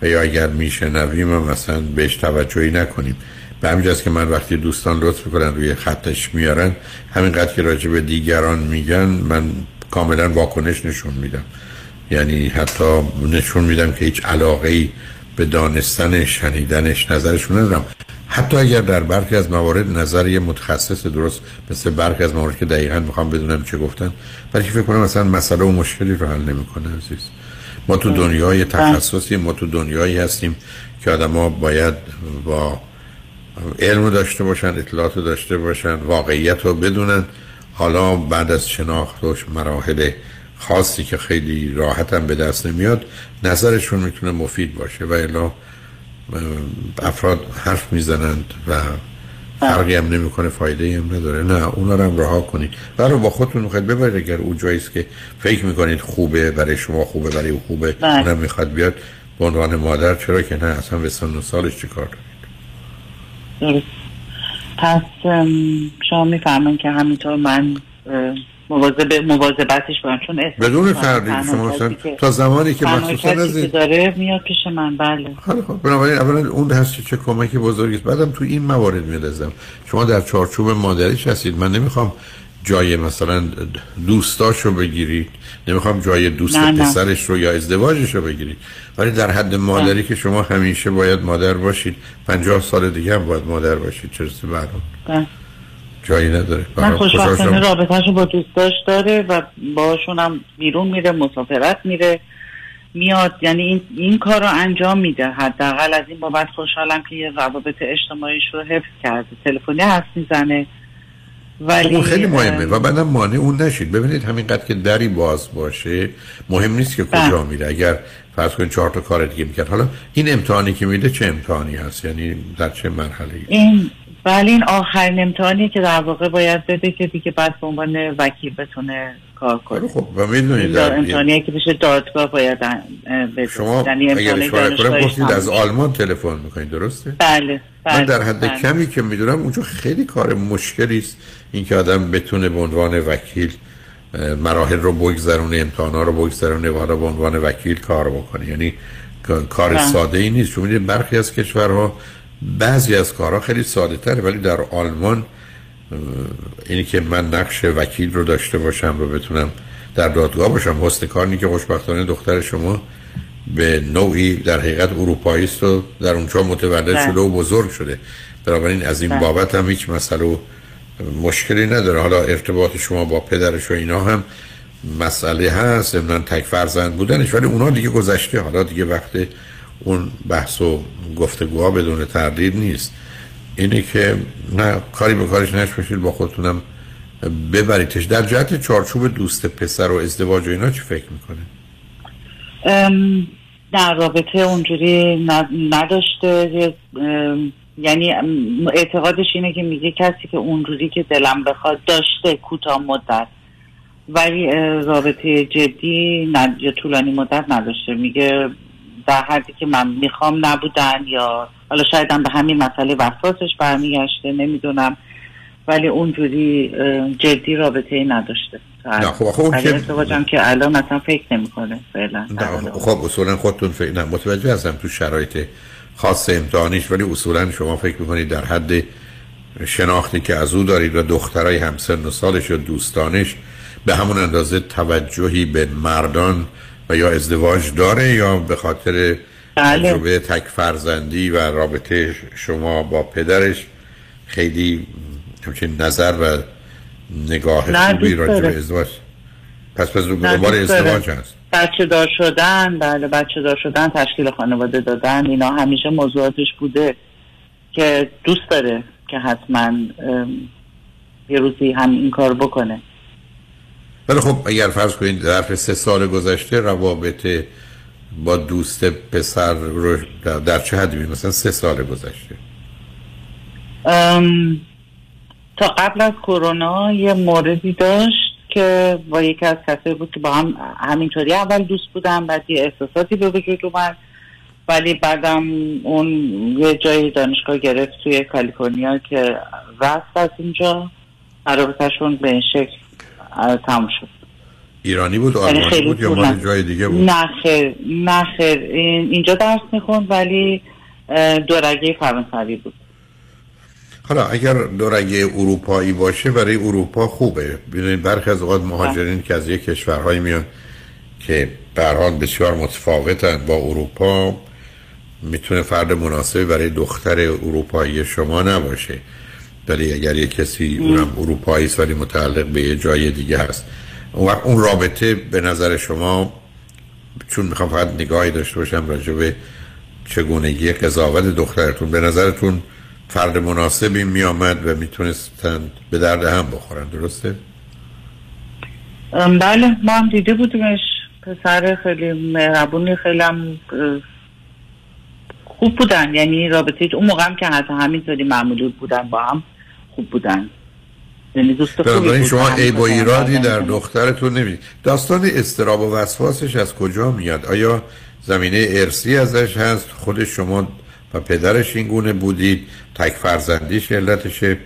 و یا اگر میشنویم هم اصلا بهش توجهی نکنیم. به همینجاست که من وقتی دوستان لطف می‌کنن روی خطش میارن همینقدر که راجع به دیگران میگن من کاملا واکنش نشون میدم. یعنی حتی نشون میدم که هیچ علاقه ای به دانستن شنیدنش نظرشون ندارم. حتی اگر در برخی از موارد نظر یه متخصص درست مثل برخی از موارد که دقیقا می‌خوام بدونم چه گفتن ولی فکر کنم مثلا مسئله و مشکلی رو حل نمی‌کنه عزیز. ما تو دنیای تخصصی ما تو دنیایی هستیم که آدما باید با علم رو داشته باشن اطلاعات رو داشته باشن واقعیت رو بدونن. حالا بعد از شناخت و مراحل خاصی که خیلی راحت هم به دست نمیاد نظرشون می‌تونه مفید باشه و الا افراد حرف می‌زنند و فرقی هم نمی‌کنه فایده هم نداره. نه اونا رو هم رها کنید. برای با خودتون می‌خواید ببرید. اگر او جایی که فکر می‌کنید خوبه برای شما خوبه برای او خوبه بله. اونم می‌خواد بیاد به عنوان مادر چرا که نه؟ اصلا به سن و سالش چی کار دارید؟ پس شما می‌فهمن که همینطور من مواظب مواظبتش باشم چون بدون فردی شما تا زمانی که مخصوصا از این داره میاد پیش من بله. خب بنابراین اولا اون هست چه کمکی بزرگی است. بعدم تو این موارد میلزم. شما در چارچوب مادریش هستید. من نمی‌خوام جای مثلا دوستاشو بگیرید. نمی‌خوام جای دوست نه پسرش رو یا ازدواجش رو بگیرید. ولی در حد مادری که شما همیشه باید مادر باشید. پنجاه سال دیگه هم باید مادر باشید. چرسی برام جایی نداره. من خوشبختانه رابطهشو با دوستاش داره و باشون هم بیرون میره مسافرت میره میاد. یعنی این, این کار رو انجام میده. حداقل از این بابت خوشحالم که یه روابط اجتماعیش رو حفظ کرده. تلفنی حرف می‌زنه. ولی اون خیلی مهمه و بعدم مانع اون نشید. ببینید همینقدر که دری باز باشه مهم نیست که کجا بله. میره. اگر فرض کنید چهار تا کار دیگه می‌کرد. حالا این امتحانی که میده چه امتحانی هست؟ یعنی در چه مرحله این ولی این آخرین امتحانی که در واقع باید بده که دیگه بعد به عنوان وکیل بتونه کار کنه خب و می‌دونید امتحانی که بشه دادگاه باید بده شما یعنی اگر اشاره کنم گفتید از آلمان تلفن می‌کنید درسته؟ بله, بله من در حد بله. کمی که می‌دونم اونجا خیلی کار مشکلی است اینکه آدم بتونه به عنوان وکیل مراحل رو بگذرونه امتحانا رو بگذرونه و حالا به عنوان وکیل کار بکنه یعنی کار بله. ساده ای نیست چون برخی از کشورها بعضی از کارها خیلی ساده تره ولی در آلمان اینی که من نقش وکیل رو داشته باشم و بتونم در دادگاه باشم حسن کار که خوشبختانه دختر شما به نوعی در حقیقت اروپایی است و در اونجا متولد بله. شده و بزرگ شده بنابراین از این بله. بابت هم هیچ مسئله و مشکلی نداره حالا ارتباط شما با پدرش و اینا هم مسئله هست من تک فرزند بودنش ولی اونا دیگه گذشته حالا دیگه وقت اون بحث و گفتگوها بدون تردید نیست. اینه که نه کاری به کارش نش باشید با خودتونم ببریدش در جهت چارچوب دوست پسر و ازدواج و اینا چی فکر می‌کنه؟ در رابطه اونجوری نداشته. یعنی اعتقادش اینه که میگه کسی که اونجوری که دلم بخواد داشته کوتاه مدت. ولی رابطه جدی یا طولانی مدت نداشته. میگه در حدی که من می‌خوام نبودن یا حالا شاید هم به همین مسئله وسواسش برمیگشته نمی‌دونم. ولی اونجوری جدی رابطه ای نداشته نه خب خب که که الان مثلا فکر نمی‌کنه فعلا. خب اصولا خودتون فکر نه متوجه هستم تو شرایط خاص امتحانیش ولی اصولا شما فکر می‌کنید در حد شناختی که از او دارید و دخترای همسن و سالش و دوستانش به همون اندازه توجهی به مردان و یا ازدواج داره یا به خاطر بله. تجربه تک فرزندی و رابطه شما با پدرش خیلی همچین نظر و نگاه خوبی راجع به ازدواج. پس پس دنبال ازدواج هست. بچه دار شدن بله بچه دار شدن تشکیل خانواده دادن اینا همیشه موضوعاتش بوده که دوست داره که حتما یه روزی هم این کار بکنه. ولی خب اگر فرض کنید در سه سال گذشته روابط با دوست پسر رو در چه حدی مثلا سه سال گذشته. تا قبل از کرونا یه موردی داشت که با یکی از کسایی بود که با هم همینطوری اول دوست بودم بعد یه احساساتی به وجود اومد. ولی بعدم اون یه جایی دانشگاه گرفت توی کالیفرنیا که رفت از اینجا. رابطهشون به این شکل تموم شد. ایرانی بود یعنی آلمانی بود یا مال جای دیگه بود؟ نه خیر نه خیر. اینجا درس می‌خوند ولی دورگه فرانسوی بود. حالا اگر دورگه اروپایی باشه برای اروپا خوبه. ببینید برخی از اوقات مهاجرین که از یک کشورهایی میان که به بسیار متفاوتن با اروپا می‌تونه فرد مناسبی برای دختر اروپایی شما نباشه. ولی اگر یه کسی اونم اروپایی است متعلق به یه جای دیگه هست. اون وقت اون رابطه به نظر شما چون می‌خوام فقط نگاهی داشته باشم راجع به چگونگی قضاوت دخترتون به نظرتون فرد مناسبی میآمد و می‌تونستن به درد هم بخورن درسته؟ بله ما هم دیده بودیمش. پسر خیلی مهربونی خیلی هم خوب بودن. یعنی رابطه اون موقع هم که حتی همینطوری معمولی بودن با هم. خوب بودن. یعنی دوست خوبی شما عیب و بودن. ایرادی در دخترتون نمی داستان استراب و وسواسش از کجا میاد؟ آیا زمینه ارسی ازش هست؟ خود شما و پدرش این گونه بودید؟ تک فرزندیش علتشه.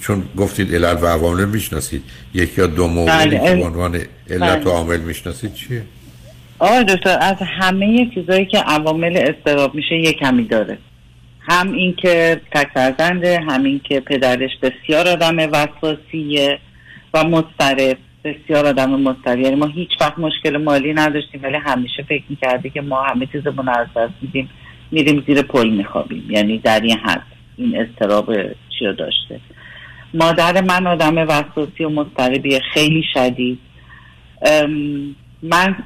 چون گفتید علل و عوامل می‌شناسید. یک یا دو موردی بله، که به عنوان علت بله. و عامل می‌شناسید چیه؟ آقای دکتر از همه چیزایی که عوامل استراب میشه یه کمی داره. هم این که تک فرزنده هم این که پدرش بسیار آدم وسواسیه و مضطرب. بسیار آدم مضطرب. یعنی ما هیچ وقت مشکل مالی نداشتیم ولی همیشه فکر می‌کرده که ما همه چیزمون از دست میدیم. میریم زیر پل میخوابیم. یعنی در این حد این استراب چی رو داشته. مادر من آدم وسواسی و مضطربیه. خیلی شدید. من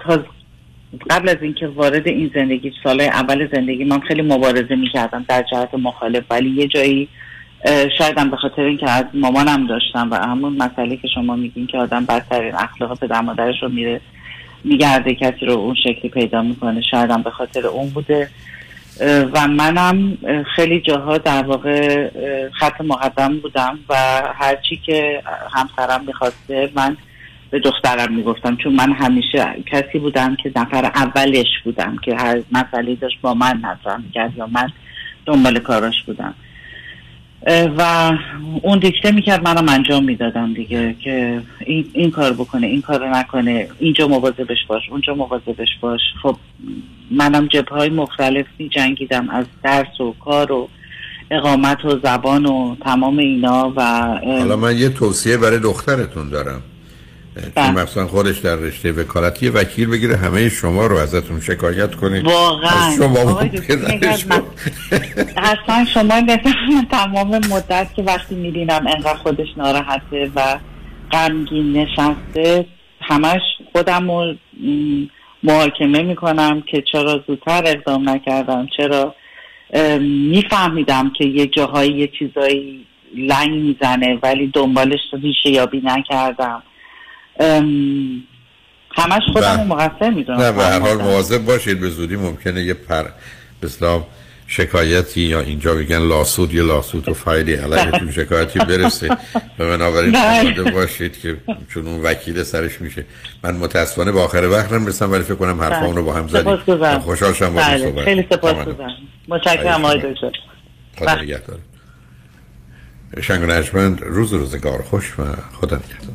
تا قبل از اینکه وارد این زندگی سالهای اول زندگی من خیلی مبارزه می‌کردم در جهت مخالف. ولی یه جایی اه، شاید هم به خاطر اینکه از مامانم داشتم و همون مسئله که شما میگین که آدم بدترین اخلاق پدر مادرش رو میره میگرده کسی رو اون شکلی پیدا می‌کنه. شاید هم به خاطر اون بوده. و منم خیلی جاها در واقع خط مقدم بودم و هرچی که همسرم می‌خواسته من به دخترم می‌گفتم. چون من همیشه کسی بودم که نفر اولش بودم که هر مسئله داشت با من مطرح می‌کرد یا من دنبال کاراش بودم. و اون دیکته می‌کرد منم انجام می‌دادم دیگه که این, این کار بکنه این کار نکنه اینجا مواظبش باش اونجا مواظبش باش. خب منم جبه های مختلف می جنگیدم از درس و کار و اقامت و زبان و تمام اینا و حالا من یه توصیه برای دخترتون دارم. چون مثلا خودش در رشته وکالتی یه وکیل بگیره همه شما رو ازتون شکایت کنه واقعا. از شما اصلا شما تمام مدت که وقتی می‌بینم انقدر خودش ناراحته و غمگین نشسته همش خودم رو محاکمه می‌کنم که چرا زودتر اقدام نکردم چرا میفهمیدم که یه جاهایی یه چیزایی لنگ می‌زنه ولی دنبالش رو ریشه یابی نکردم. همش خودم رو مقصر می‌دونم. نه به هر حال مواظب باشید به زودی ممکنه یه پر اصطلاح شکایتی یا اینجا بگن لاسود یه لاسود و فایلی علیهتون شکایتی برسه. و بنابراین بله. آماده باشید که چون اون وکیل سرش میشه. من متاسفانه به آخر وقت رسم ولی فکر کنم حرفام رو با هم زدیم. خوشحال شدم با بله خیلی. سپاسگزارم. متشکرم آقای دکتر. خدا نگهدار. شنگ روز روزگار خوش و خدا نگهدار.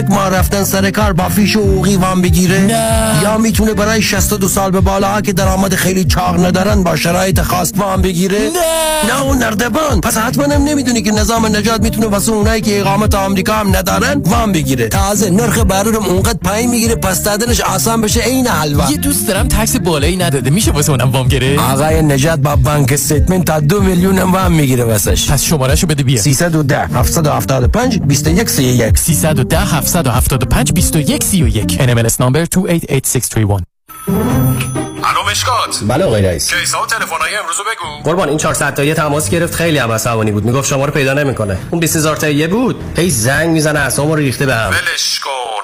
ماه رفتن سر کار با فیش و حقوقی وام بگیره؟ نه. یا می‌تونه برای 62 سال به بالا که درآمد خیلی چاق ندارن با شرایط خاص وام بگیره؟ نه. نه اون نردبان. پس حتما هم نمی‌دونی که نظام نجات می‌تونه واسه اونایی که اقامت آمریکا هم ندارن وام بگیره. تازه نرخ بهره‌ام اونقدر پایین می‌گیره پس دادنش آسان بشه عین حلوا. یه دوست دارم tax بالایی نداده. میشه واسه اونم وام گیره آقای نجات با bank statement تا دو میلیون هم وام می‌گیره واسش. پس شمارهشو بده بیا. 310 775 21 31 310 775 21 31 NMLS number 288631 الو مشکات. بله آقای رئیس. کیسا و تلفن‌های امروزو بگو. قربان این 400 تایی تماس گرفت خیلی هم عصبانی بود. می‌گفت شما رو پیدا نمی‌کنه. اون 20000 تایی بود. هی زنگ می‌زنه اعصابمو رو ریخته بهم ولش کن.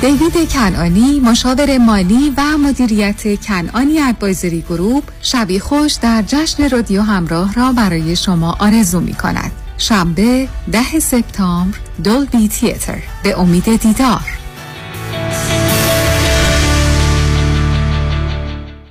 دیوید کنانی مشاور مالی و مدیریت کنانی ادوایزری گروپ شبی خوش در جشن رادیو همراه را برای شما آرزو می کند. شنبه ده سپتامبر دولبی تیتر به امید دیدار